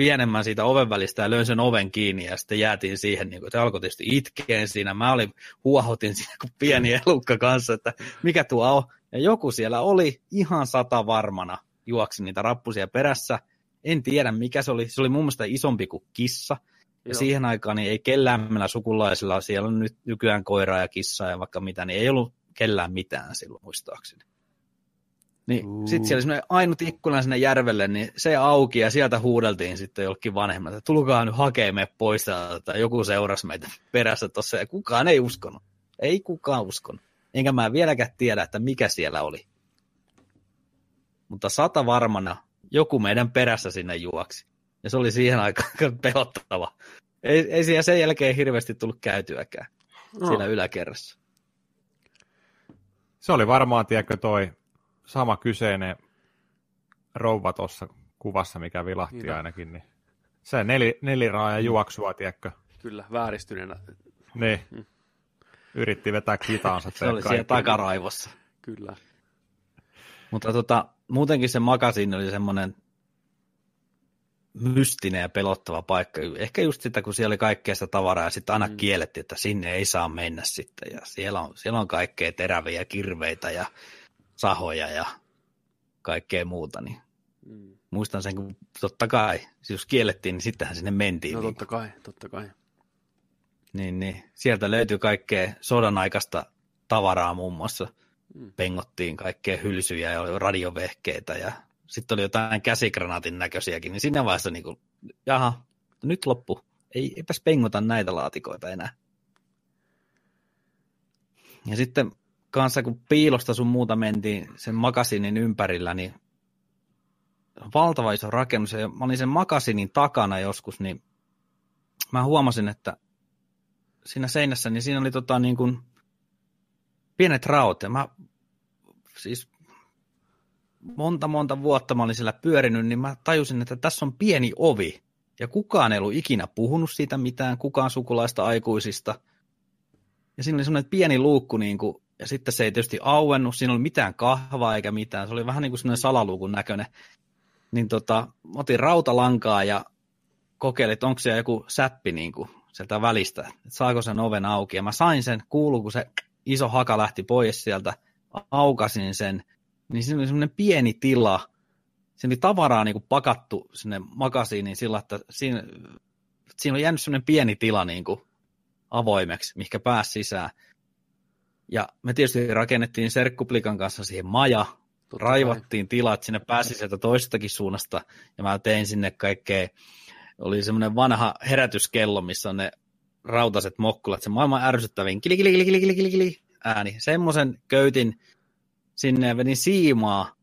pienemmän siitä oven välistä ja löin sen oven kiinni ja sitten jäätiin siihen, niin kuin, se alkoi tietysti itkeen siinä. Mä olin, huohotin siinä kuin pieni elukka kanssa, että mikä tuo on. Ja joku siellä oli ihan sata varmana, juoksi niitä rappusia perässä. En tiedä mikä se oli, se oli mun mielestä isompi kuin kissa. Ja Joo. siihen aikaan niin ei kellään meillä sukulaisilla, siellä on nyt nykyään koiraa ja kissaa ja vaikka mitä, niin ei ollut kellään mitään silloin muistaakseni. Niin sitten siellä oli semmoinen ainut ikkuna sinne järvelle, niin se auki ja sieltä huudeltiin sitten jollekin vanhemmat, että tulkaa nyt hakee me pois täältä. Joku seurasi meitä perässä tuossa ja kukaan ei uskonut. Ei kukaan uskonut. Enkä mä vieläkään tiedä, että mikä siellä oli. Mutta sata varmana joku meidän perässä sinne juoksi. Ja se oli siihen aikaan aika pelottava. Ei, ei siellä sen jälkeen hirveästi tullut käytyäkään No. siellä yläkerrassa. Se oli varmaan, tiedätkö, toi sama kyseinen rouva tuossa kuvassa, mikä vilahti Niinpä. ainakin. Niin se neli, neliraaja juoksua, tiedätkö? Kyllä, vääristyneenä. Niin. Mm. Yritti vetää kitaansa. Se oli siellä takaraivossa. Kyllä. Mutta tota, muutenkin se makasiin oli semmoinen mystinen ja pelottava paikka. Ehkä just sitä, kun siellä oli kaikkea sitä tavaraa ja sitten aina Mm. mm. kiellettiin, että sinne ei saa mennä sitten. Ja siellä on, siellä on kaikkea teräviä kirveitä ja sahoja ja kaikkea muuta. Niin Mm. muistan sen, kun totta kai, siis jos kiellettiin, niin sittenhän sinne mentiin. No niin, totta kai, totta kai. niin, niin, sieltä löytyy kaikkea sodan aikaista tavaraa muun muassa. Mm. Pengottiin kaikkea hylsyjä ja oli radiovehkeitä ja sitten oli jotain käsikranaatin näköisiäkin, niin siinä vaiheessa niin kuin, jaha, nyt loppu. Ei, eipäs pengota näitä laatikoita enää. Ja sitten kanssa kun piilosta sun muuta mentiin sen makasinin ympärillä, niin valtava iso rakennus. Ja mä olin sen makasinin takana joskus, niin mä huomasin, että siinä seinässä, niin siinä oli tota niin kuin pienet raot. Ja mä siis monta monta vuotta mä olin siellä pyörinyt, niin mä tajusin, että tässä on pieni ovi. Ja kukaan ei ollut ikinä puhunut siitä mitään, kukaan sukulaista aikuisista. Ja siinä oli semmoinen pieni luukku, niin kuin, ja sitten se ei tietysti auennut, siinä oli mitään kahvaa eikä mitään. Se oli vähän niin kuin semmoinen salaluukun näköinen. niin tota, otin rautalankaa ja kokeilin, että onko siellä joku säppi niin kuin sieltä välistä, että saako sen oven auki. Ja mä sain sen, kuuluu, kun se iso haka lähti pois sieltä, aukasin sen, niin siinä oli semmoinen pieni tila, siinä oli tavaraa niin kuin pakattu sinne makasiiniin sillä, että siinä, siinä oli jäänyt semmoinen pieni tila niin kuin avoimeksi, mikä pääsi sisään. Ja me tietysti rakennettiin serkkuplikan kanssa siihen maja, Totta raivattiin tilat, että sinne pääsi sieltä toisestakin suunnasta, ja mä tein sinne kaikkea, oli semmoinen vanha herätyskello, missä on ne rautaset mokkulat, se maailman ärsyttävin kili, kili, kili, kili, kili, kili, kili, ääni. Semmoisen köytin sinne ja vedin siimaa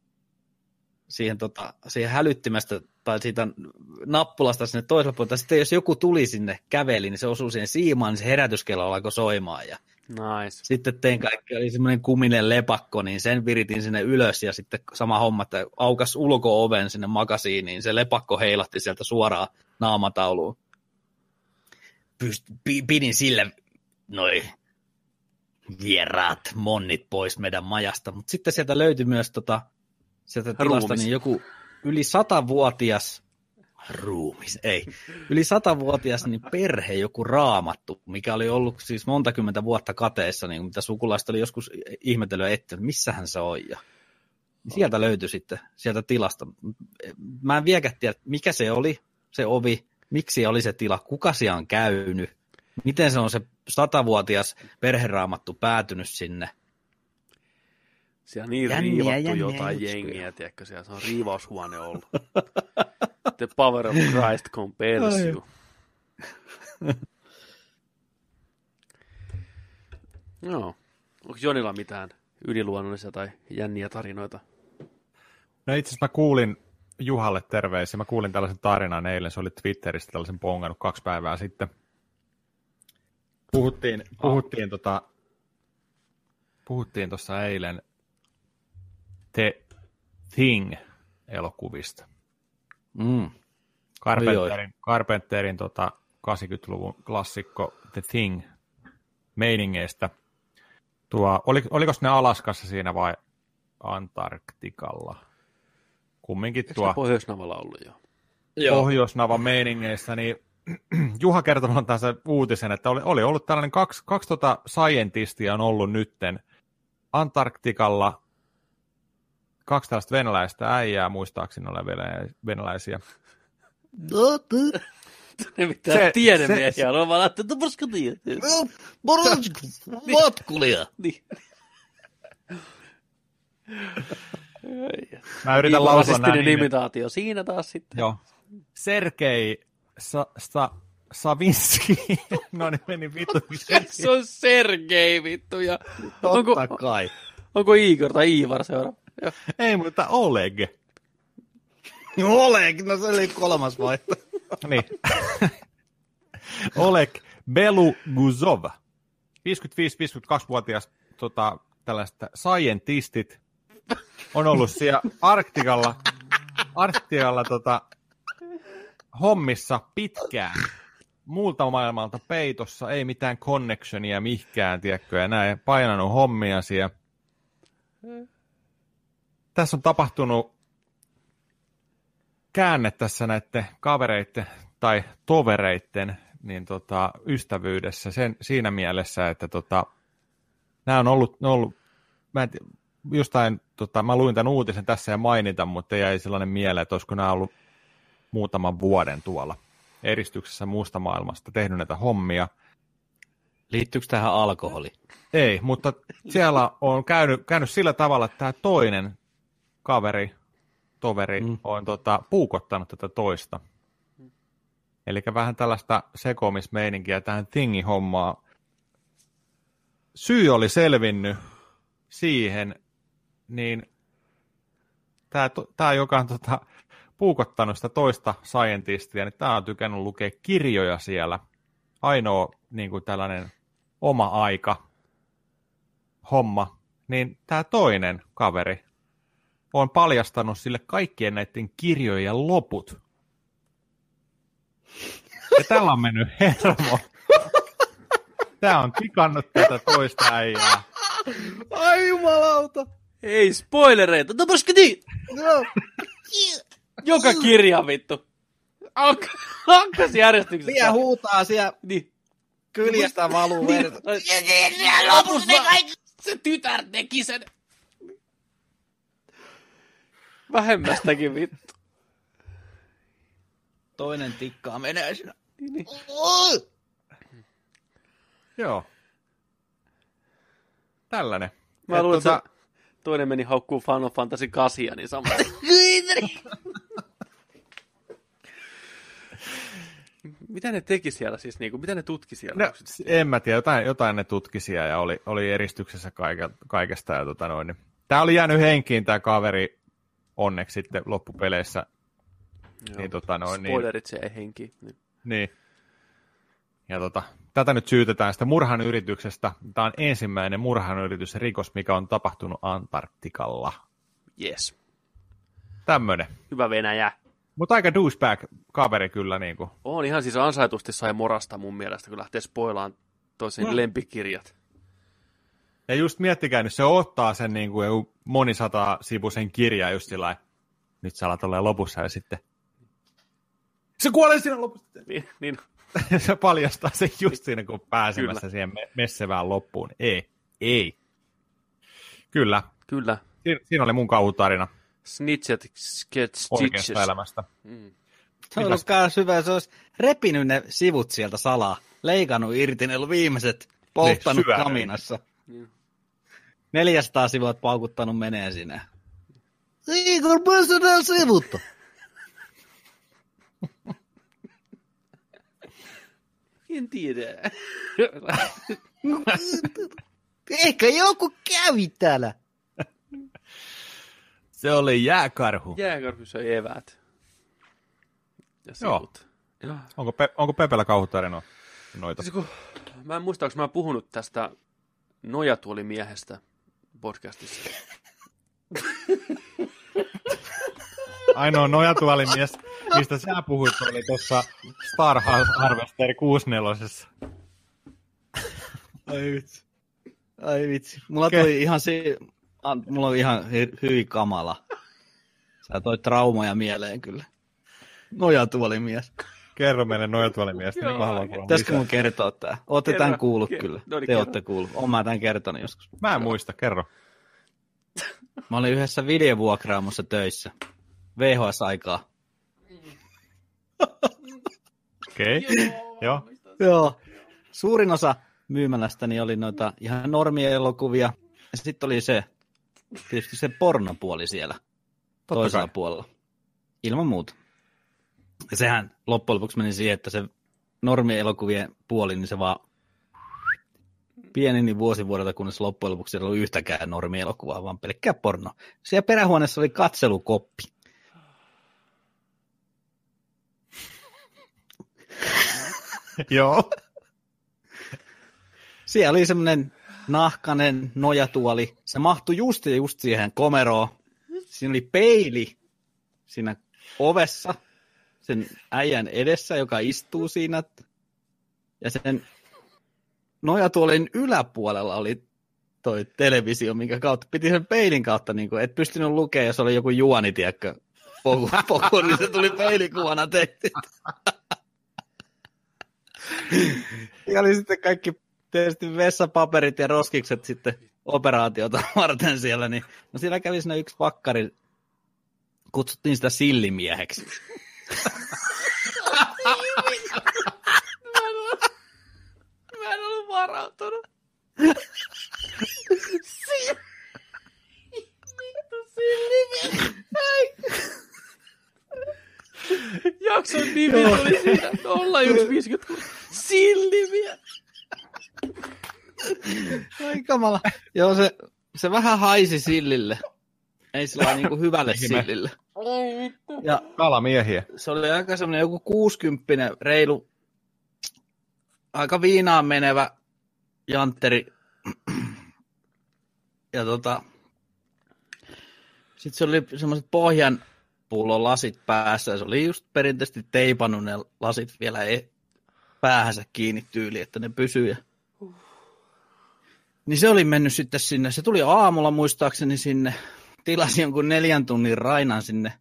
siihen, tota, siihen hälyttimestä tai siitä nappulasta sinne toiselle puolelle. Sitten jos joku tuli sinne käveli, niin se osui siihen siimaan, niin se herätyskello alkoi soimaan. Ja Nice. sitten tein kaikki, oli semmoinen kuminen lepakko, niin sen viritin sinne ylös ja sitten sama homma, että aukas ulko-oven sinne makasiiniin, niin se lepakko heilahti sieltä suoraan naamatauluun. Pyst- pi- pidin sille noin vieraat monnit pois meidän majasta, mutta sitten sieltä löytyi myös tota, sieltä tilasta Ruumis. niin joku yli satavuotias ruumis, ei, yli satavuotias niin perhe, joku raamattu, mikä oli ollut siis monta kymmentä vuotta kateessa, niin mitä sukulaiset oli joskus ihmetellyt, että missähän se on. Ja sieltä löytyi sitten, sieltä tilasta. Mä en vieläkään tiedä, mikä se oli, se ovi, miksi oli se tila, kuka siellä on käynyt, miten se on se satavuotias perheraamattu päätynyt sinne. Siellä on niin Jänniä, riivattu jänniä jotain jengiä, tiedätkö, siellä se on riivaushuone ollut. The power of Christ compels you. Joo. Onko Jonilla mitään yliluonnollisia tai jänniä tarinoita? No itse asiassa mä kuulin Juhalle terveisiä. Mä kuulin tällaisen tarinan eilen. Se oli Twitteristä tällaisen pongannut kaksi päivää sitten. Puhuttiin, puhuttiin tota, puhuttiin tuossa eilen The Thing-elokuvista. Mm. Carpenterin, Carpenterin tota, 80-luvun klassikko The Thing meiningeistä. Tuo, oli, oliko ne Alaskassa siinä vai Antarktikalla? Kumminkin Eikö tuo Pohjoisnavalla ollut jo? Joo. Pohjoisnavan meiningeissä, niin Juha kertoi mulle tässä uutisen, että oli, oli ollut tällainen kaksi, kaksi tota scientistia on ollut nytten Antarktikalla, kaksi tällaista venäläistä äijää, muistaakseni ole venäläisiä- venäläisiä. Ne mitään Se- tiedemiehiä, se- on vaan että tuosko tiedä. Matkulia. Niin. Ai. Mä yritän lausua nimet. imitaatio siinä taas sitten. Joo. Sergei Sa, Sa, Savinski. no niin, meni vittu. Se on Sergei vittu ja onko, Totta kai. onko Igor tai Iivar seuraava? Joo. Ei, mutta Oleg. Oleg, no se oli kolmas vaihtoehto. Niin. Oleg Beluguzov. 55-52-vuotias tota, tällaista scientistit on ollut siellä Arktikalla, Arktikalla tota, hommissa pitkään. Muulta maailmalta peitossa, ei mitään connectionia mihkään, tiedätkö, ja näin, painanut hommia siellä. Tässä on tapahtunut käänne tässä näiden kavereiden tai tovereiden niin tota, ystävyydessä sen, siinä mielessä, että tota, nämä on ollut, ne on ollut mä, en, jostain, tota, mä luin tämän uutisen tässä ja mainita, mutta jäi sellainen mieleen, että olisiko nämä ollut muutaman vuoden tuolla eristyksessä muusta maailmasta tehnyt näitä hommia. Liittyykö tähän alkoholi? Ei, mutta siellä on käynyt, käynyt sillä tavalla, että tämä toinen kaveri, toveri, mm. Mm. on tota, puukottanut tätä toista. Eli vähän tällaista sekoamismeininkiä tähän thingi-hommaan. Syy oli selvinnyt siihen, niin tämä, tämä joka on tota, puukottanut sitä toista scientistia, niin tämä on tykännyt lukea kirjoja siellä. Ainoa niin kuin tällainen oma aika homma, niin tämä toinen kaveri on paljastanut sille kaikkien näiden kirjojen loput. Ja tällä on mennyt hermo. Tämä on tikannut tätä toista äijää. Ai jumalauta. Ei spoilereita, tuosko niin? No. Joka kirja vittu. Onkas järjestyksessä. Vielä huutaa siellä Niin. kyljestä valuu verta. Lopussa se tytär teki sen. Vähemmästäkin vittu. Toinen tikkaa menee siinä. Niin, niin. Joo. Tällainen. Mä Et luulen, että tota- toinen meni haukkuu Final Fantasy 8, niin sama. mitä ne teki siellä siis, niinku, mitä ne tutki siellä? No, en mä tiedä, jotain, jotain ne tutkisia ja oli, oli eristyksessä kaike, kaikesta. Ja tota noin, niin. Tää oli jäänyt henkiin tämä kaveri onneksi sitten loppupeleissä. Joo. Niin, tota noin, niin, Spoilerit se ei henki. Niin. niin. Ja tota, tätä nyt syytetään sitä murhan yrityksestä. Tämä on ensimmäinen murhan yritys rikos, mikä on tapahtunut Antarktikalla. Yes. Tämmönen. Hyvä Venäjä. Mutta aika douchebag kaveri kyllä niin kuin. On ihan siis ansaitusti sai morasta mun mielestä, kun lähtee spoilaan toisen No. lempikirjat. Ja just miettikää, nyt se ottaa sen niin kuin joku monisata sivuisen kirja just sillä lailla, nyt sä alat olla lopussa ja sitten se kuolee siinä lopussa. Niin, niin. se paljastaa sen just siinä, kun on pääsemässä Kyllä. siihen me- messevään loppuun. Ei, ei. Kyllä, Kyllä. siinä, siinä oli mun kauhutarina Snitchet, sketch, oikeasta stitches. elämästä. Mm. Se on ollut kans hyvä, se olisi repinyt ne sivut sieltä salaa, leikannut irti ne viimeiset, polttanut syvään. kaminassa. Niin. 400 sivua paukuttanut menee sinne. Igor, täällä sivutta. En tiedä. Ehkä joku kävi täällä. Se oli jääkarhu. Jääkarhu söi eväät. Ja Joo. Joo. Onko, Pe- onko Pepellä kauhutarina noita? Siis kun, mä en muista, onko mä puhunut tästä nojatuolimiehestä podcastissa. Ainoa nojatuolimies, mistä sä puhuit, oli tuossa Star Harvester 64. Ai vitsi. Ai vitsi. Mulla tuli ihan si... an- Mulla on ihan hy- hyvin kamala. Sä toi traumoja mieleen kyllä. Nojatuoli mies. Kerro meille nojatuolimiestä, niin mä haluan kuulla Pitäisikö lisää. mun kertoa tää? Ootte Kerro. tän kuullut Ke- kyllä. no niin, Te kerro. ootte kuullut. Oon mä tän kertonut joskus. Mä en muista, kerro. Mä olin yhdessä videovuokraamossa töissä. VHS-aikaa. Okei, okay. joo. Joo. Suurin osa myymälästäni oli noita ihan normielokuvia. Ja sitten oli se, tietysti se pornopuoli siellä toisella kai. puolella. Ilman muuta. Sehän loppujen lopuksi meni siihen, että se normielokuvien puoli, niin se vaan pieni niin vuosi vuodelta, kunnes loppujen lopuksi ei ollut yhtäkään normielokuvaa, vaan pelkkää porno. Siellä perähuoneessa oli katselukoppi. Joo. Siellä oli semmoinen nahkanen nojatuoli. Se mahtui just ja just siihen komeroon. Siinä oli peili siinä ovessa sen äijän edessä, joka istuu siinä. Ja sen nojatuolin yläpuolella oli toi televisio, minkä kautta piti sen peilin kautta, niin kuin, et pystynyt lukemaan, jos oli joku juoni, tiedätkö, poku, poku, niin se tuli peilikuvana tehty. Ja oli sitten kaikki tietysti vessapaperit ja roskikset sitten operaatiota varten siellä, niin no siellä kävi siinä yksi vakkari, kutsuttiin sitä sillimieheksi. Mä en ollut varautunut. Jakson nimi oli siinä 0150. Sillimiä. Ai kamala. Joo, se, se vähän haisi sillille. Ei sillä niin kuin hyvälle sillille. Ja Kalamiehiä. se oli aika semmoinen joku 60 reilu, aika viinaan menevä jantteri. Ja tota, sitten se oli semmoiset pohjan pullon lasit päässä, ja se oli just perinteisesti teipannut ne lasit vielä e- päähänsä kiinni tyyli, että ne pysyy. Ja... Niin se oli mennyt sitten sinne, se tuli aamulla muistaakseni sinne, tilasi jonkun neljän tunnin rainan sinne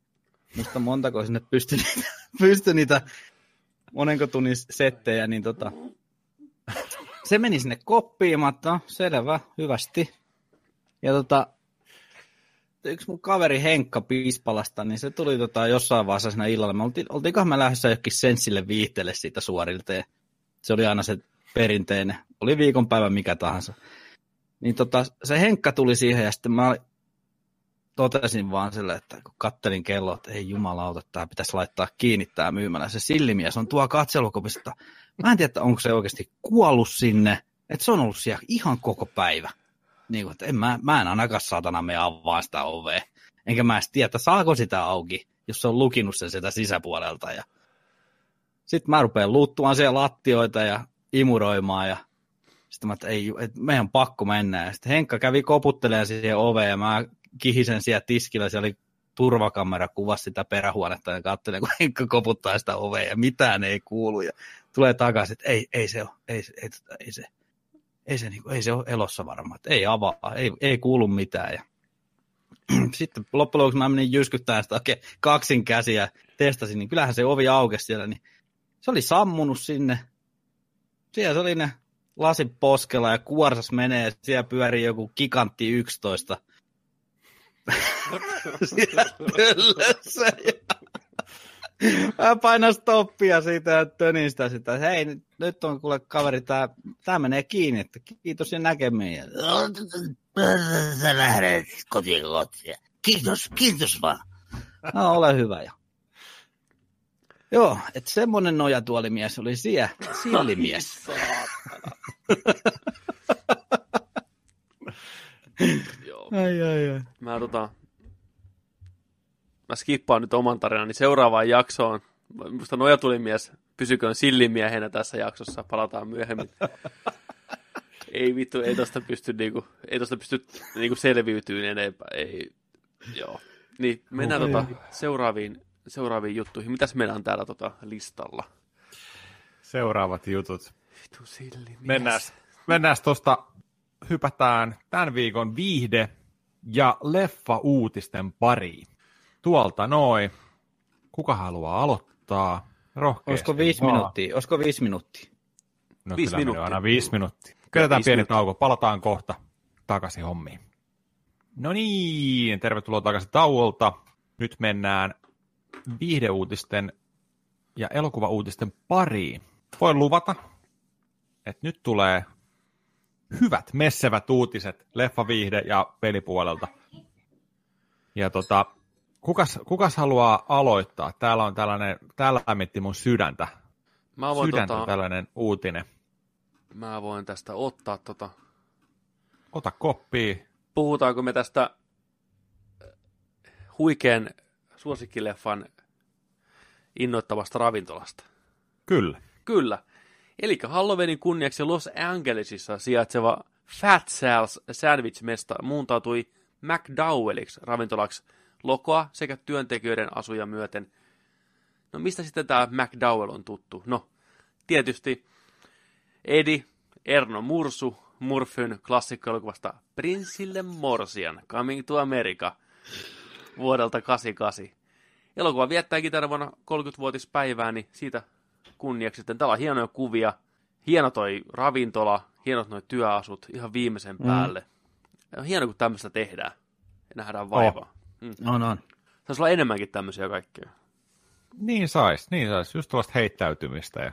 muista montako sinne pystyi niitä, pystyi niitä monenko tunnin settejä, niin tota, se meni sinne koppiin, mä no, selvä, hyvästi. Ja tota, yksi mun kaveri Henkka Piispalasta, niin se tuli tota jossain vaiheessa siinä illalla. Me oltiin, oltiinkohan me lähdössä jokin senssille viihteelle siitä suorilta. Ja se oli aina se perinteinen. Oli viikonpäivä mikä tahansa. Niin tota, se Henkka tuli siihen ja sitten mä totesin vaan sille, että kun kattelin kello, että ei jumalauta, tämä pitäisi laittaa kiinni tämä myymällä. Se sillimies on tuo katselukopista. Mä en tiedä, onko se oikeasti kuollut sinne, että se on ollut siellä ihan koko päivä. Niin kuin, että en, mä, mä en ainakaan saatana me avaa sitä ovea. Enkä mä edes tiedä, että saako sitä auki, jos se on lukinut sen sitä sisäpuolelta. Ja... Sitten mä rupean luuttumaan siellä lattioita ja imuroimaan ja sitten mä, että ei, että meidän on pakko mennä. Ja sitten Henkka kävi koputtelemaan siihen oveen ja mä kihisen siellä tiskillä, siellä oli turvakamera kuvasi sitä perähuonetta ja katselin, kun Henkka koputtaa sitä ovea ja mitään ei kuulu. Ja tulee takaisin, että ei, ei se ole, ei, ei, ei se, ei se, niin kuin, ei se ole elossa varmaan, ei avaa, ei, ei kuulu mitään. Ja sitten loppujen lopuksi mä menin jyskyttämään sitä oikein kaksin käsiä, testasin, niin kyllähän se ovi aukesi siellä, niin se oli sammunut sinne. Siellä se oli ne lasin poskella ja kuorsas menee, siellä pyörii joku gigantti 11 siellä pöllössä. Ja... Mä painan stoppia siitä ja tönin sitä, sitä. Hei, nyt on kuule kaveri, tää, tää menee kiinni, että kiitos ja näkemiin. Sä lähdet kotiin kotiin. Kiitos, kiitos vaan. No, ole hyvä jo. Joo, että semmonen nojatuolimies oli siellä, sillimies. Joo. Ai, ai, ai. Mä tota, mä skippaan nyt oman tarinani seuraavaan jaksoon. Musta nojatulimies pysyköön sillimiehenä tässä jaksossa, palataan myöhemmin. ei vittu, ei tosta pysty, niinku, ei tosta pysty niinku selviytyyn enempää. Ei, joo. Niin, mennään Oho. tota, seuraaviin, seuraaviin juttuihin. Mitäs meillä on täällä tota, listalla? Seuraavat jutut. Vittu sillimies. Mennään, mennään tuosta, hypätään tämän viikon viihde- ja leffa-uutisten pariin. Tuolta noin. Kuka haluaa aloittaa? Rohkeasti Olisiko viisi vaan. minuuttia? Olisiko viisi minuuttia? No Viisi kyllä minuuttia. aina viisi minuuttia. Viisi pieni minuuttia. tauko, palataan kohta takaisin hommiin. No niin, tervetuloa takaisin tauolta. Nyt mennään viihdeuutisten ja elokuvauutisten pariin. Voin luvata, että nyt tulee hyvät, messevät uutiset leffa, viihde ja pelipuolelta. Ja tota, kukas, kukas haluaa aloittaa? Täällä on tällainen, täällä lämmitti mun sydäntä. Mä voin, Sydäntä tota, tällainen uutinen. mä voin tästä ottaa tota, Ota koppia. puhutaanko me tästä äh, huikean suosikkileffan innoittavasta ravintolasta? Kyllä. Kyllä. Eli Halloweenin kunniaksi Los Angelesissa sijaitseva Fat Sal's Sandwich-mesta muuntautui McDowelliksi ravintolaksi lokoa sekä työntekijöiden asuja myöten. No mistä sitten tämä McDowell on tuttu? No, tietysti Edi Erno Mursu Murphyn klassikkoelokuvasta Prinsille Morsian Coming to America vuodelta 88. Elokuva viettääkin tänä vuonna 30-vuotispäivää, niin siitä kunniaksi sitten. Täällä on hienoja kuvia, hieno toi ravintola, hienot noi työasut ihan viimeisen päälle. On hieno, kun tämmöistä tehdään ja nähdään vaivaa. Oh. On, on. Saisi olla enemmänkin tämmöisiä kaikkea. Niin sais, niin sais. Just tällaista heittäytymistä. Ja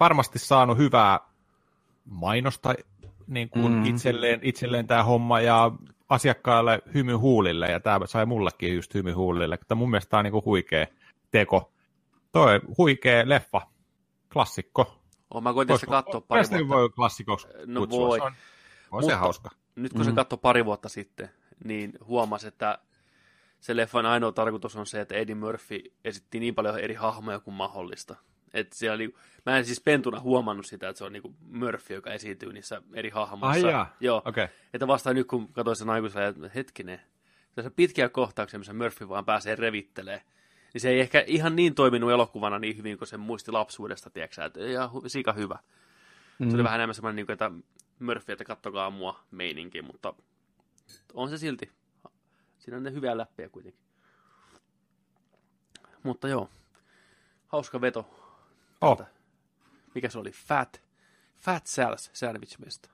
varmasti saanut hyvää mainosta niin kuin Mm. mm. itselleen, itselleen tämä homma ja asiakkaille hymy huulille. Ja tämä sai mullekin just hymy huulille. Tämä mun mielestä tämä on niin kuin huikea teko. Toi huikea leffa. Klassikko. Oon mä koitin sitä katsoa pari vuotta. voi klassikoksi No kutsua. voi. Se on, on se Mutta- hauska. Nyt kun mm. se katsoi pari vuotta sitten, niin huomasi, että se leffan ainoa tarkoitus on se, että Eddie Murphy esitti niin paljon eri hahmoja kuin mahdollista. Et siellä oli, mä en siis pentuna huomannut sitä, että se on niinku Murphy, joka esiintyy niissä eri hahmoissa. Ai jaa. Joo. Okei. Okay. Että vasta nyt, kun katsoin sen aikuisella, että hetkinen, tässä pitkiä kohtauksia, missä Murphy vaan pääsee revittelee, niin se ei ehkä ihan niin toiminut elokuvana niin hyvin kuin sen muisti lapsuudesta, tiedätkö että hu- sika hyvä. Mm. Se oli vähän enemmän semmoinen, niin kuin, että Murphy, että kattokaa mua meininki, mutta on se silti. Siinä on ne hyviä läppiä kuitenkin. Mutta joo, hauska veto. Oh. Mikä se oli? Fat, Fat Cells Sandwich Mesta.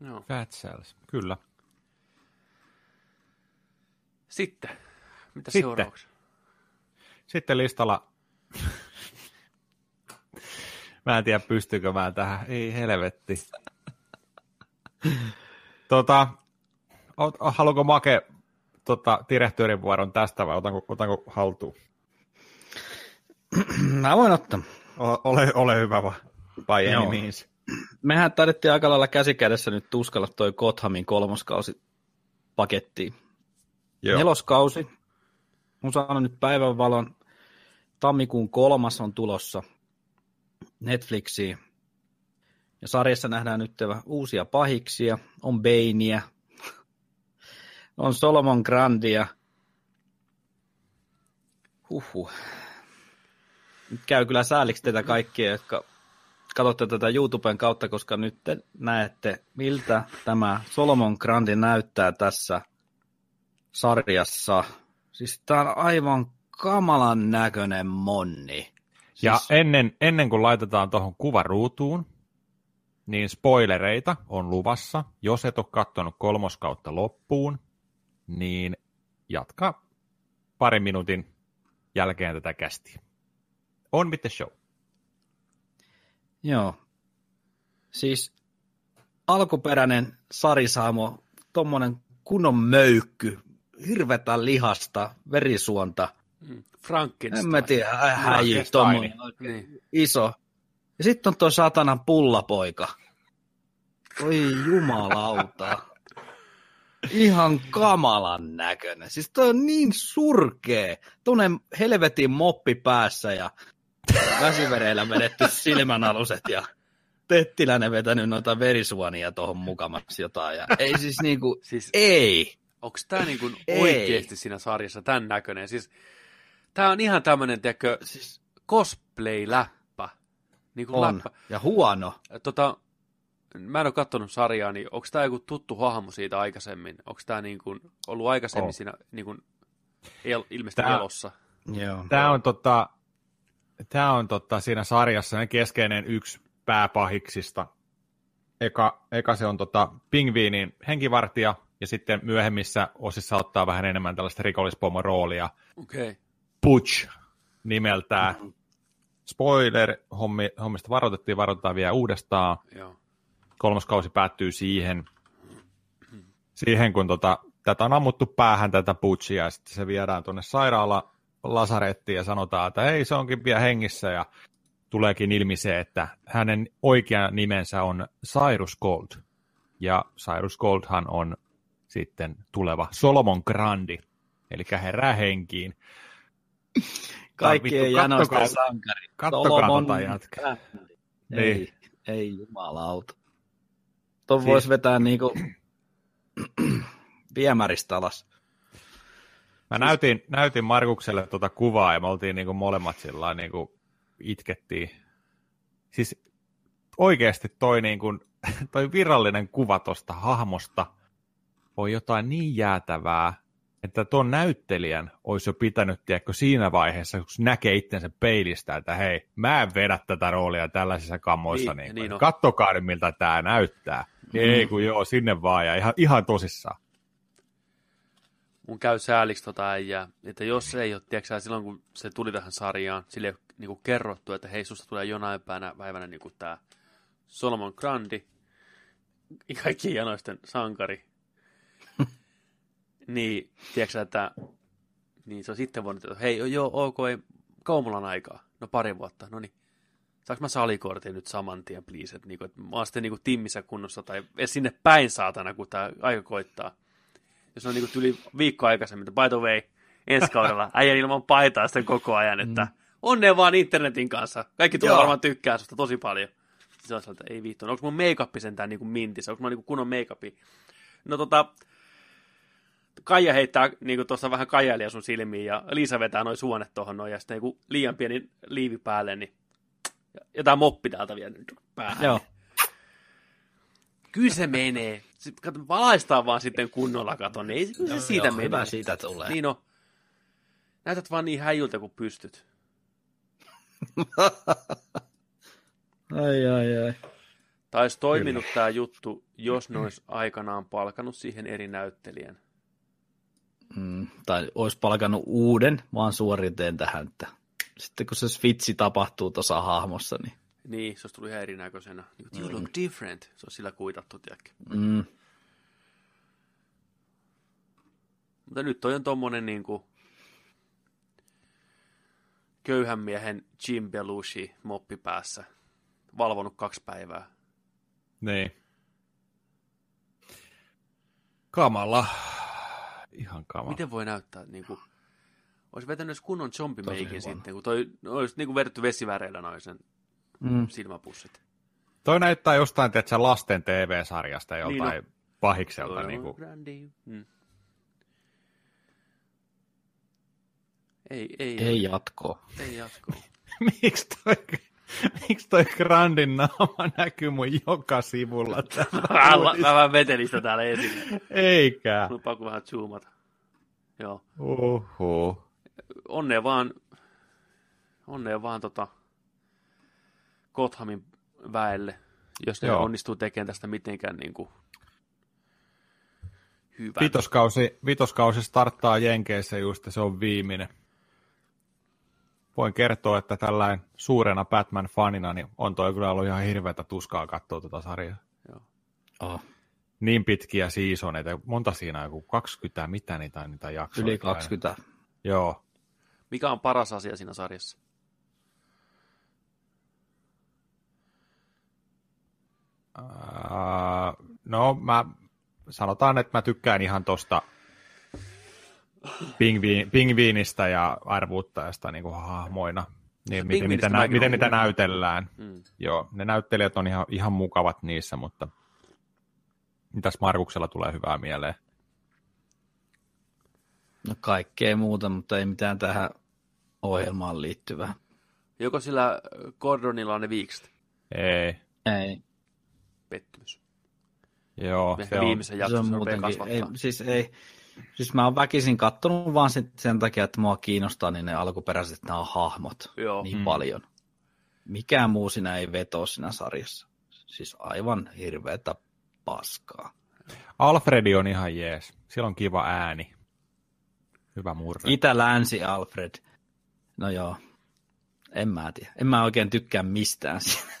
Joo. Fat Cells, kyllä. Sitten, mitä Sitten. seuraavaksi? Sitten listalla... mä en tiedä, pystyykö mä tähän. Ei helvetti. tota, ot, haluatko Make tota, direktöörin vuoron tästä vai otanko, otanko haltuun? Mä voin ottaa. O, ole, ole hyvä vaan. By any means. Mehän taidettiin aika lailla käsikädessä nyt tuskalla toi Gothamin kolmoskausi pakettiin. Joo. Neloskausi. On saanut nyt päivänvalon. Tammikuun kolmas on tulossa Netflixiin. Ja sarjassa nähdään nyt uusia pahiksia. On Baineä. On Solomon Grandia. Huhhuh. Nyt käy kyllä sääliksi teitä kaikkia, jotka katsotte tätä YouTuben kautta, koska nyt te näette, miltä tämä Solomon Grandi näyttää tässä sarjassa. Siis tää on aivan kamalan näköinen monni. Siis, Ja ennen, ennen kuin laitetaan tuohon kuvaruutuun, niin spoilereita on luvassa. Jos et ole katsonut kolmoskautta loppuun, niin jatka parin minuutin jälkeen tätä kästiä. On with the show. Joo. Siis alkuperäinen sarisaamo, tommonen kunnon möykky, hirvetä lihasta, verisuonta. Mm. Frankenstein. En mä tiedä, hä- häijy, Niin. iso. Ja sitten on tuo satanan pullapoika. Oi jumalauta. Ihan kamalan näköinen. Siis toi on niin surkee. Tuonen helvetin moppi päässä ja väsivereillä vedetty silmänaluset ja Tettiläinen vetänyt noita verisuonia tuohon mukamaksi jotain. Ja ei siis niinku, Siis ei. Onko tämä niinku oikeasti siinä sarjassa tämän näköinen? Siis tämä on ihan tämmöinen, tiedätkö, Siis cosplay-läppä. Niinku on. läppä. Ja huono. Tota, mä en ole katsonut sarjaa, niin onko tämä joku tuttu hahmo siitä aikaisemmin? Onko tämä niinku ollut aikaisemmin On. siinä niinku, el, ilmeisesti Tää- elossa? Joo. Tämä on, tota, tää on tota, siinä sarjassa ne keskeinen yksi pääpahiksista. Eka, eka se on tota, pingviinin henkivartija, ja sitten myöhemmissä osissa ottaa vähän enemmän tällaista rikollispomon roolia. Okay. Butch nimeltään. Spoiler, hommi, hommista varoitettiin, varoitetaan vielä uudestaan. Joo. Kolmas kausi päättyy siihen, siihen kun tota, tätä on ammuttu päähän tätä Butchia, ja sitten se viedään tuonne sairaala lasarettiin ja sanotaan, että hei, se onkin vielä hengissä, ja tuleekin ilmi se, että hänen oikea nimensä on Cyrus Gold. Ja Cyrus Goldhan on sitten tuleva Solomon Grandi, eli herää henkiin. Kaikkien janoista sankari. Kattokaa Solomon tota jätkää. Grandi. Niin. Ei, ei jumalauta. Tuon Siis- voisi vetää niinku viemäristä alas. Mä näytin, näytin Markukselle tuota kuvaa ja me oltiin niinku molemmat sillä niinku itkettiin. Siis oikeasti toi, niinku, toi virallinen kuva tuosta hahmosta on jotain niin jäätävää, että tuon näyttelijän olisi jo pitänyt, tiedätkö, siinä vaiheessa, kun se näkee itsensä peilistä, että hei, mä en vedä tätä roolia tällaisissa kammoissa, Niin, niin, niin kattokaa nyt, miltä tämä näyttää. Mm. Ei kun joo, sinne vaan ja ihan, ihan tosissaan. mun käy sääliksi tota äijää, että jos ei ole, tiedätkö silloin kun se tuli tähän sarjaan, sille ei ole niin kerrottu, että hei, susta tulee jonain päivänä, päivänä niin kuin tämä Solomon Grandi, kaikkien janoisten sankari, niin, tiedätkö että niin se on sitten voinut, että hei, joo, ok, ei, kauan mulla on aikaa, no pari vuotta, no niin, saanko mä salikortin nyt saman tien, please, että, niinku, että mä oon sitten niinku timmissä kunnossa, tai edes sinne päin saatana, kun tämä aika koittaa. Jos on niinku yli viikko aikaisemmin, että by the way, ensi kaudella äijän ilman paitaa sitten koko ajan, että onnea vaan internetin kanssa. Kaikki tulee varmaan tykkää susta tosi paljon. Sitten se on että ei vittu, onko mun make-up sentään niinku mintissä, onko mulla niinku kunnon make No tota, Kaija heittää niinku tuossa vähän kaijailia sun silmiin ja Liisa vetää noin suonet tuohon noin ja sitten niinku liian pieni liivi päälle, niin jotain moppi täältä vielä nyt päähän. Joo. Kyllä se menee. Sitten kato, valaistaan vaan sitten kunnolla katon, niin ei se, kyllä se siitä Joo, menee. Hyvä siitä tulee. Niin on. Näytät vaan niin häijyltä kuin pystyt. ai, ai, ai. Tai olisi toiminut tämä juttu, jos ne olisi aikanaan palkanut siihen eri näyttelijän. Mm, tai olisi palkannut uuden vaan suoriteen tähän, että sitten kun se switchi tapahtuu tuossa hahmossa, niin Niin, se olisi tullut ihan erinäköisenä. Niin, You look different. Se olisi sillä kuitattu, tiedätkö. mm, Mutta nyt toi on tommonen niinku köyhän miehen Jim Belushi moppi päässä. Valvonut kaksi päivää. Niin. Kamala. Kamala. Miten voi näyttää niinku... Olisi vetänyt kunnon zombimeikin huono. sitten, kun toi olisi niinku vedetty vesiväreillä noin sen mm. silmäpussit. Toi näyttää jostain, tiedätkö, lasten TV-sarjasta Niin joltain pahikselta. Toi Niin kuin. Grandi. Mm. Ei, ei, ei jatkoa. ei jatkoa. Miksi toi, miksi toi Grandin naama näkyy mun joka sivulla täällä? mä, mä vähän vetelin sitä täällä esille. Eikä. Pakko vähän zoomata. Joo. Uhu. onnea vaan, onnea vaan tota Gothamin väelle, jos ne Joo. onnistuu tekemään tästä mitenkään niin kuin hyvän. Vitoskausi, vitoskausi starttaa Jenkeissä just ja se on viimeinen. Voin kertoa, että tällainen suurena Batman-fanina niin on toi kyllä ollut ihan hirveätä tuskaa katsoa tuota sarjaa. Oh, Niin pitkiä seasoneita, monta siinä on, joku 20, mitä niitä, niitä jaksoja. yli 20. Joo. Mikä on paras asia siinä sarjassa? Ää, no, mä sanotaan, että mä tykkään ihan tosta pingviin, pingviinistä ja arvuuttajasta niin kuin hahmoina. Niin, miten, niitä, nä- miten olen niitä näytellään. Mm. Joo, ne näyttelijät on ihan, ihan mukavat niissä, mutta mitäs Markuksella tulee hyvää mieleen? No kaikkea muuta, mutta ei mitään tähän ohjelmaan liittyvää. Joko sillä Gordonilla on ne viikset? Ei. Ei, Pettymys. Joo, Ehkä se on, viimeisen on se rupeaa muutenkin, ei, siis ei, siis mä oon väkisin kattonut vaan sit sen takia, että mua kiinnostaa niin ne alkuperäiset nämä hahmot Joo. niin Mm. paljon. Mikään muu siinä ei vetoo siinä sarjassa. Siis aivan hirveätä paskaa. Alfredi on ihan jees. Sillä on kiva ääni. Hyvä murre. Itä-länsi Alfred. No joo, en mä tiedä. En mä oikein tykkää mistään siinä.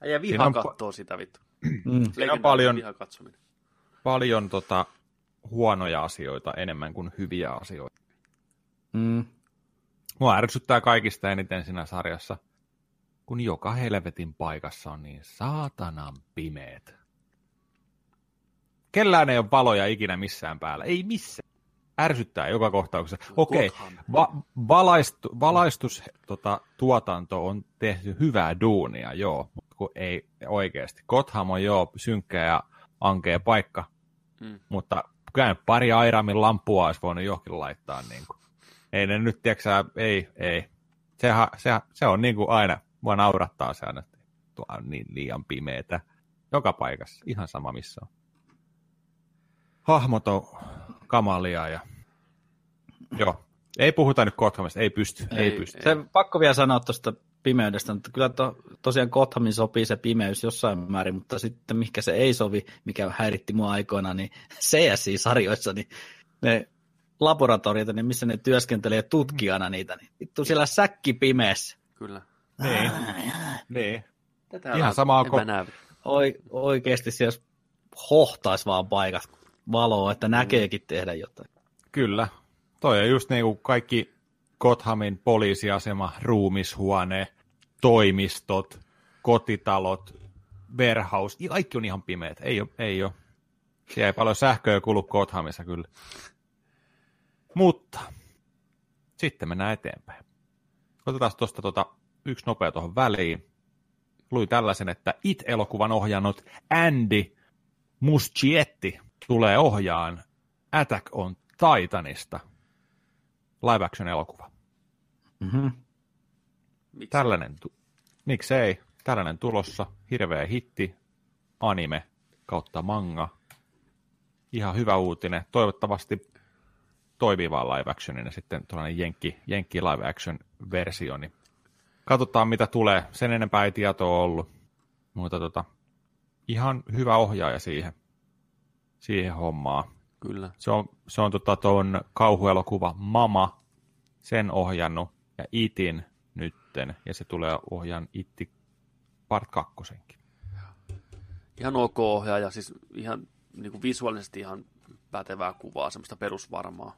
Ja Siinä viha on pa- kattoo sitä vittu. Mm. Legendaarinen paljon- Viha katsominen. Paljon tota, huonoja asioita enemmän kuin hyviä asioita. Mm. Mua ärsyttää kaikista eniten siinä sarjassa, kun joka helvetin paikassa on niin saatanan pimeet. Kellään ei ole valoja ikinä missään päällä. Ei missään. Ärsyttää joka kohtauksessa. Okei, Gotham. va- valaistu, valaistus tota, tuotanto on tehty hyvää duunia, joo, mutta kun ei oikeasti. Gotham on joo synkkä ja ankea paikka, Mm. mutta kyllä pari airaamin lampua olisi voinut johonkin laittaa. Niin kuin. Ei ne nyt, tiedätkö, ei, ei. Sehän, se, se on niin kuin aina, mua naurattaa se aina, että tuo on niin liian pimeetä. Joka paikassa, ihan sama missä on. Hahmot on kamalia ja joo. Ei puhuta nyt Gothamista, ei pysty, ei, ei pysty. Se pakko vielä sanoa tuosta pimeydestä, mutta kyllä to, tosiaan Gothamin sopii se pimeys jossain määrin, mutta sitten mikä se ei sovi, mikä häiritti mua aikoina, niin CSI-sarjoissa, niin ne laboratoriot, niin missä ne työskentelee tutkijana niitä, niin vittu siellä säkki pimeässä. Kyllä. Niin, niin. Tätä Ihan älä- sama en kuin- oikeasti siellä hohtaisi vaan paikat valoa, että näkeekin tehdä jotain. Kyllä. Toi on just niin kuin kaikki Gothamin poliisiasema, ruumishuone, toimistot, kotitalot, warehouse, ja kaikki on ihan pimeät. Ei ole, ei ole. Siellä ei paljon sähköä kulu Gothamissa kyllä. Mutta sitten mennään eteenpäin. Otetaan tuosta tota, yksi nopea tuohon väliin. Luin tällaisen, että It-elokuvan ohjannut Andy Muschietti tulee ohjaan Attack on Titanista live action elokuva. Mm-hmm. Miksi? Tällainen, tu- miksei, tällainen tulossa, hirveä hitti, anime kautta manga. Ihan hyvä uutinen. Toivottavasti toimivaan live actionin ja sitten tuollainen jenkki, jenkki live action versio, niin katsotaan mitä tulee. Sen enempää ei tietoa ollut, mutta tota, ihan hyvä ohjaaja siihen, siihen hommaan. Kyllä. Se on, se on tota kauhuelokuva Mama, sen ohjannut, ja Itin nytten, ja se tulee ohjaan Itti part kakkosenkin. Ihan ok ohjaaja, siis ihan niin kuin visuaalisesti ihan pätevää kuvaa, semmoista perusvarmaa.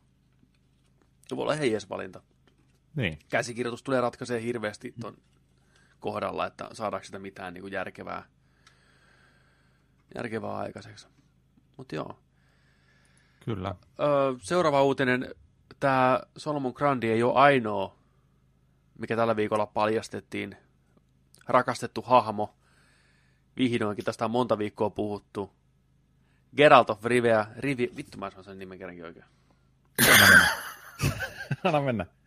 Se voi olla heijes valinta. Niin, Käsikirjoitus tulee ratkaisee hirveästi ton kohdalla, että saadaanko sitä mitään niin kuin järkevää, järkevää aikaiseksi. Mutta joo. kyllä. Öö, seuraava uutinen. Tämä Solomon Grandi ei ole ainoa, mikä tällä viikolla paljastettiin. Rakastettu hahmo. Vihdoinkin, tästä on monta viikkoa puhuttu. Geralt of Rivia. Rivi, vittu mä sanon sen nimen kerrankin oikein. Anna mennä.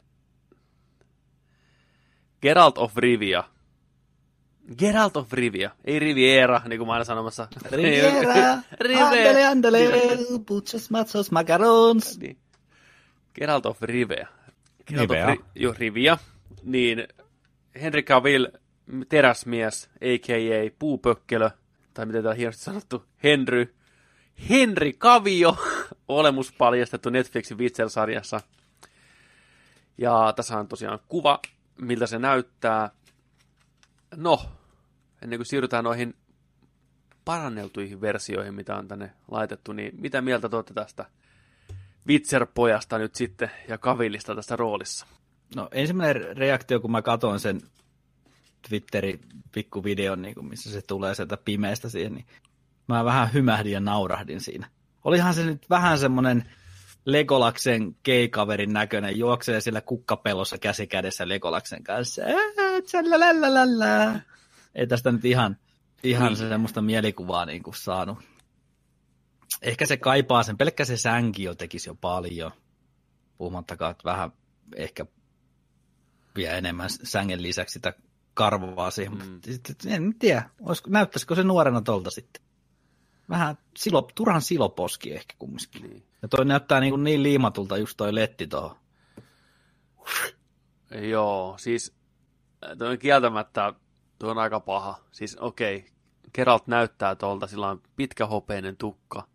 Geralt of Rivia. Geralt of Rivia, ei Riviera, niin kuin mä aina sanomassa. Riviera, Riviera. andele, andele, puchos, matsos, macarons. Niin. Geralt of Rivia. Geralt Rivea. Of Ri- jo, Rivia. Niin Henry Cavill, teräsmies, a.k.a. puupökkelö, tai miten täällä hienosti sanottu, Henry. Henry Kavio, olemus paljastettu Netflixin Witcher-sarjassa. Ja tässä on tosiaan kuva, miltä se näyttää. No, ennen kuin siirrytään noihin paranneltuihin versioihin, mitä on tänne laitettu, niin mitä mieltä te olette tästä Witcher-pojasta nyt sitten ja Kavillista tässä roolissa? No ensimmäinen reaktio, kun mä katson sen Twitterin pikkuvideon, niin kuin missä se tulee sieltä pimeästä siihen, niin mä vähän hymähdin ja naurahdin siinä. Olihan se nyt vähän semmoinen Legolaksen keikaverin näköinen, juoksee sillä kukkapelossa käsi kädessä Legolaksen kanssa. Ää. Ei tästä nyt ihan, ihan Niin. se semmoista mielikuvaa niin kuin saanut. Ehkä se kaipaa sen, pelkkä se sänki jo tekisi jo paljon. Puhumattakaan, että vähän ehkä vielä enemmän sängen lisäksi sitä karvaa siihen. Mm. Mm. En tiedä, olisiko, näyttäisikö se nuorena tolta sitten. Vähän silo, turhan siloposki ehkä kumminkin. Niin. Ja toi näyttää niin, kuin niin liimatulta just toi letti tuohon. Joo, siis äh, toi on kieltämättä, tuo on aika paha. Siis okei, okay, Geralt näyttää tuolta, sillä on pitkä hopeinen tukka.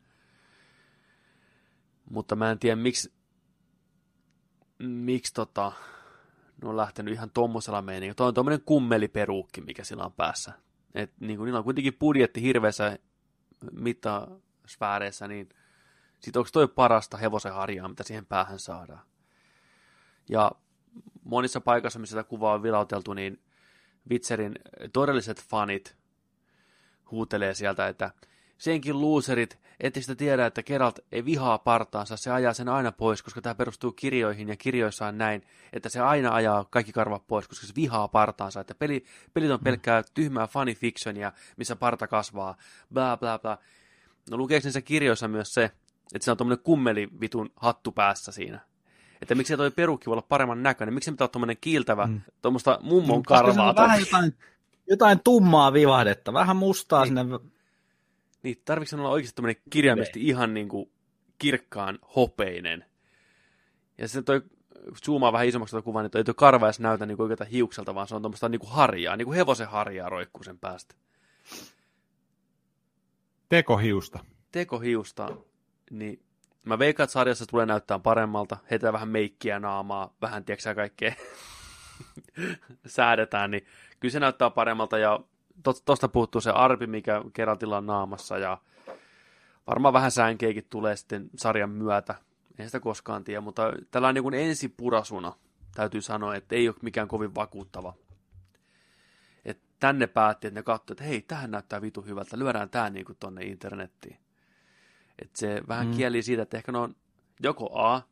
Mutta mä en tiedä, miksi, miksi tota, ne on lähtenyt ihan tommosella meiningillä. Toi on tommonen kummeliperuukki, mikä sillä on päässä. Et niin kuin, niillä on kuitenkin budjetti hirveässä mittasfääreissä, niin sit onko toi parasta hevosen harjaa, mitä siihen päähän saadaan. Ja monissa paikoissa, missä tätä kuvaa on vilauteltu, niin Witcherin todelliset fanit huutelee sieltä, että senkin loserit, ette sitä tiedä, että Geralt ei vihaa partaansa, se ajaa sen aina pois, koska tämä perustuu kirjoihin ja kirjoissa on näin, että se aina ajaa kaikki karvat pois, koska se vihaa partaansa, että peli, pelit on pelkkää tyhmää fanifictionia, missä parta kasvaa, bla bla bla. No lukeeko niissä kirjoissa myös se, että se on tuommoinen kummelivitun hattu päässä siinä? Että miksi toi perukki voi olla paremman näköinen? Miksi pitää olla tuommoinen kiiltävä, mm. tuommoista mummon se karvaa? vähän jotain, jotain tummaa vivahdetta, vähän mustaa niin. sinne. Niin, tarvitsen olla oikeasti tuommoinen kirjaimellisesti ihan niin kuin kirkkaan hopeinen. Ja sitten toi zoomaa vähän isommaksi tuota kuvaa, niin toi, ei toi karva edes näytä niin kuin oikealta hiukselta, vaan se on tuommoista niin kuin harjaa, niin kuin hevosen harjaa roikkuu sen päästä. Tekohiusta. Tekohiusta, niin mä veikkaan, että sarjassa tulee näyttää paremmalta, heitää vähän meikkiä naamaa, vähän tiedätkö kaikkea säädetään, niin kyllä se näyttää paremmalta ja tuosta puuttuu se arpi, mikä Geraltilla on naamassa ja varmaan vähän sänkeikin tulee sitten sarjan myötä. En sitä koskaan tiedä, mutta tällainen niin kuin ensipurasuna täytyy sanoa, että ei ole mikään kovin vakuuttava. Et tänne päätti, että ne katsoi, että hei, tähän näyttää vitu hyvältä, lyödään tämä niin kuin tonne internettiin. Et se vähän Mm. kieli siitä, että ehkä ne on joko A,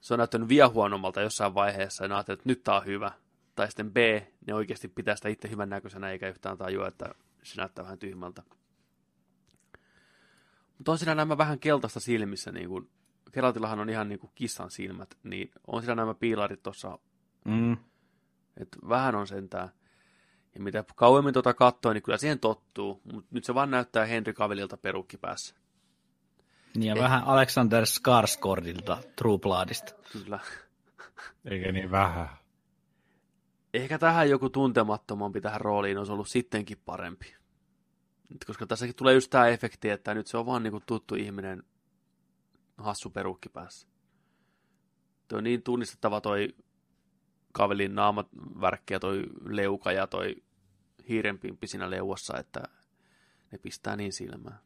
se on näyttänyt vielä huonommalta jossain vaiheessa, ja ne ajattelee, että nyt tää on hyvä. Tai sitten B, ne oikeasti pitää sitä itse hyvän näköisenä, eikä yhtään tajua, että se näyttää vähän tyhmältä. Mutta on siinä nämä vähän keltaista silmissä, niin kuin, Geraltillahan on ihan niin kuin kissan silmät, niin on siinä nämä piilarit tuossa, Mm. että vähän on sentään. Ja mitä kauemmin tuota katsoo, niin kyllä siihen tottuu, mutta nyt se vaan näyttää Henry Cavillilta perukki päässä. Niin ja vähän Alexander Skarsgårdilta True Bloodista. Kyllä. Eikä niin vähän. Ehkä tähän joku tuntemattomampi tähän rooliin olisi ollut sittenkin parempi. Koska tässäkin tulee just tämä efekti, että nyt se on vaan niinku tuttu ihminen hassu perukki päässä. Tuo on niin tunnistettava toi kavelin naamat ja toi leuka ja toi hiirenpimpi siinä leuassa, että ne pistää niin silmään.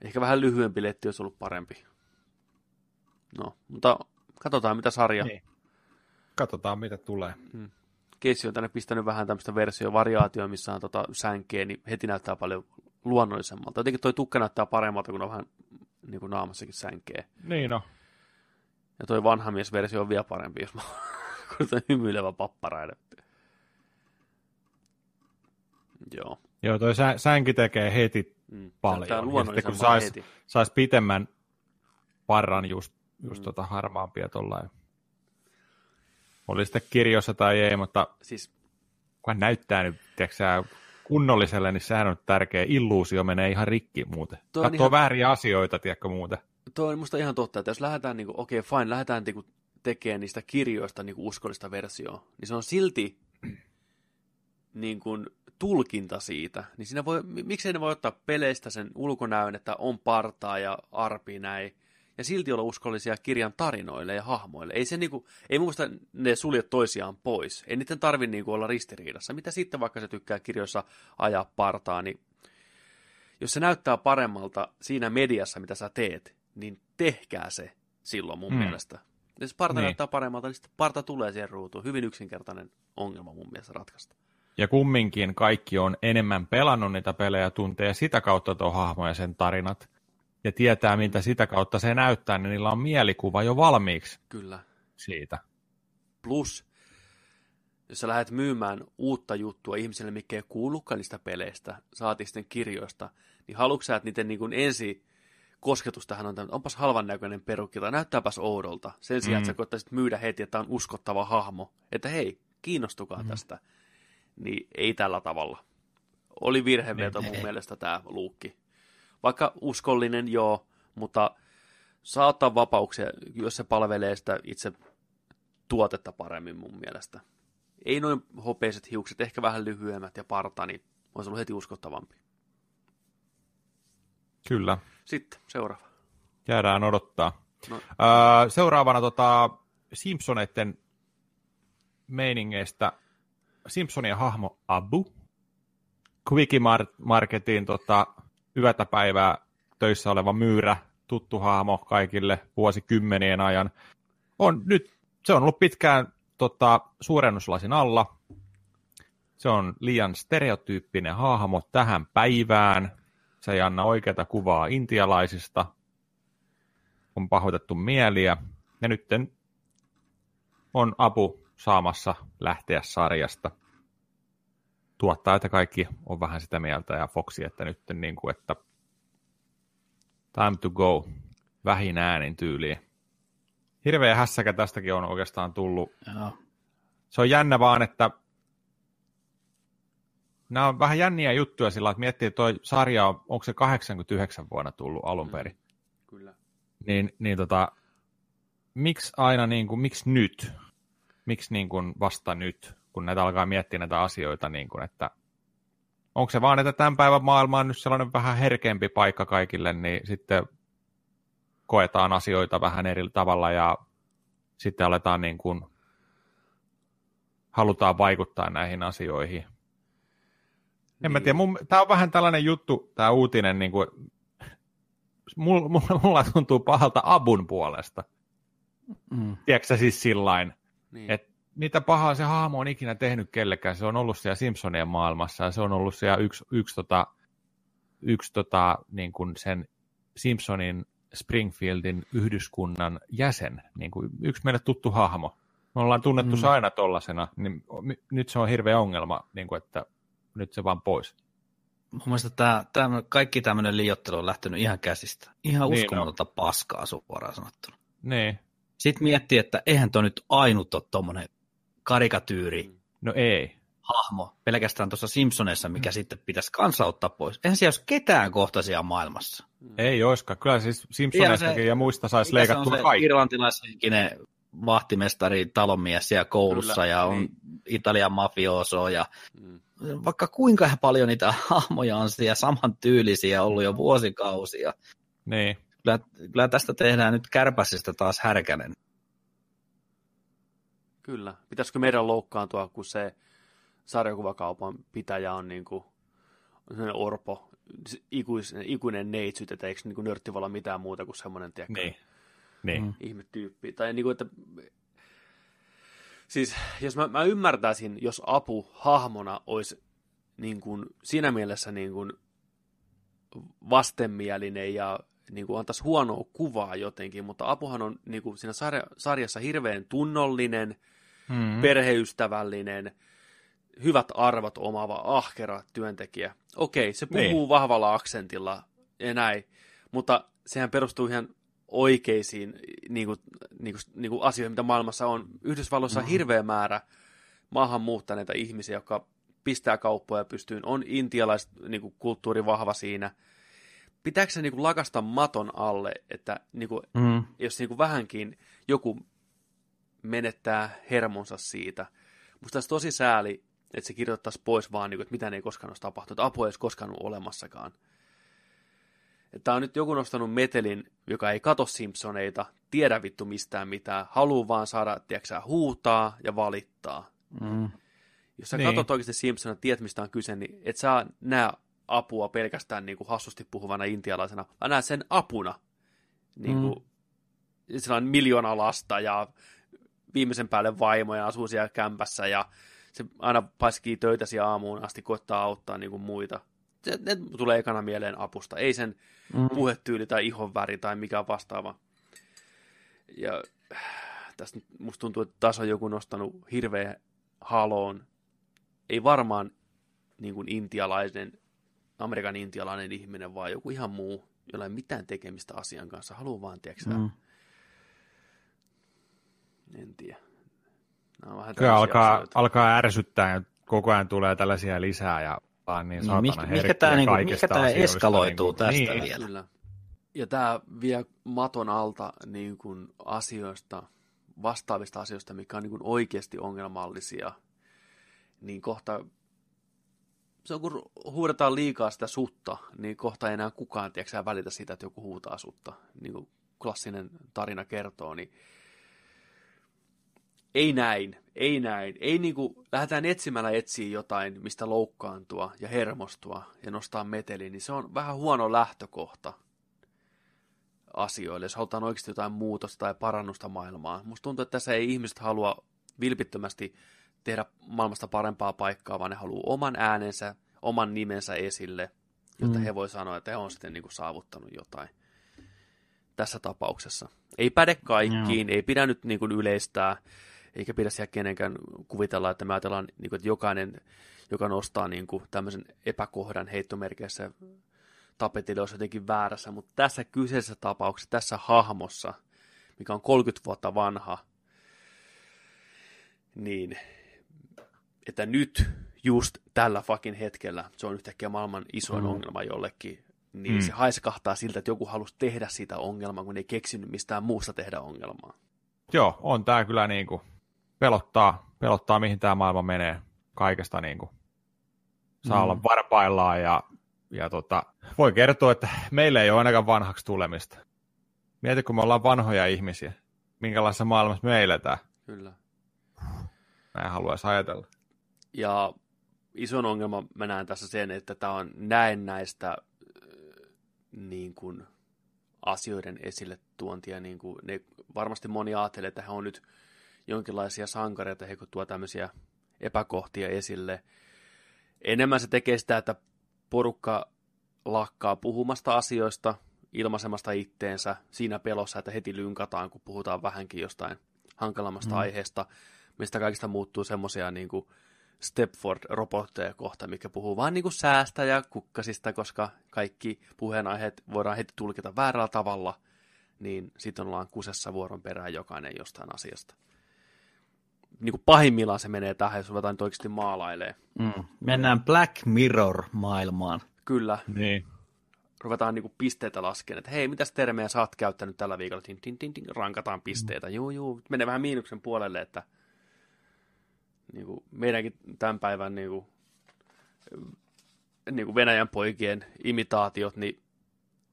Ehkä vähän lyhyempi letti olisi ollut parempi. No, mutta katsotaan mitä sarja. Niin. Katsotaan mitä tulee. Keissi on tänne pistänyt vähän tämmöistä versiovariaatioa, missä on tota sänkeä, niin heti näyttää paljon luonnollisemmalta. Jotenkin toi tukka näyttää paremmalta, kun on vähän niin kuin naamassakin sänkeä. Niin no. Ja toi vanha miesversio on vielä parempi, jos mä kun toi hymyilevä papparainen. Joo. Joo, toi sä, sänki tekee heti Mm. paljon. Näyttää Ja sitten kun luonnollisemmalta sais, heti. sais pitemmän parran just, just Mm. tota harmaampia tollain. Oli sitten kirjossa tai ei, mutta Siis kun hän näyttää nyt tiedätkö, kunnolliselle, niin sehän on tärkeä. Illuusio menee ihan rikki muuten. Toi on Katsoo ihan- vääriä asioita, tiedätkö muuten. toi on musta ihan totta, että jos lähdetään, niin okei okay, fine, lähdetään niin tekemään niistä kirjoista niin uskollista versioa, niin se on silti niin kuin, tulkinta siitä. Niin siinä voi, mi- miksei ne voi ottaa peleistä sen ulkonäön, että on partaa ja arpi näin, ja silti olla uskollisia kirjan tarinoille ja hahmoille. Ei se niinku, ei mun mielestä ne sulje toisiaan pois. Ei niiden tarvi niinku olla ristiriidassa. Mitä sitten vaikka se tykkää kirjoissa ajaa partaa, niin jos se näyttää paremmalta siinä mediassa, mitä sä teet, niin tehkää se silloin mun Mm. mielestä. Jos parta niin. näyttää paremmalta, niin sitten parta tulee siihen ruutuun. Hyvin yksinkertainen ongelma mun mielestä ratkaista. Ja kumminkin kaikki on enemmän pelannut niitä pelejä, tuntee sitä kautta tuo hahmo ja sen tarinat. Ja tietää, miltä sitä kautta se näyttää, niin niillä on mielikuva jo valmiiksi Kyllä. siitä. Plus, jos sä lähdet myymään uutta juttua ihmisille, mikä ei kuulukaan niistä peleistä, saati sitten kirjoista, niin haluatko sä, että niiden niin ensi kosketus tähän on, että onpas halvan näköinen perukki tai näyttääpäs oudolta. Sen sijaan, Mm. että sä koittaisit myydä heti, että on uskottava hahmo. Että hei, kiinnostukaa Mm. mm. tästä. Niin ei tällä tavalla. Oli virheveto Niin. mun mielestä tämä luukki. Vaikka uskollinen, joo, mutta saa ottaa vapauksia, jos se palvelee sitä itse tuotetta paremmin mun mielestä. Ei noin hopeiset hiukset, ehkä vähän lyhyemmät ja parta, niin olisi ollut heti uskottavampi. Kyllä, Sitten seuraava. jäädään odottaa. No. Öö, seuraavana tota, Simpsoneiden meiningeistä Simpsonien hahmo Abu. Quickie Mar- Marketin tota, yötä päivää töissä oleva myyrä, tuttu hahmo kaikille vuosikymmenien ajan. On nyt, se on ollut pitkään tota, suurennuslasin alla. Se on liian stereotyyppinen hahmo tähän päivään. Se ei anna oikeata kuvaa intialaisista. On pahoitettu mieliä. Ja nyt on apu saamassa lähteä sarjasta. Tuottaa, että kaikki on vähän sitä mieltä ja Foxi, että nyt niin kuin, että time to go vähin äänin tyyliin. Hirveä hässäkä tästäkin on oikeastaan tullut Joo. se on jännä vaan, että nämä on vähän jänniä juttuja sillä, että miettii, että toi sarja on, onko se 89 vuonna tullut alun perin, Kyllä. niin, niin tota, miksi aina, niin kuin, miksi nyt? Miksi niin kuin vasta nyt, kun näitä alkaa miettiä näitä asioita, niin kuin, että onko se vaan, että tämän päivän maailma on nyt sellainen vähän herkempi paikka kaikille, niin sitten koetaan asioita vähän eri tavalla ja sitten aletaan niin kuin, halutaan vaikuttaa näihin asioihin. En mä Niin. tiedä, mun, tää on vähän tällainen juttu, tämä uutinen, niin kuin, mulla, mulla, mulla tuntuu pahalta Abun puolesta. Mm. Tiedätkö sä siis sillain, Niin. että mitä pahaa se hahmo on ikinä tehnyt kellekään. Se on ollut siellä Simpsonien maailmassa ja se on ollut siellä yksi, yksi, tota, yksi tota, niin kuin sen Simpsonin Springfieldin yhdyskunnan jäsen, niin kuin yksi meille tuttu hahmo. Me ollaan tunnettu Mm. se aina tollasena, niin nyt se on hirveä ongelma, niin kuin, että nyt se vaan pois. Mun mielestä tää, tää, kaikki tämmöinen liiottelu on lähtenyt ihan käsistä. Ihan Niin uskomatonta paskaa suoraan sanottuna. Niin. Sitten miettii, että eihän toi nyt ainut ole tommonen karikatyyri No ei. hahmo pelkästään tuossa Simpsoneissa, mikä sitten pitäisi kanssa ottaa pois. Eihän siellä olisi ketään kohtaisia maailmassa. Ei oiskaan. Kyllä siis Simpsonistakin ja muista saisi Mikä se on leikattua se kaikki. irlantilaishenkinen vahtimestari, talonmies siellä koulussa Kyllä, ja on niin. Italian mafioso ja Mm. vaikka kuinka paljon niitä hahmoja on siellä samantyylisiä ollut jo vuosikausia. Niin. Kyllä, kyllä tästä tehdään nyt kärpäsistä taas härkänen. Kyllä. Pitäisikö meidän loukkaantua, kun se sarjakuvakaupan pitäjä on niin kuin sellainen orpo, ikuinen, ikuinen neitsyt, että eikö niin nörttivala mitään muuta kuin semmoinen, tiedätkö, Niin. Niin. Mm. ihmetyyppi. Tai niin kuin, että siis jos mä, mä ymmärtäisin, jos apu hahmona olisi niin kuin, siinä mielessä niin kuin vastenmielinen ja niin kuin antaisi huonoa kuvaa jotenkin, mutta apuhan on niin kuin siinä sarja, sarjassa hirveän tunnollinen, Mm. perheystävällinen, hyvät arvot omaava, ahkera työntekijä. Okei, se puhuu Niin. vahvalla aksentilla ja näin, mutta sehän perustuu ihan oikeisiin niin kuin, niin kuin, niin kuin asioihin, mitä maailmassa on. Yhdysvalloissa on hirveä määrä maahanmuuttaneita ihmisiä, jotka pistää kauppoja pystyyn, on intialaiset niin kuin, kulttuuri vahva siinä. Pitääkö se niin kuin, lakasta maton alle, että niin kuin, Mm. jos niin kuin vähänkin joku menettää hermonsa siitä. Musta olisi tosi sääli, että se kirjoittaisi pois vaan, niin kuin, että mitään ei koskaan olisi tapahtunut, että apua ei olisi koskaan ollut olemassakaan. Tämä on nyt joku nostanut metelin, joka ei kato Simpsoneita, tiedä vittu mistään mitään, haluaa vaan saada, tiedätkö, huutaa ja valittaa. Mm. Jos sä Niin. katsot oikeasti Simpsonat, tiedät mistä on kyse, niin et saa näe apua pelkästään niin kuin hassusti puhuvana intialaisena, vaan näet sen apuna. Niin kuin, mm. Sillä on miljoona lasta ja viimeisen päälle vaimo ja asuu siellä kämpässä ja se aina paskii töitä siellä aamuun asti, koittaa auttaa niin kuin muita. Se, ne tulee ekana mieleen apusta, ei sen Mm. puhetyyli tai ihonväri tai mikä vastaava. Ja tästä nyt musta tuntuu, että taas on joku nostanut hirveä haloon. Ei varmaan niin kuin intialainen, Amerikan intialainen ihminen, vaan joku ihan muu, jolla ei mitään tekemistä asian kanssa. Haluaa vaan, tiedätkö mm. En tiedä. Nämä vähän Kyllä alkaa, asioita. alkaa ärsyttää ja koko ajan tulee tällaisia lisää ja vaan niin No, saatana mihinkä herkkiä tää niinku- tää asioista eskaloituu niinku. tästä niin, vielä? Kyllä. Ja tämä vie maton alta niin kuin asioista, vastaavista asioista, mikä on niin kuin oikeasti ongelmallisia. Niin kohta, se on kun huudetaan liikaa sitä sutta, niin kohta ei enää kukaan tiedätkö, välitä siitä, että joku huutaa sutta. Niin kuin klassinen tarina kertoo, niin ei näin, ei näin. Ei niinku, lähdetään etsimällä etsiä jotain, mistä loukkaantua ja hermostua ja nostaa meteli, niin se on vähän huono lähtökohta asioille, jos halutaan oikeasti jotain muutosta tai parannusta maailmaan. Musta tuntuu, että tässä ei ihmiset halua vilpittömästi tehdä maailmasta parempaa paikkaa, vaan ne haluaa oman äänensä, oman nimensä esille, jotta Mm. he voi sanoa, että he on sitten niinku saavuttanut jotain tässä tapauksessa. Ei päde kaikkiin, ei pidä nyt niin kuin yleistää, eikä pidä siellä kenenkään kuvitella, että me ajatellaan, niin kuin, että jokainen, joka nostaa niin kuin tämmöisen epäkohdan heittomerkeissä tapetille, olisi jotenkin väärässä, mutta tässä kyseisessä tapauksessa, tässä hahmossa, mikä on 30 vuotta vanha, niin että nyt just tällä fucking hetkellä se on yhtäkkiä maailman isoin Mm. ongelma jollekin, niin Mm. se haiskahtaa siltä, että joku halusi tehdä sitä ongelmaa, kun ei keksinyt mistään muusta tehdä ongelmaa. Joo, on tää kyllä niinku pelottaa, pelottaa mihin tämä maailma menee kaikesta niinku. Saa Mm. olla varpaillaan ja, ja tota, voi kertoa, että meillä ei ole ainakaan vanhaksi tulemista. Mieti, kun me ollaan vanhoja ihmisiä. Minkälaisessa maailmassa me eletään. Kyllä. Mä en haluaisi ajatella. Ja ison ongelma mä näen tässä sen, että tämä on näennäistä äh, niin kuin, asioiden esille tuontia. Niin kuin, ne, varmasti moni ajattelee, että he on nyt jonkinlaisia sankareita, he kun tuo tämmöisiä epäkohtia esille. Enemmän se tekee sitä, että porukka lakkaa puhumasta asioista, ilmaisemasta itteensä siinä pelossa, että heti lynkataan, kun puhutaan vähänkin jostain hankalammasta Mm. aiheesta, mistä kaikista muuttuu semmoisia niin kuin Stepford-robotteja kohta, mikä puhuu vain niin kuin säästä ja kukkasista, koska kaikki puheenaiheet voidaan heti tulkita väärällä tavalla, niin sitten ollaan kusessa vuoron perään jokainen jostain asiasta. Niin kuin pahimmillaan se menee tähän, jos ruvetaan nyt oikeasti maalailee. Mm. Mennään Black Mirror-maailmaan. Kyllä, Niin. ruvetaan niinku pisteitä laskemaan, että hei, mitäs termejä sä oot käyttänyt tällä viikolla, tin, tin, tin, tin, rankataan pisteitä, juu, juu, menee vähän miinuksen puolelle, että niinku, meidänkin tämän päivän niinku, niinku Venäjän poikien imitaatiot, niin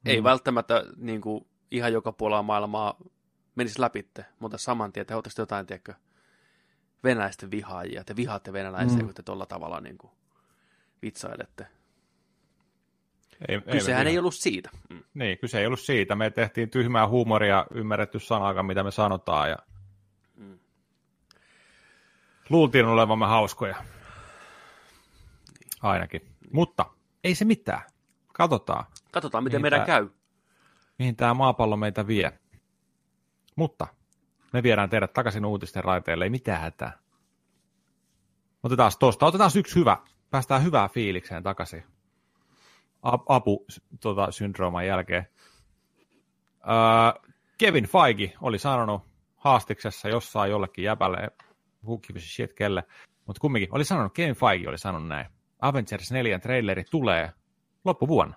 ei Mm. välttämättä niinku, ihan joka puolella maailmaa menisi läpitte, mutta saman tien, että jotain, tiedätkö, venäläisten vihaajia, te vihaatte venäläisiä, Mm. kun te tuolla tavalla niin kuin, vitsailette. Ei, ei Kysehän ei ihan- ollut siitä. Mm. Niin, kyse ei ollut siitä. Me tehtiin tyhmää huumoria, ymmärretty sanakaan, mitä me sanotaan, ja Mm. luultiin olevamme hauskoja. Ainakin. Mutta ei se mitään. Katsotaan, Katsotaan, miten Niin, meidän tää- käy. mihin tämä maapallo meitä vie. Mutta me viedään teidät takaisin uutisten raiteille, ei mitään hätää. Otetaan tosta, otetaan yksi hyvä. Päästään hyvää fiilikseen takaisin. Ap- apu tota, syndrooman jälkeen. Öö, Kevin Feige oli sanonut haastiksessa jossain jollekin who gives a shit kelle, mutta kumminkin oli sanonut, Kevin Feige oli sanonut näin. Avengers 4 traileri tulee loppuvuonna.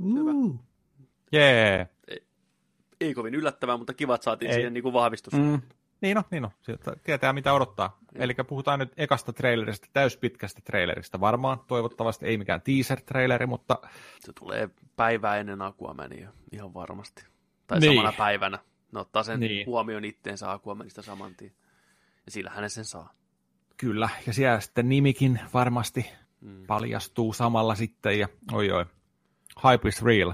Uh. Jee. Ei kovin yllättävää, mutta kiva, että saatiin Ei. siihen niin kuin vahvistus. Mm. Niin no, niin no. Sieltä tietää mitä odottaa. Eli puhutaan nyt ekasta trailerista, täyspitkästä trailerista varmaan. Toivottavasti ei mikään teaser-traileri, mutta Se tulee päivää ennen Aquamania, ihan varmasti. Tai Niin. samana päivänä. Ne ottaa sen Niin. niin. huomioon itteensä Aquamanista saman tien. Ja sillä hänen sen saa. kyllä. Ja siellä sitten nimikin varmasti Mm. paljastuu samalla sitten. Ja oi oi, hype is real.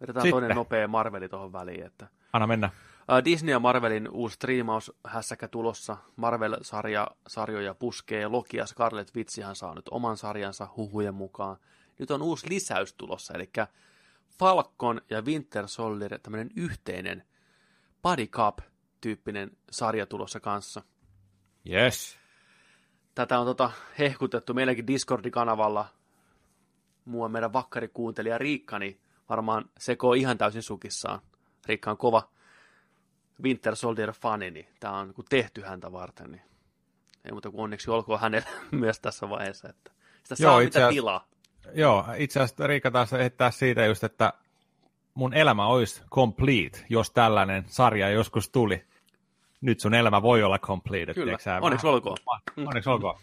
Vedetään Sitten. toinen nopea Marveli tuohon väliin. Että... Anna mennä. Ää, Disney ja Marvelin uusi striimaushässäkä tulossa. Marvel-sarja sarjoja puskee. Loki ja Scarlet Witchihan saa nyt oman sarjansa huhujen mukaan. Nyt on uusi lisäys tulossa, eli Falcon ja Winter Soldier, tämmöinen yhteinen Buddy Cup-tyyppinen sarja tulossa kanssa. Yes. Tätä on tota hehkutettu meilläkin Discordi-kanavalla. Mua meidän vakkarikuuntelija Riikka, niin varmaan sekoo ihan täysin sukissaan. Riikka on kova Winter Soldier-fani, niin tämä on tehty häntä varten. Niin ei muuta kuin onneksi olkoon hänelle myös tässä vaiheessa, että sitä saa Joo, Joo, itse mitä tilaa. Joo, itse asiassa Riikka taas heittää siitä just, että mun elämä olisi complete, jos tällainen sarja joskus tuli. Nyt sun elämä voi olla complete. Kyllä, onneksi olkoon. Onneksi olkoon.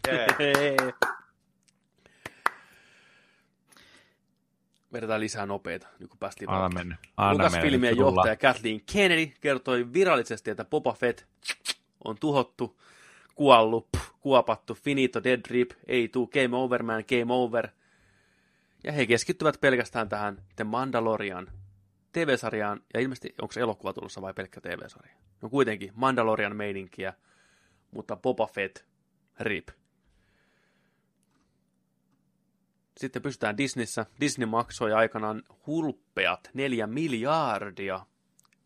Vedetään lisää nopeita, niin kuin päästiin mennä. Lucasfilmien johtaja Kathleen Kennedy kertoi virallisesti, että Boba Fett on tuhottu, kuollut, kuopattu, finito, dead rip, ei tuu, game over man, game over. Ja he keskittyvät pelkästään tähän The Mandalorian TV-sarjaan, ja ilmeisesti onko se elokuva tulossa vai pelkkä TV-sarja? No kuitenkin, Mandalorian meininkiä, mutta Boba Fett, rip. Sitten pystytään Disneyssä. Disney maksoi aikanaan hulppeat 4 miljardia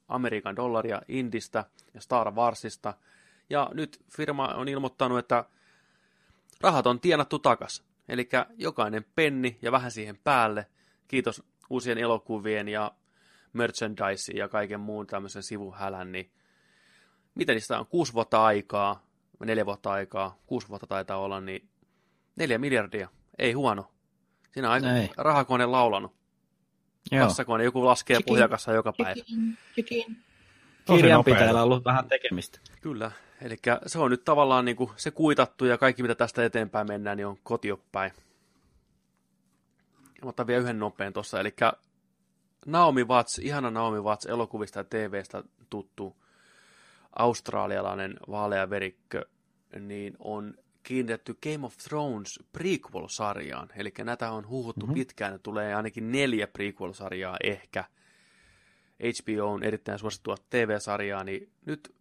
Amerikan dollaria Indistä ja Star Warsista. Ja nyt firma on ilmoittanut, että rahat on tienattu takas. Eli jokainen penni ja vähän siihen päälle. Kiitos uusien elokuvien ja merchandise ja kaiken muun tämmöisen sivuhälän. Niin mitä niistä on? Kuusi vuotta aikaa, neljä vuotta aikaa, kuusi vuotta taitaa olla, niin neljä miljardia. Ei huono. Siinä on aika Ei. rahakone laulanut. Joo. Kassakone, joku laskee Chikin. pohjakassa joka päivä. Kirjanpitäjällä on ollut vähän tekemistä. Kyllä, eli se on nyt tavallaan niin kuin se kuitattu ja kaikki mitä tästä eteenpäin mennään, niin on kotiopäin. Mä otan vielä yhden nopean tuossa, eli Naomi Watts, ihana Naomi Watts elokuvista ja TVstä tuttu australialainen vaalea verikkö, niin on kiinnitetty Game of Thrones prequel-sarjaan. Eli näitä on huhuttu mm-hmm. pitkään, että tulee ainakin neljä prequel-sarjaa ehkä. HBO on erittäin suosittua TV-sarjaa, niin nyt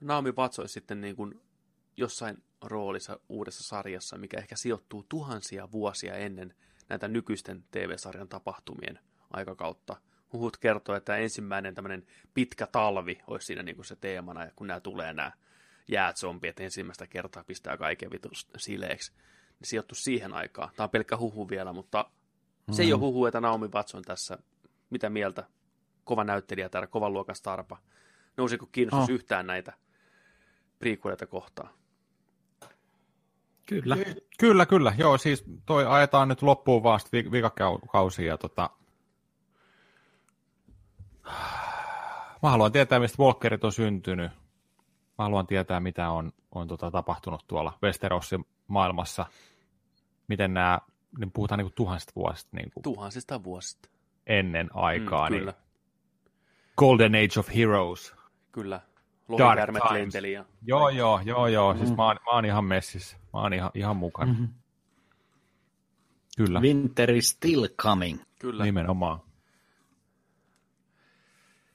Naomi Watts olisi sitten niin kuin jossain roolissa uudessa sarjassa, mikä ehkä sijoittuu tuhansia vuosia ennen näitä nykyisten TV-sarjan tapahtumien aikakautta. Huhut kertoo, että ensimmäinen tämmöinen pitkä talvi olisi siinä niin kuin se teemana, ja kun nämä tulee nämä jääzombi, että ensimmäistä kertaa pistää kaiken vitus sileeksi, niin sijoittu siihen aikaan. Tämä on pelkkä huhu vielä, mutta se ei ole huhu, että Naomi Watts on tässä. Mitä mieltä? Kova näyttelijä täällä, kovan luokan starpa. Nousiko kiinnostus Oh. yhtään näitä prequeleita kohtaan? Kyllä. Kyllä, kyllä. Joo, siis toi ajetaan nyt loppuun vaan sit vi- vikakausi ja tota... Mä haluan tietää, mistä Walkerit on syntynyt. Mä haluan tietää, mitä on, on tota, tapahtunut tuolla Westerosin maailmassa. Miten nämä, niin puhutaan niin kuin tuhansista vuosista niin kuin Tuhansista vuosista. ennen aikaa. Mm, niin kyllä, Golden Age of Heroes. kyllä. Dark Lohikärmet Times. lenteli ja... Joo, joo, joo, joo. Siis mä oon, mä oon ihan messissä. Mä oon ihan, ihan mukana. Mhm. Kyllä, Winter is still coming. Kyllä. nimenomaan.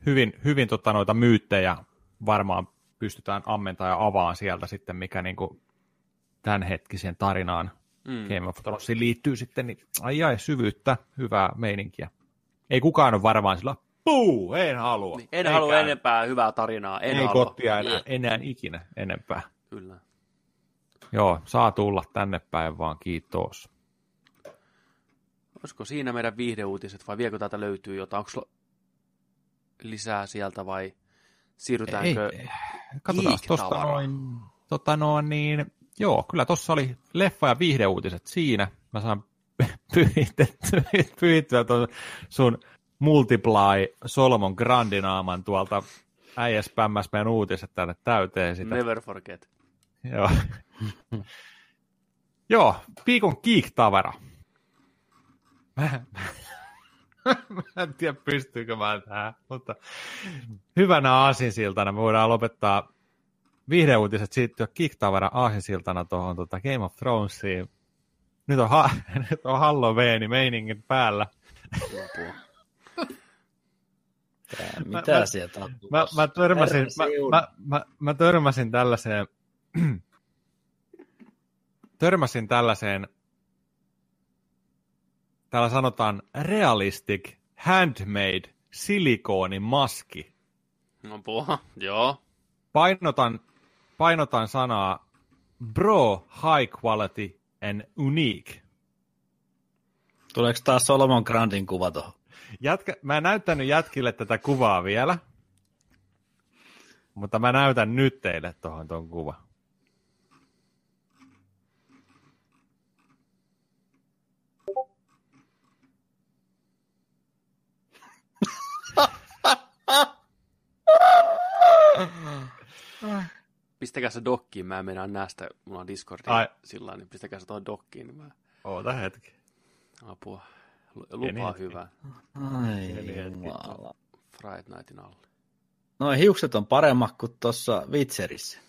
Hyvin, hyvin tota, noita myyttejä varmaan pystytään ammentamaan ja avaan sieltä sitten, mikä niinku tämänhetkiseen tarinaan Mm. Game of Thronesiin liittyy sitten, niin ai ai, syvyyttä, hyvää meininkiä. Ei kukaan ole varmaan sillä, puu, en halua. Niin, En Ei halua enempää hyvää tarinaa. En Ei halua. kottia enää, enää ikinä enempää. Kyllä. Joo, saa tulla tänne päin vaan, kiitos. Olisiko siinä meidän viihdeuutiset vai viekö täältä löytyy jotain? Onko lisää sieltä vai siirrytäänkö? Ei, katsotaan tuosta geek-tavaraa? noin, tota noin niin, joo, kyllä tuossa oli leffa- ja viihdeuutiset siinä. Mä saan pyhittyä tuon sun Multiply Solomon Grandinaaman tuolta äijä spämmäs meidän uutiset tänne täyteen sitä. Never forget. Joo. Joo, viikon geek-tavara. Mä, mä en tiedä, pystyykö mä tähän, mutta hyvänä aasinsiltana me voidaan lopettaa viihdeuutiset siirtyä geek-tavara aasinsiltana tuohon tota Game of Thronesiin. Nyt on, ha- nyt on Halloweeni meiningin päällä. Tää, mitä mä- sieltä on Mä, mä, törmäsin, mä, mä, mä, mä törmäsin tällaiseen, törmäsin tällaiseen, täällä sanotaan realistic handmade silikoonimaski. Apua. Joo. Painotan, painotan sanaa bro, high quality and unique. Tuleeko taas Solomon Grandin kuva tuohon? Jätkä, mä en näyttänyt jätkille tätä kuvaa vielä, mutta mä näytän nyt teille tuohon tuon kuva. Pistäkää se dokkiin, mä en meinaa näistä, mulla on Discordi Ai. sillä niin pistäkää se tuohon dokkiin, niin mä Oota hetki. apua. Lu- Lupaa hetki. hyvää. Ai hetki. jumala. Fright Nightin alle. Noin hiukset on paremmat kuin tuossa Witcherissä.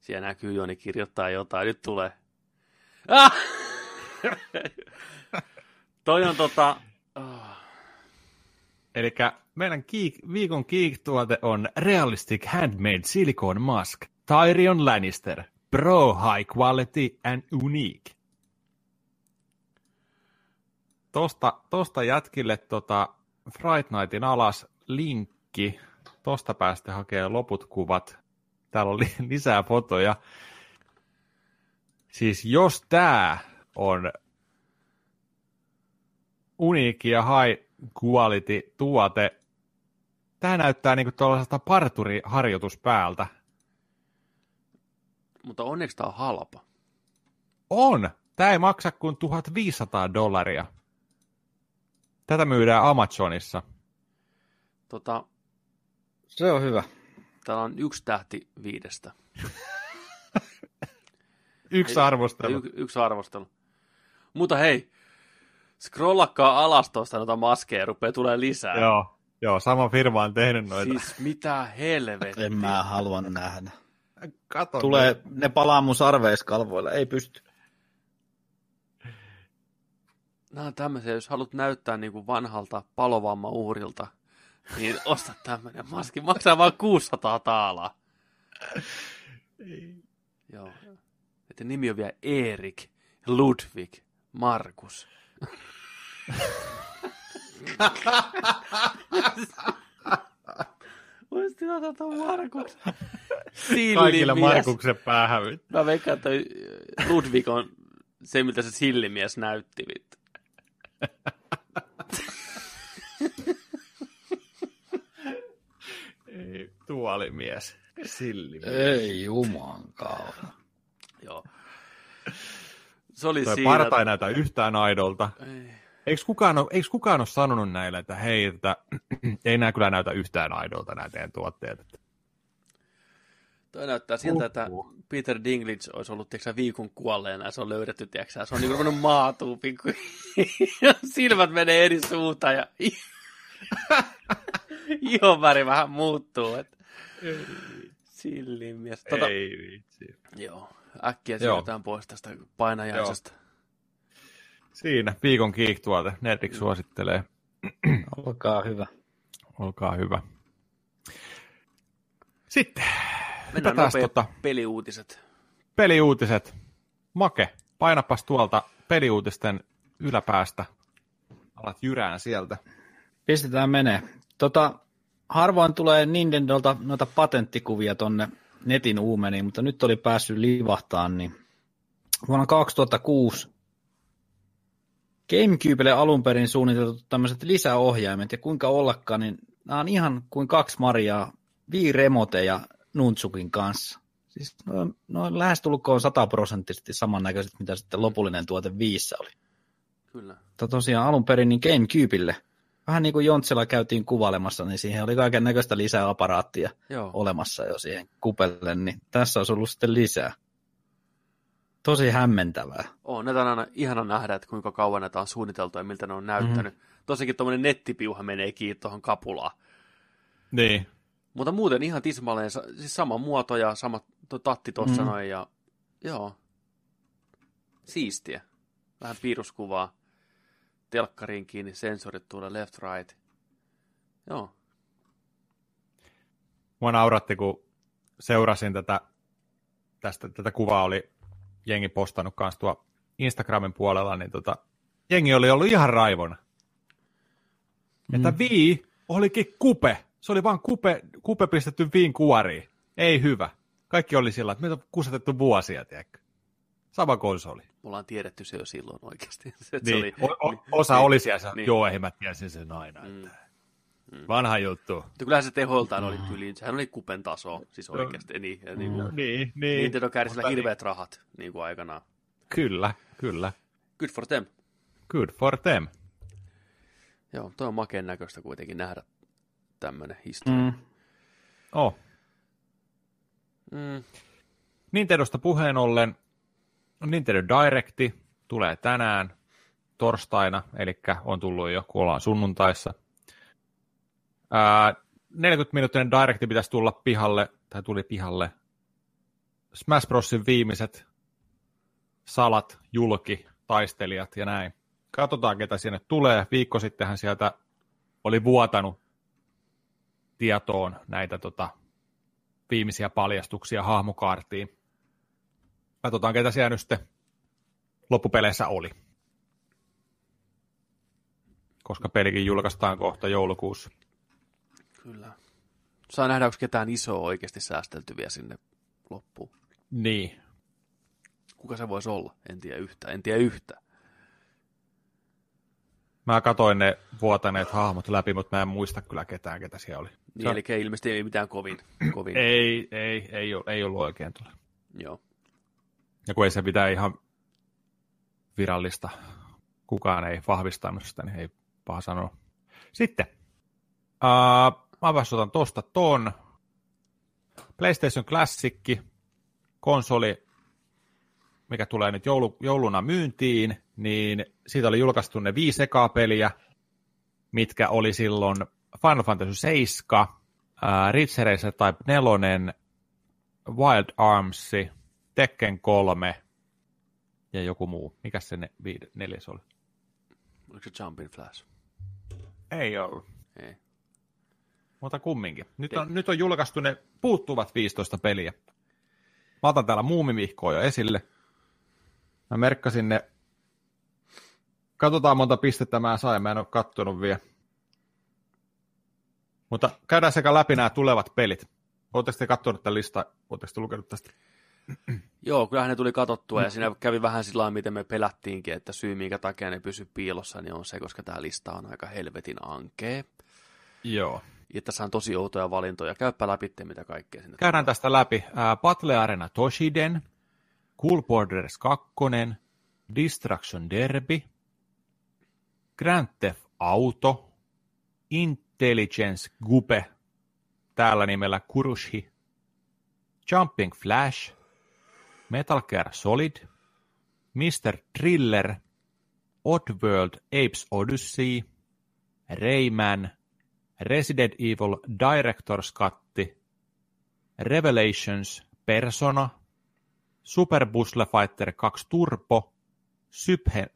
Siellä näkyy Joni kirjoittaa jotain, nyt tulee. Ah! Toi on tota... Ah. Eli meidän geek, viikon geek-tuote on Realistic Handmade Silicone Mask. Tyrion Lannister. Pro High Quality and Unique. Tosta, tosta jätkille tota Fright Nightin alas linkki. Tosta päästä hakee loput kuvat. Täällä on li- lisää fotoja. Siis jos tää on uniikki ja high quality tuote, tää näyttää niinku tuollaiselta parturiharjoituspäältä. Mutta onneksi tää on halpa. On! Tää ei maksa kuin 1500 dollaria. Tätä myydään Amazonissa. Tota, Se on hyvä. täällä on yksi tähti viidestä. Yksi arvostelu. Y- yksi arvostelu. Mutta hei, scrollakkaa alas tuosta noita maskeja, rupeaa tulee lisää. Joo, joo, sama firma on tehnyt noita. Siis mitä helvettiä. En mä halua nähdä. Kato. Tulee, ne palaa mun sarveiskalvoille. Ei pysty. Nämä on tämmöisiä, jos haluat näyttää niin kuin vanhalta palovamma uhrilta, niin osta tämmöinen maski. Maksaa vain 600 taalaa. Joo. Että nimi on vielä Erik, Ludwig, Markus. Voisi tilata tuon. Kaikilla Sillimies. Markuksen päähän. Mä veikkaan, että Ludwig on se, miltä se sillimies näytti. Vittu. Ei, tuolimies. Silli. Ei juman kautta. Joo. Se oli Toi siinä. parta ei näytä yhtään aidolta. Ei. Eikö kukaan, ole, eikö kukaan ole sanonut näille, että hei, että ei nämä kyllä näytä yhtään aidolta nämä teidän tuotteet. Että Toi näyttää siltä, että. Peter Dinklage olisi ollut tiiäksä, viikon kuolleena ja se on löydetty, tiiäksä, se on niin ruvennut maatuu pikku. Silmät menee eri suuntaan ja ihon väri vähän muuttuu. Että... Sillimies. Tota, Ei vitsi. joo, äkkiä Joo. siirrytään pois tästä painajaisesta. Siinä viikon kiiktuote. Netflix suosittelee. Olkaa hyvä. Olkaa hyvä. Sitten Mennään nopeat tota- peliuutiset. peliuutiset. Make, painapas tuolta peliuutisten yläpäästä. Alat jyrään sieltä. Pistetään menee. Tota, harvoin tulee Nintendolta noita patenttikuvia tonne netin uumeniin, mutta nyt oli päässyt livahtaa, niin vuonna 2006 Gamecubelle alun perin suunniteltu tämmöiset lisäohjaimet, ja kuinka ollakaan, niin nämä on ihan kuin kaksi Mariaa, Wii Remote ja Nuntsukin kanssa. Siis noin, noin lähestulkoon sataprosenttisesti samannäköiset, mitä sitten lopullinen tuote viissä oli. Kyllä. Mutta tosiaan alun perin niin Gamecubelle, vähän niin kuin Jontsella käytiin kuvailemassa, niin siihen oli kaiken näköistä lisäaparaattia Joo. olemassa jo siihen kupelle, niin tässä olisi ollut sitten lisää. Tosi hämmentävää. On, näitä on aina ihana nähdä, että kuinka kauan näitä on suunniteltu ja miltä ne on näyttänyt. Mm. Tosikin tuommoinen nettipiuha menee kiinni tuohon kapulaan. Niin. Mutta muuten ihan tismalleen, siis sama muoto ja sama tuo tatti tuossa Mm. mm. noin ja joo. Siistiä. Vähän piiruskuvaa. Telkkariin kiinni, sensorit tulee left right. Joo. Mua nauratti, kun seurasin tätä, tästä, tätä kuvaa oli jengi postannut kanssa tuo Instagramin puolella, niin tota, jengi oli ollut ihan raivona. Mm. Että Vii olikin kupe. Se oli vaan kupe, kupe pistetty Viin kuoriin. Ei hyvä. Kaikki oli sillä, että meitä on kusetettu vuosia, tiedätkö? Sama konsoli. Me ollaan tiedetty se jo silloin oikeasti. Se, Niin, oli, o, o, osa niin, oli siellä, niin. niin. joo, ei mä tiesin sen aina. Mm. Että Vanha juttu. Mutta kyllähän se tehoiltaan oli tyyliin, sehän oli kupen taso, siis oikeasti. Niin, ja niin kuin, Niin, niin. Nintendo kääri sillä Mutta hirveät rahat niin kuin aikanaan. Kyllä, kyllä. Good for them. Good for them. Joo, toi on makeen näköistä kuitenkin nähdä tämmönen historia. Mm. Oh. Mm. Nintendosta puheen ollen, Nintendo Directi tulee tänään torstaina, eli on tullut jo, kun ollaan sunnuntaissa. Ää, 40 minuuttinen Directi pitäisi tulla pihalle, tai tuli pihalle. Smash Brosin viimeiset salat, julki, taistelijat ja näin. Katsotaan, ketä sinne tulee. Viikko sittenhän sieltä oli vuotanut tietoon näitä tota, viimeisiä paljastuksia hahmokaartiin. Katsotaan, ketä siellä nyt sitten loppupeleissä oli. Koska pelikin julkaistaan kohta joulukuussa. Kyllä. Saa nähdä, onko ketään isoa oikeasti säästelty vielä sinne loppuun. Niin. Kuka se voisi olla? En tiedä yhtä. En tiedä yhtä. Mä katoin ne vuotaneet hahmot läpi, mutta mä en muista kyllä ketään, ketä siellä oli. Niin, on- eli ilmeisesti ei mitään kovin. kovin. Ei, ei, ei, ei ollut oikein tulla. Joo. Ja kun ei se pitää ihan virallista, kukaan ei vahvistanut sitä, niin ei paha sanoa. Sitten, uh, mä vastuutan tosta ton. PlayStation Classic, konsoli, mikä tulee nyt joulu, jouluna myyntiin, niin siitä oli julkaistu ne viisi ekaa peliä, mitkä oli silloin Final Fantasy 7, uh, Ridge Racer Type 4, Wild Arms, Tekken 3 ja joku muu. Mikäs se ne, viide, neljäs oli? Oliko se Jumping Flash? Ei ollut. Ei. Mutta kumminkin. Nyt on, nyt on julkaistu ne puuttuvat 15 peliä. Mä otan täällä muumimihkoa jo esille. Mä merkkasin ne. Katsotaan monta pistettä mä sain, mä en ole kattonut vielä. Mutta käydään sekä läpi nämä tulevat pelit. Oletteko te kattonut tämän listan? Oletteko te lukenut tästä? Joo, kyllähän ne tuli katsottua ja siinä kävi vähän sillä lailla, miten me pelättiinkin, että syy minkä takia ne pysy piilossa, niin on se, koska tämä lista on aika helvetin ankee. Joo. Ja tässä on tosi outoja valintoja. Käyppä läpi, mitä kaikkea sinne Käydään tästä läpi. Ää, Battle Arena Toshiden, Cool Borders 2, Distraction Derby, Grand Theft Auto, Intelligence Gube, täällä nimellä Kurushi, Jumping Flash, Metal Gear Solid, Mr. Thriller, Oddworld Apes Odyssey, Rayman, Resident Evil Director's Cut, Revelations Persona, Super Bustle Fighter 2 Turbo,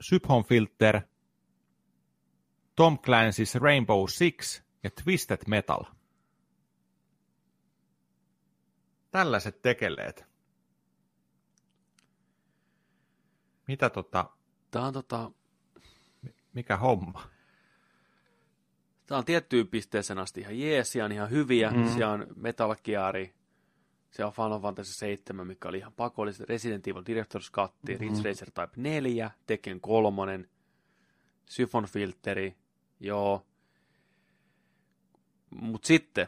Syphon Filter, Tom Clancy's Rainbow Six ja Twisted Metal. Tällaiset tekeleet. Mitä tota, Tämä on, tota, mikä homma? Tämä on tiettyyn pisteeseen asti ihan jees, siellä on ihan hyviä. Mm. Siellä on Metal Gear, se on Final Fantasy 7, mikä oli ihan pakollista, Resident Evil Director's Cut, mm. Ridge Racer Type 4, Tekken 3, Syphon Filteri, joo. Mut sitten,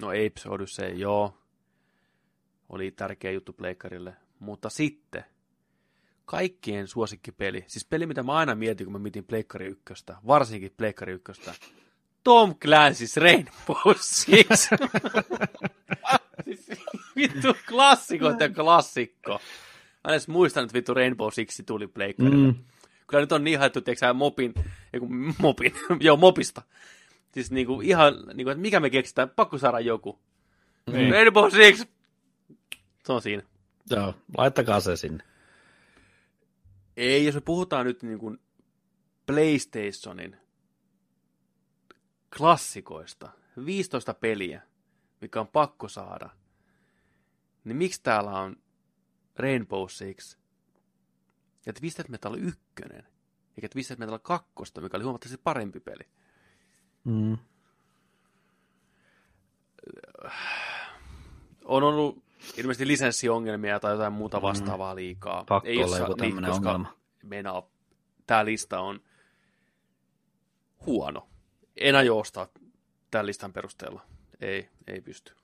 no Apes Odyssey, joo, oli tärkeä juttu Pleikkarille, mutta sitten, kaikkien suosikkipeli, siis peli, mitä mä aina mietin, kun mä mietin Pleikkari ykköstä, varsinkin Pleikkari ykköstä, Tom Clancy's Rainbow Six. siis, vittu klassikot ja klassikko. Mä en edes muistan, että vittu Rainbow Six tuli Pleikkarille. Mm. Kyllä nyt on niin haettu, tiedätkö mopin, eiku, mopin, joo, mopista. Siis niinku ihan, niinku, että mikä me keksitään, pakko saada joku. Niin. Rainbow Six! Se on siinä. Joo, laittakaa se sinne. Ei, jos me puhutaan nyt niin kuin PlayStationin klassikoista, 15 peliä, mikä on pakko saada, niin miksi täällä on Rainbow Six ja Twisted Metal 1, eikä Twisted Metal 2, mikä oli huomattavasti parempi peli. Mm. On ollut ilmeisesti lisenssiongelmia tai jotain muuta vastaavaa liikaa. Pakko Ei olla joku tämmönen koska ongelma. Meinaa, tämä lista on huono. En aio ostaa tämän listan perusteella. Ei, ei pysty.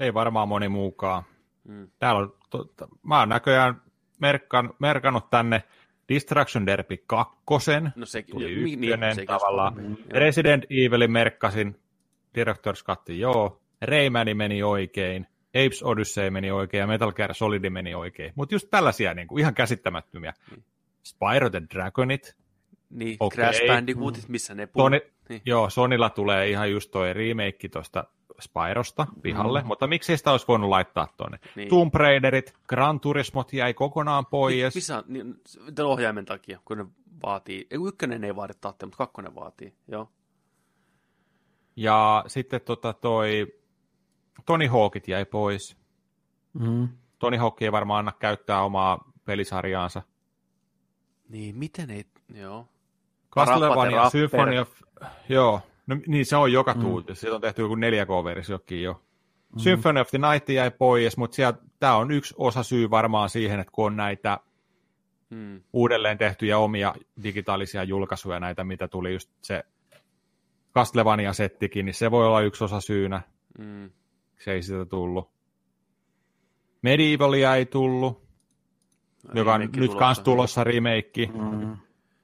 Ei varmaan moni muukaan. Mm. Täällä on, to, mä oon näköjään merkkan, merkannut tänne Distraction Derby 2, No sekin, tuli mi- niin, ykkönen sekin tavallaan. Joo. Resident Evilin merkkasin, Director's Cut, joo. Raymani meni oikein, Apes Odyssey meni oikein ja Metal Gear Solid meni oikein. Mutta just tällaisia niin kuin, ihan käsittämättömiä. Spyro the Dragonit, Niin, Okei. Crash Bandicootit, missä ne puhuu. Sony, Niin. joo, Sonilla tulee ihan just toi remake tuosta Spyrosta pihalle, mm. mutta miksei sitä olisi voinut laittaa tuonne. Niin. Tomb Raiderit, Gran Turismot jäi kokonaan pois. Missä on, niin, tämän ohjaimen takia, kun ne vaatii, ei ykkönen ei vaadi tahtia, mutta kakkonen vaatii, joo. Ja sitten tota toi Tony Hawkit jäi pois. Mm. Tony Hawk ei varmaan anna käyttää omaa pelisarjaansa. Niin, miten ei, joo. Castlevania. Symphony of... Joo, no, niin se on joka tuuti. Siitä on tehty joku 4K-versiokin jo. Mm. Symphony of the Night jäi pois, mutta tämä on yksi osa syy varmaan siihen, että kun on näitä Hmm. uudelleen tehtyjä omia digitaalisia julkaisuja, näitä mitä tuli just se Castlevania-settikin, niin se voi olla yksi osa syynä. Hmm. Se ei sitä tullut. Medievalia ei tullut, joka on nyt tulossa. kans tulossa remake. Mm.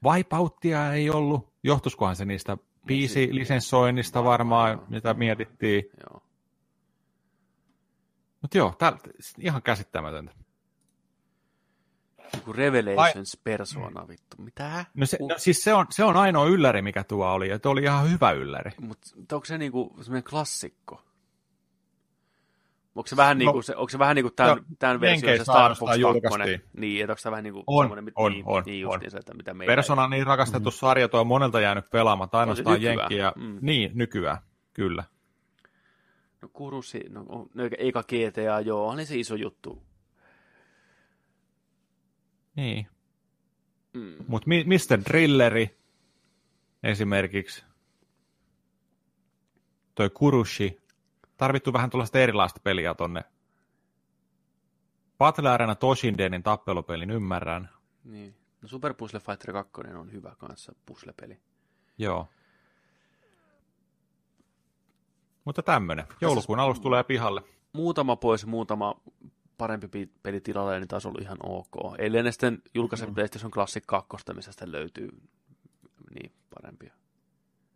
Wipeouttia ei ollut. Johtuskohan se niistä biisilisenssoinnista varmaan, mitä mietittiin. Joo. Mutta joo, tää, ihan käsittämätöntä. Joku Revelations Persona, vittu. Mitä? No, se, no siis se on, se on ainoa ylläri, mikä tuo oli, että oli ihan hyvä ylläri. Mutta onko se niinku semmoinen klassikko? Onko se vähän niinku, se, onko se vähän niinku tämän, no, tämän version se Star Fox 2? julkaistiin. Niin, että onko se vähän niinku On, semmoinen, on, niin, on, niin on. justiinsa, että mitä meillä Persona on niin rakastettu mm-hmm. sarja, tuo on monelta jäänyt pelaamatta, ainoastaan nykyään. Jenkkiä. Mm. Niin, nykyään, kyllä. No Kurusi, no, no eikä- eikä GTA, joo, oli se iso juttu. Niin. Mm. Mutta Mr. Drilleri esimerkiksi, toi Kurushi, tarvittu vähän tuollaista erilaista peliä tonne. Battle Arena Toshindenin tappelupelin ymmärrän. Niin. No Super Puzzle Fighter 2 on hyvä kanssa puzzle-peli. Joo. Mutta tämmönen. Joulukuun alussa tulee pihalle. Muutama pois, muutama parempi pi- peli tilalle, niin taas ollut ihan ok. Ellei ne sitten julkaise Mm. PlayStation Classic 2, mistä sitten löytyy niin parempia.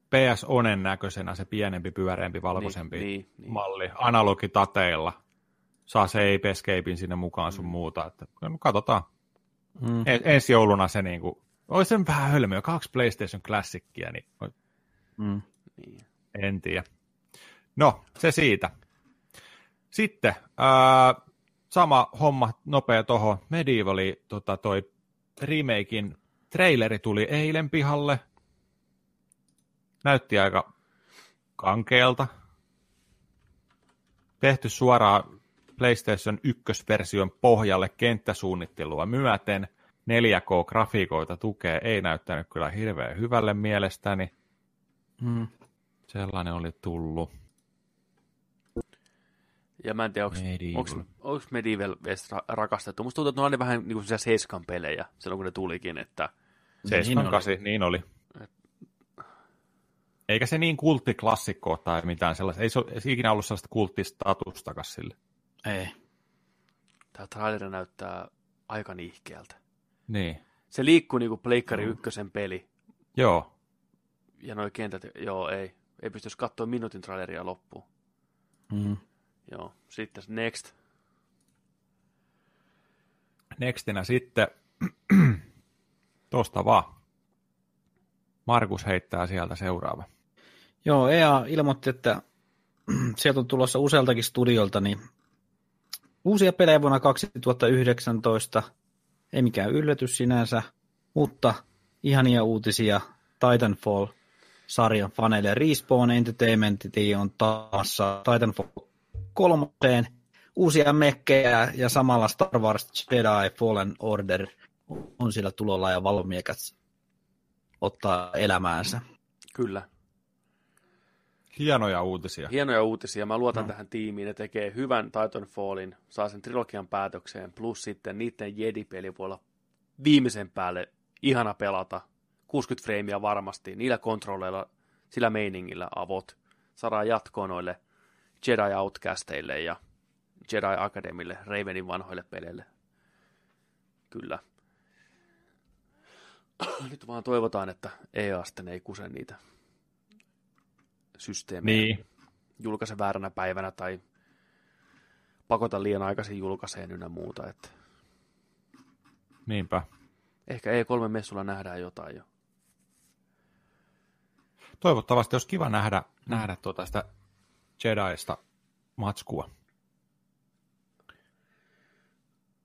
PS Onen näköisenä se pienempi, pyöreämpi, valkoisempi Niin, niin, niin. malli. Analogitateilla. Saa se Ape Escapein sinne mukaan sun muuta. Että, no, katsotaan. Mm. En, ensi jouluna se niinku, olisi sen vähän hölmöä, kaksi PlayStation Classicia, niin Mm. niin. en tiedä. No, se siitä. Sitten, ää, sama homma, nopea toho. Medievali, tota, toi remakein traileri tuli eilen pihalle. Näytti aika kankeelta. Tehty suoraan PlayStation 1-version pohjalle kenttäsuunnittelua myöten. 4K-grafiikoita tukee, ei näyttänyt kyllä hirveän hyvälle mielestäni. Mm. Sellainen oli tullut. Ja mä en tiedä, onko Medieval. ra- rakastettu. Musta tuntuu, että ne oli vähän niin kuin seiskan pelejä silloin, kun ne tulikin, että 7, oli. 8, niin oli. Eikä se niin kulttiklassikko tai mitään sellaista. Ei se ole ikinä ollut sellaista kulttistatustakaan sille. Ei. tämä traileri näyttää aika niihkeältä. Niin. Se liikkuu niin kuin Pleikkari ykkösen peli, Joo. ja noi kentät, joo, ei. Ei pystyisi katsoa minuutin traileria loppuun. Mm. Joo, sitten next. Nextinä sitten, tosta vaan. Markus heittää sieltä seuraava. Joo, EA ilmoitti, että sieltä on tulossa usealtakin studiolta niin uusia pelejä vuonna 2019. Ei mikään yllätys sinänsä, mutta ihania uutisia Titanfall-sarjan faneille. Respawn Entertainment on taassa Titanfall kolmoseen uusia mekkejä ja samalla Star Wars Jedi Fallen Order on siellä tulolla ja valomiekat ottaa elämäänsä. Kyllä. Hienoja uutisia. Hienoja uutisia. Mä luotan no. tähän tiimiin. Ne tekee hyvän Titanfallin, saa sen trilogian päätökseen, plus sitten niiden Jedi-peli voi olla viimeisen päälle ihana pelata. 60 freimiä varmasti, niillä kontrolleilla, sillä meiningillä avot. Saadaan jatkoa noille Jedi Outcasteille ja Jedi Academille, Ravenin vanhoille peleille. Kyllä. Nyt vaan toivotaan, että EA sitten ei kuse niitä systeemejä Niin. julkaise vääränä päivänä tai pakota liian aikaisin julkaiseen ynnä muuta. Että Niinpä. ehkä E3-messulla nähdään jotain jo. Toivottavasti olisi kiva nähdä, nähdä tuota sitä Jediista matskua.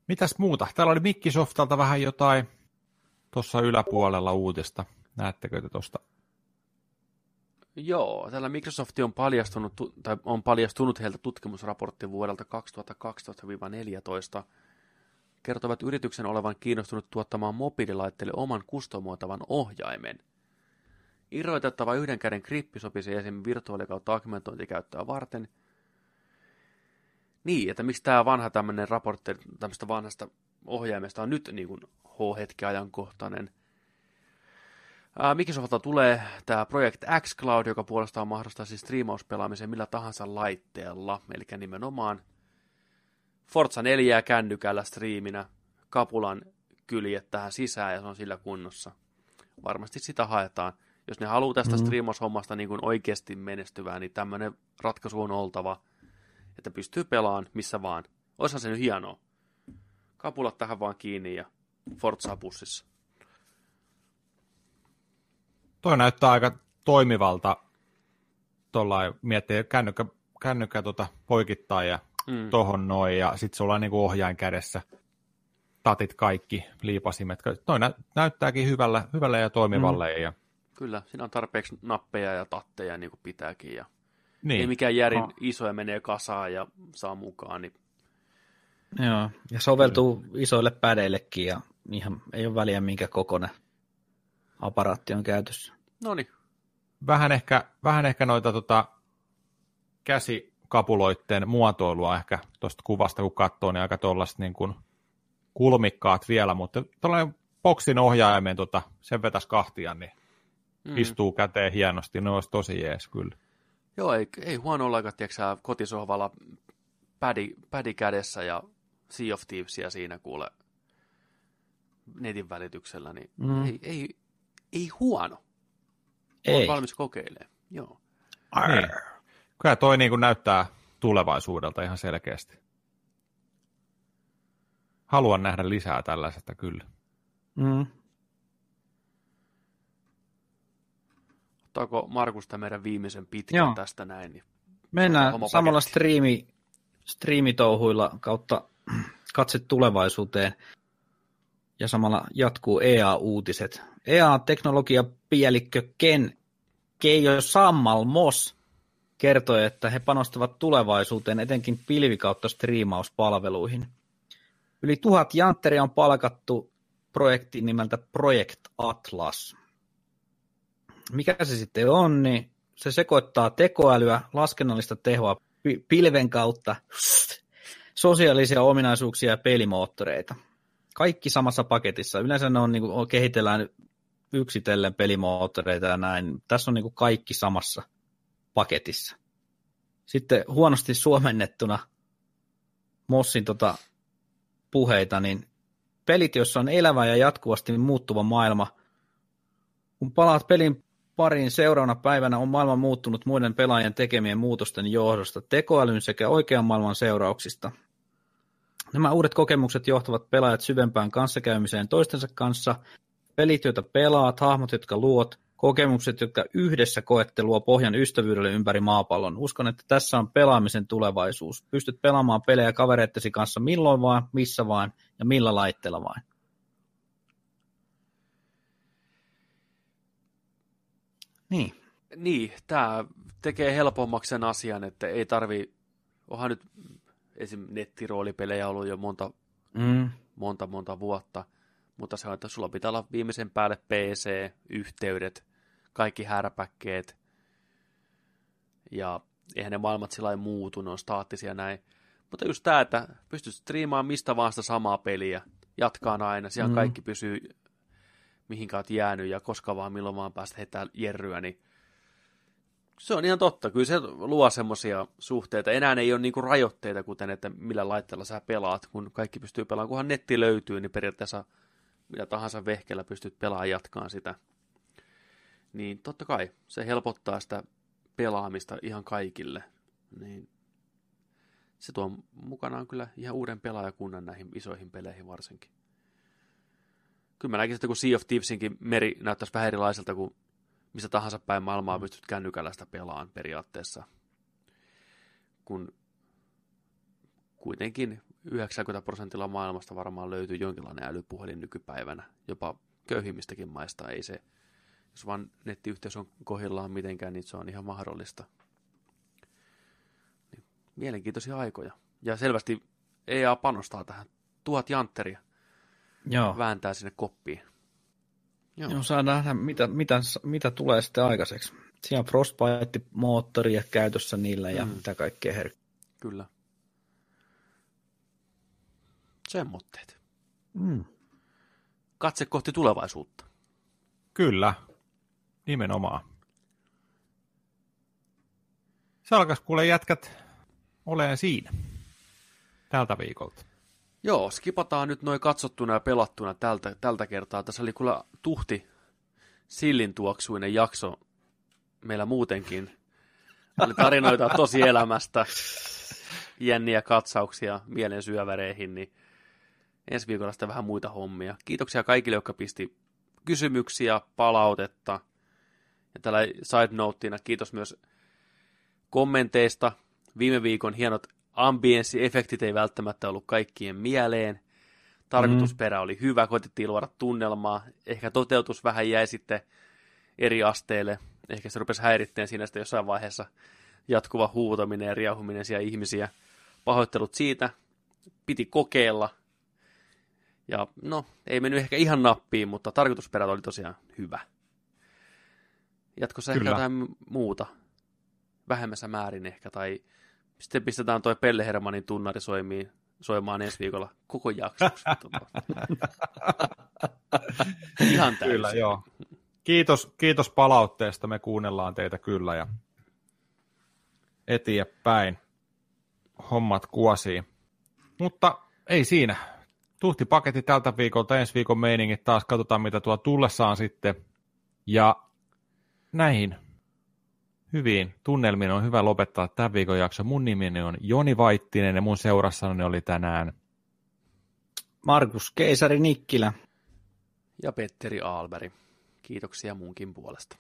Mitäs muuta? Täällä oli Mikkisoftalta vähän jotain tuossa yläpuolella uutista. Näettekö te tuosta? Joo, täällä Microsoft on paljastunut, tu- tai on paljastunut heiltä tutkimusraportti vuodelta 2012-2014. Kertovat yrityksen olevan kiinnostunut tuottamaan mobiililaitteille oman kustomoitavan ohjaimen. Irroitettava yhden käden grippi sopisi esim. virtuaali- kautta augmentointikäyttöä varten. Niin, että miksi tämä vanha tämmöinen raportti tämmöistä vanhasta ohjaimesta on nyt niin kuin H-hetki ajankohtainen – Microsoftilta tulee tämä Project X Cloud, joka puolestaan mahdollistaa siis striimauspelaamisen millä tahansa laitteella, eli nimenomaan Forza 4 kännykällä striiminä, kapulan kyljet tähän sisään ja se on sillä kunnossa. Varmasti sitä haetaan. Jos ne haluaa tästä mm-hmm. striimaushommasta niin kuin oikeasti menestyvää, niin tämmöinen ratkaisu on oltava, että pystyy pelaamaan missä vaan. Olisihan se nyt hienoa. Kapulat tähän vaan kiinni ja Forza pussissa. Toi näyttää aika toimivalta tuolla miettii kännykkä, kännykkä tota, poikittaa ja Mm. tohon noin ja sitten sulla on niinku ohjain kädessä tatit kaikki, liipasimet. Toi nä- näyttääkin hyvällä, hyvälle ja toimivalle. Mm. Ja, Kyllä, siinä on tarpeeksi nappeja ja tatteja niin kuin pitääkin. Ja niin. Ei mikään järin No. isoja menee kasaan ja saa mukaan. Niin... Joo, ja soveltuu isoille pädeillekin ja ihan ei ole väliä minkä kokoinen aparaatti on käytössä. No niin, Vähän ehkä, vähän ehkä noita tota, käsikapuloitten muotoilua ehkä tuosta kuvasta, kun katsoo, niin aika tuollaista niin kuin kulmikkaat vielä, mutta tuollainen boksin ohjaimen tota, sen vetäisi kahtia, niin mm. istuu käteen hienosti, ne olisi tosi jees kyllä. Joo, ei, ei huono olla, tiedätkö kotisohvalla pädi, pädi kädessä ja Sea of Thievesia siinä kuule netin välityksellä, niin mm. ei, ei, ei huono. Ei. Olen valmis kokeilemaan. Joo. Niin. Kyllä toi niin kuin näyttää tulevaisuudelta ihan selkeästi. Haluan nähdä lisää tällaisesta kyllä. Mm. Ottaako Markusta meidän viimeisen pitkän Joo. tästä näin? Niin Mennään samalla striimi, striimitouhuilla kautta katse tulevaisuuteen ja samalla jatkuu EA-uutiset. EA-teknologiapielikkö Ken Keijo Sammal Moss kertoi, että he panostavat tulevaisuuteen etenkin pilvikautta striimauspalveluihin. Yli tuhat jantteria on palkattu projektiin nimeltä Project Atlas. Mikä se sitten on, niin se sekoittaa tekoälyä, laskennallista tehoa pilven kautta, sosiaalisia ominaisuuksia ja pelimoottoreita. Kaikki samassa paketissa. Yleensä ne on, niin kuin, kehitellään yksitellen pelimoottoreita ja näin. Tässä on niin kuin kaikki samassa paketissa. Sitten huonosti suomennettuna Mossin tota puheita, niin pelit, joissa on elävä ja jatkuvasti muuttuva maailma, kun palaat pelin pariin seuraavana päivänä on maailma muuttunut muiden pelaajien tekemien muutosten johdosta, tekoälyn sekä oikean maailman seurauksista. Nämä uudet kokemukset johtavat pelaajat syvempään kanssakäymiseen toistensa kanssa. Pelit, joita pelaat, hahmot, jotka luot, kokemukset, jotka yhdessä koette, luo pohjan ystävyydelle ympäri maapallon. Uskon, että tässä on pelaamisen tulevaisuus. Pystyt pelaamaan pelejä kavereittesi kanssa milloin vaan, missä vaan ja millä laitteella vain. Niin. Niin, tämä tekee helpommaksi sen asian, että ei tarvi, onhan nyt esim. nettiroolipelejä ollut jo monta, mm. monta, monta vuotta, mutta se on, että sulla pitää olla viimeisen päälle PC, yhteydet, kaikki härpäkkeet, ja eihän ne maailmat sillä muutu, ne on staattisia näin. Mutta just tämä, että pystyt striimaamaan mistä vaan sitä samaa peliä, jatkaa aina, siellä mm. kaikki pysyy mihin olet jäänyt ja koska vaan milloin vaan päästä heittämään jerryä, niin se on ihan totta. Kyllä se luo semmoisia suhteita. Enää ei ole niinku rajoitteita, kuten että millä laitteella sä pelaat. Kun kaikki pystyy pelaamaan, kunhan netti löytyy, niin periaatteessa mitä tahansa vehkellä pystyt pelaamaan jatkaan sitä. Niin totta kai se helpottaa sitä pelaamista ihan kaikille. Niin se tuo mukanaan kyllä ihan uuden pelaajakunnan näihin isoihin peleihin varsinkin kyllä mä näkisin, että kun Sea of Thievesinkin meri näyttäisi vähän erilaiselta kuin missä tahansa päin maailmaa pystyt kännykällä sitä pelaan periaatteessa. Kun kuitenkin 90 prosentilla maailmasta varmaan löytyy jonkinlainen älypuhelin nykypäivänä, jopa köyhimmistäkin maista ei se, jos vaan nettiyhteys on kohillaan mitenkään, niin se on ihan mahdollista. Niin, mielenkiintoisia aikoja. Ja selvästi EA panostaa tähän. Tuhat jantteria Joo. vääntää sinne koppiin. Joo. Joo, saa nähdä, mitä, mitä, mitä tulee sitten aikaiseksi. Siinä on Frostbite-moottoria käytössä niillä ja mm. mitä kaikkea her... Kyllä. Semmoitteet. Mm. Katse kohti tulevaisuutta. Kyllä, nimenomaan. Se alkaisi kuule jätkät oleen siinä tältä viikolta. Joo, skipataan nyt noin katsottuna ja pelattuna tältä, tältä kertaa. Tässä oli kyllä tuhti sillin tuoksuinen jakso meillä muutenkin. Oli tarinoita tosi elämästä, jänniä katsauksia mielen syöväreihin, niin ensi viikolla sitten vähän muita hommia. Kiitoksia kaikille, jotka pisti kysymyksiä, palautetta. Ja tällä side noteina kiitos myös kommenteista. Viime viikon hienot ambienssiefektit ei välttämättä ollut kaikkien mieleen. Tarkoitusperä mm. oli hyvä, koitettiin luoda tunnelmaa. Ehkä toteutus vähän jäi sitten eri asteelle. Ehkä se rupesi häiritteen siinä sitten jossain vaiheessa jatkuva huutaminen ja riahuminen siellä ihmisiä. Pahoittelut siitä. Piti kokeilla. Ja no, ei mennyt ehkä ihan nappiin, mutta tarkoitusperä oli tosiaan hyvä. Jatkossa Kyllä. ehkä jotain muuta. Vähemmässä määrin ehkä, tai sitten pistetään toi Pelle Hermanin tunnari soimiin, soimaan ensi viikolla koko jaksoksi. Ihan täysin. Kyllä, joo. Kiitos, kiitos palautteesta, me kuunnellaan teitä kyllä ja eteenpäin. Hommat kuosiin. Mutta ei siinä. Tuhti paketti tältä viikolta, ensi viikon meiningit taas, katsotaan mitä tuo tullessaan sitten. Ja näihin hyviin tunnelmiin on hyvä lopettaa tämän viikon jakso. Mun nimeni on Joni Vaittinen ja mun seurassani oli tänään Markus Keisari Nikkilä. Ja Petteri Aalberi. Kiitoksia munkin puolesta.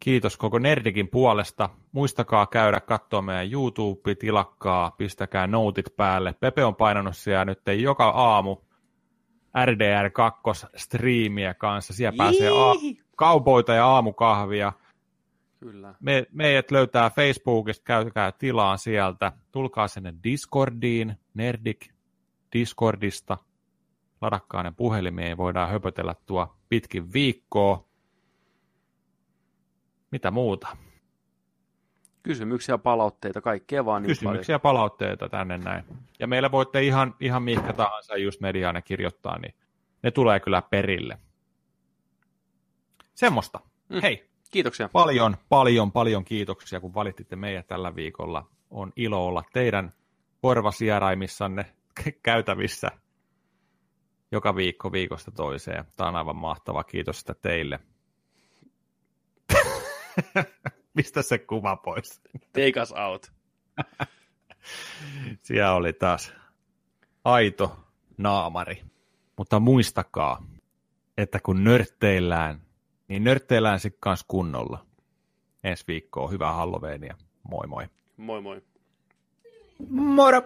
Kiitos koko Nerdikin puolesta. Muistakaa käydä katsoa meidän YouTube, tilakkaa, pistäkää noutit päälle. Pepe on painanut siellä nyt joka aamu RDR2 striimiä kanssa. Siellä pääsee a- kaupoita ja aamukahvia. Kyllä. Me, meidät löytää Facebookista, käykää tilaan sieltä. Tulkaa sinne Discordiin, Nerdik Discordista. Ladakkaa ne puhelimeen, voidaan höpötellä tuo pitkin viikkoa. Mitä muuta? Kysymyksiä, palautteita, kaikkea vaan niin Kysymyksiä ja palautteita tänne näin. Ja meillä voitte ihan, ihan mihinkä tahansa just mediaan ne kirjoittaa, niin ne tulee kyllä perille. Semmoista. Mm. Hei, Kiitoksia. paljon, paljon, paljon kiitoksia, kun valittitte meidät tällä viikolla. On ilo olla teidän korvasieraimissanne käytävissä joka viikko viikosta toiseen. Tämä on aivan mahtava. Kiitos sitä teille. Mistä se kuva pois? Take us out. Siellä oli taas aito naamari. Mutta muistakaa, että kun nörtteillään, niin nörtteillään sitten kanssa kunnolla. Ensi viikkoa hyvää Halloweenia. Moi moi. Moi moi. Moro!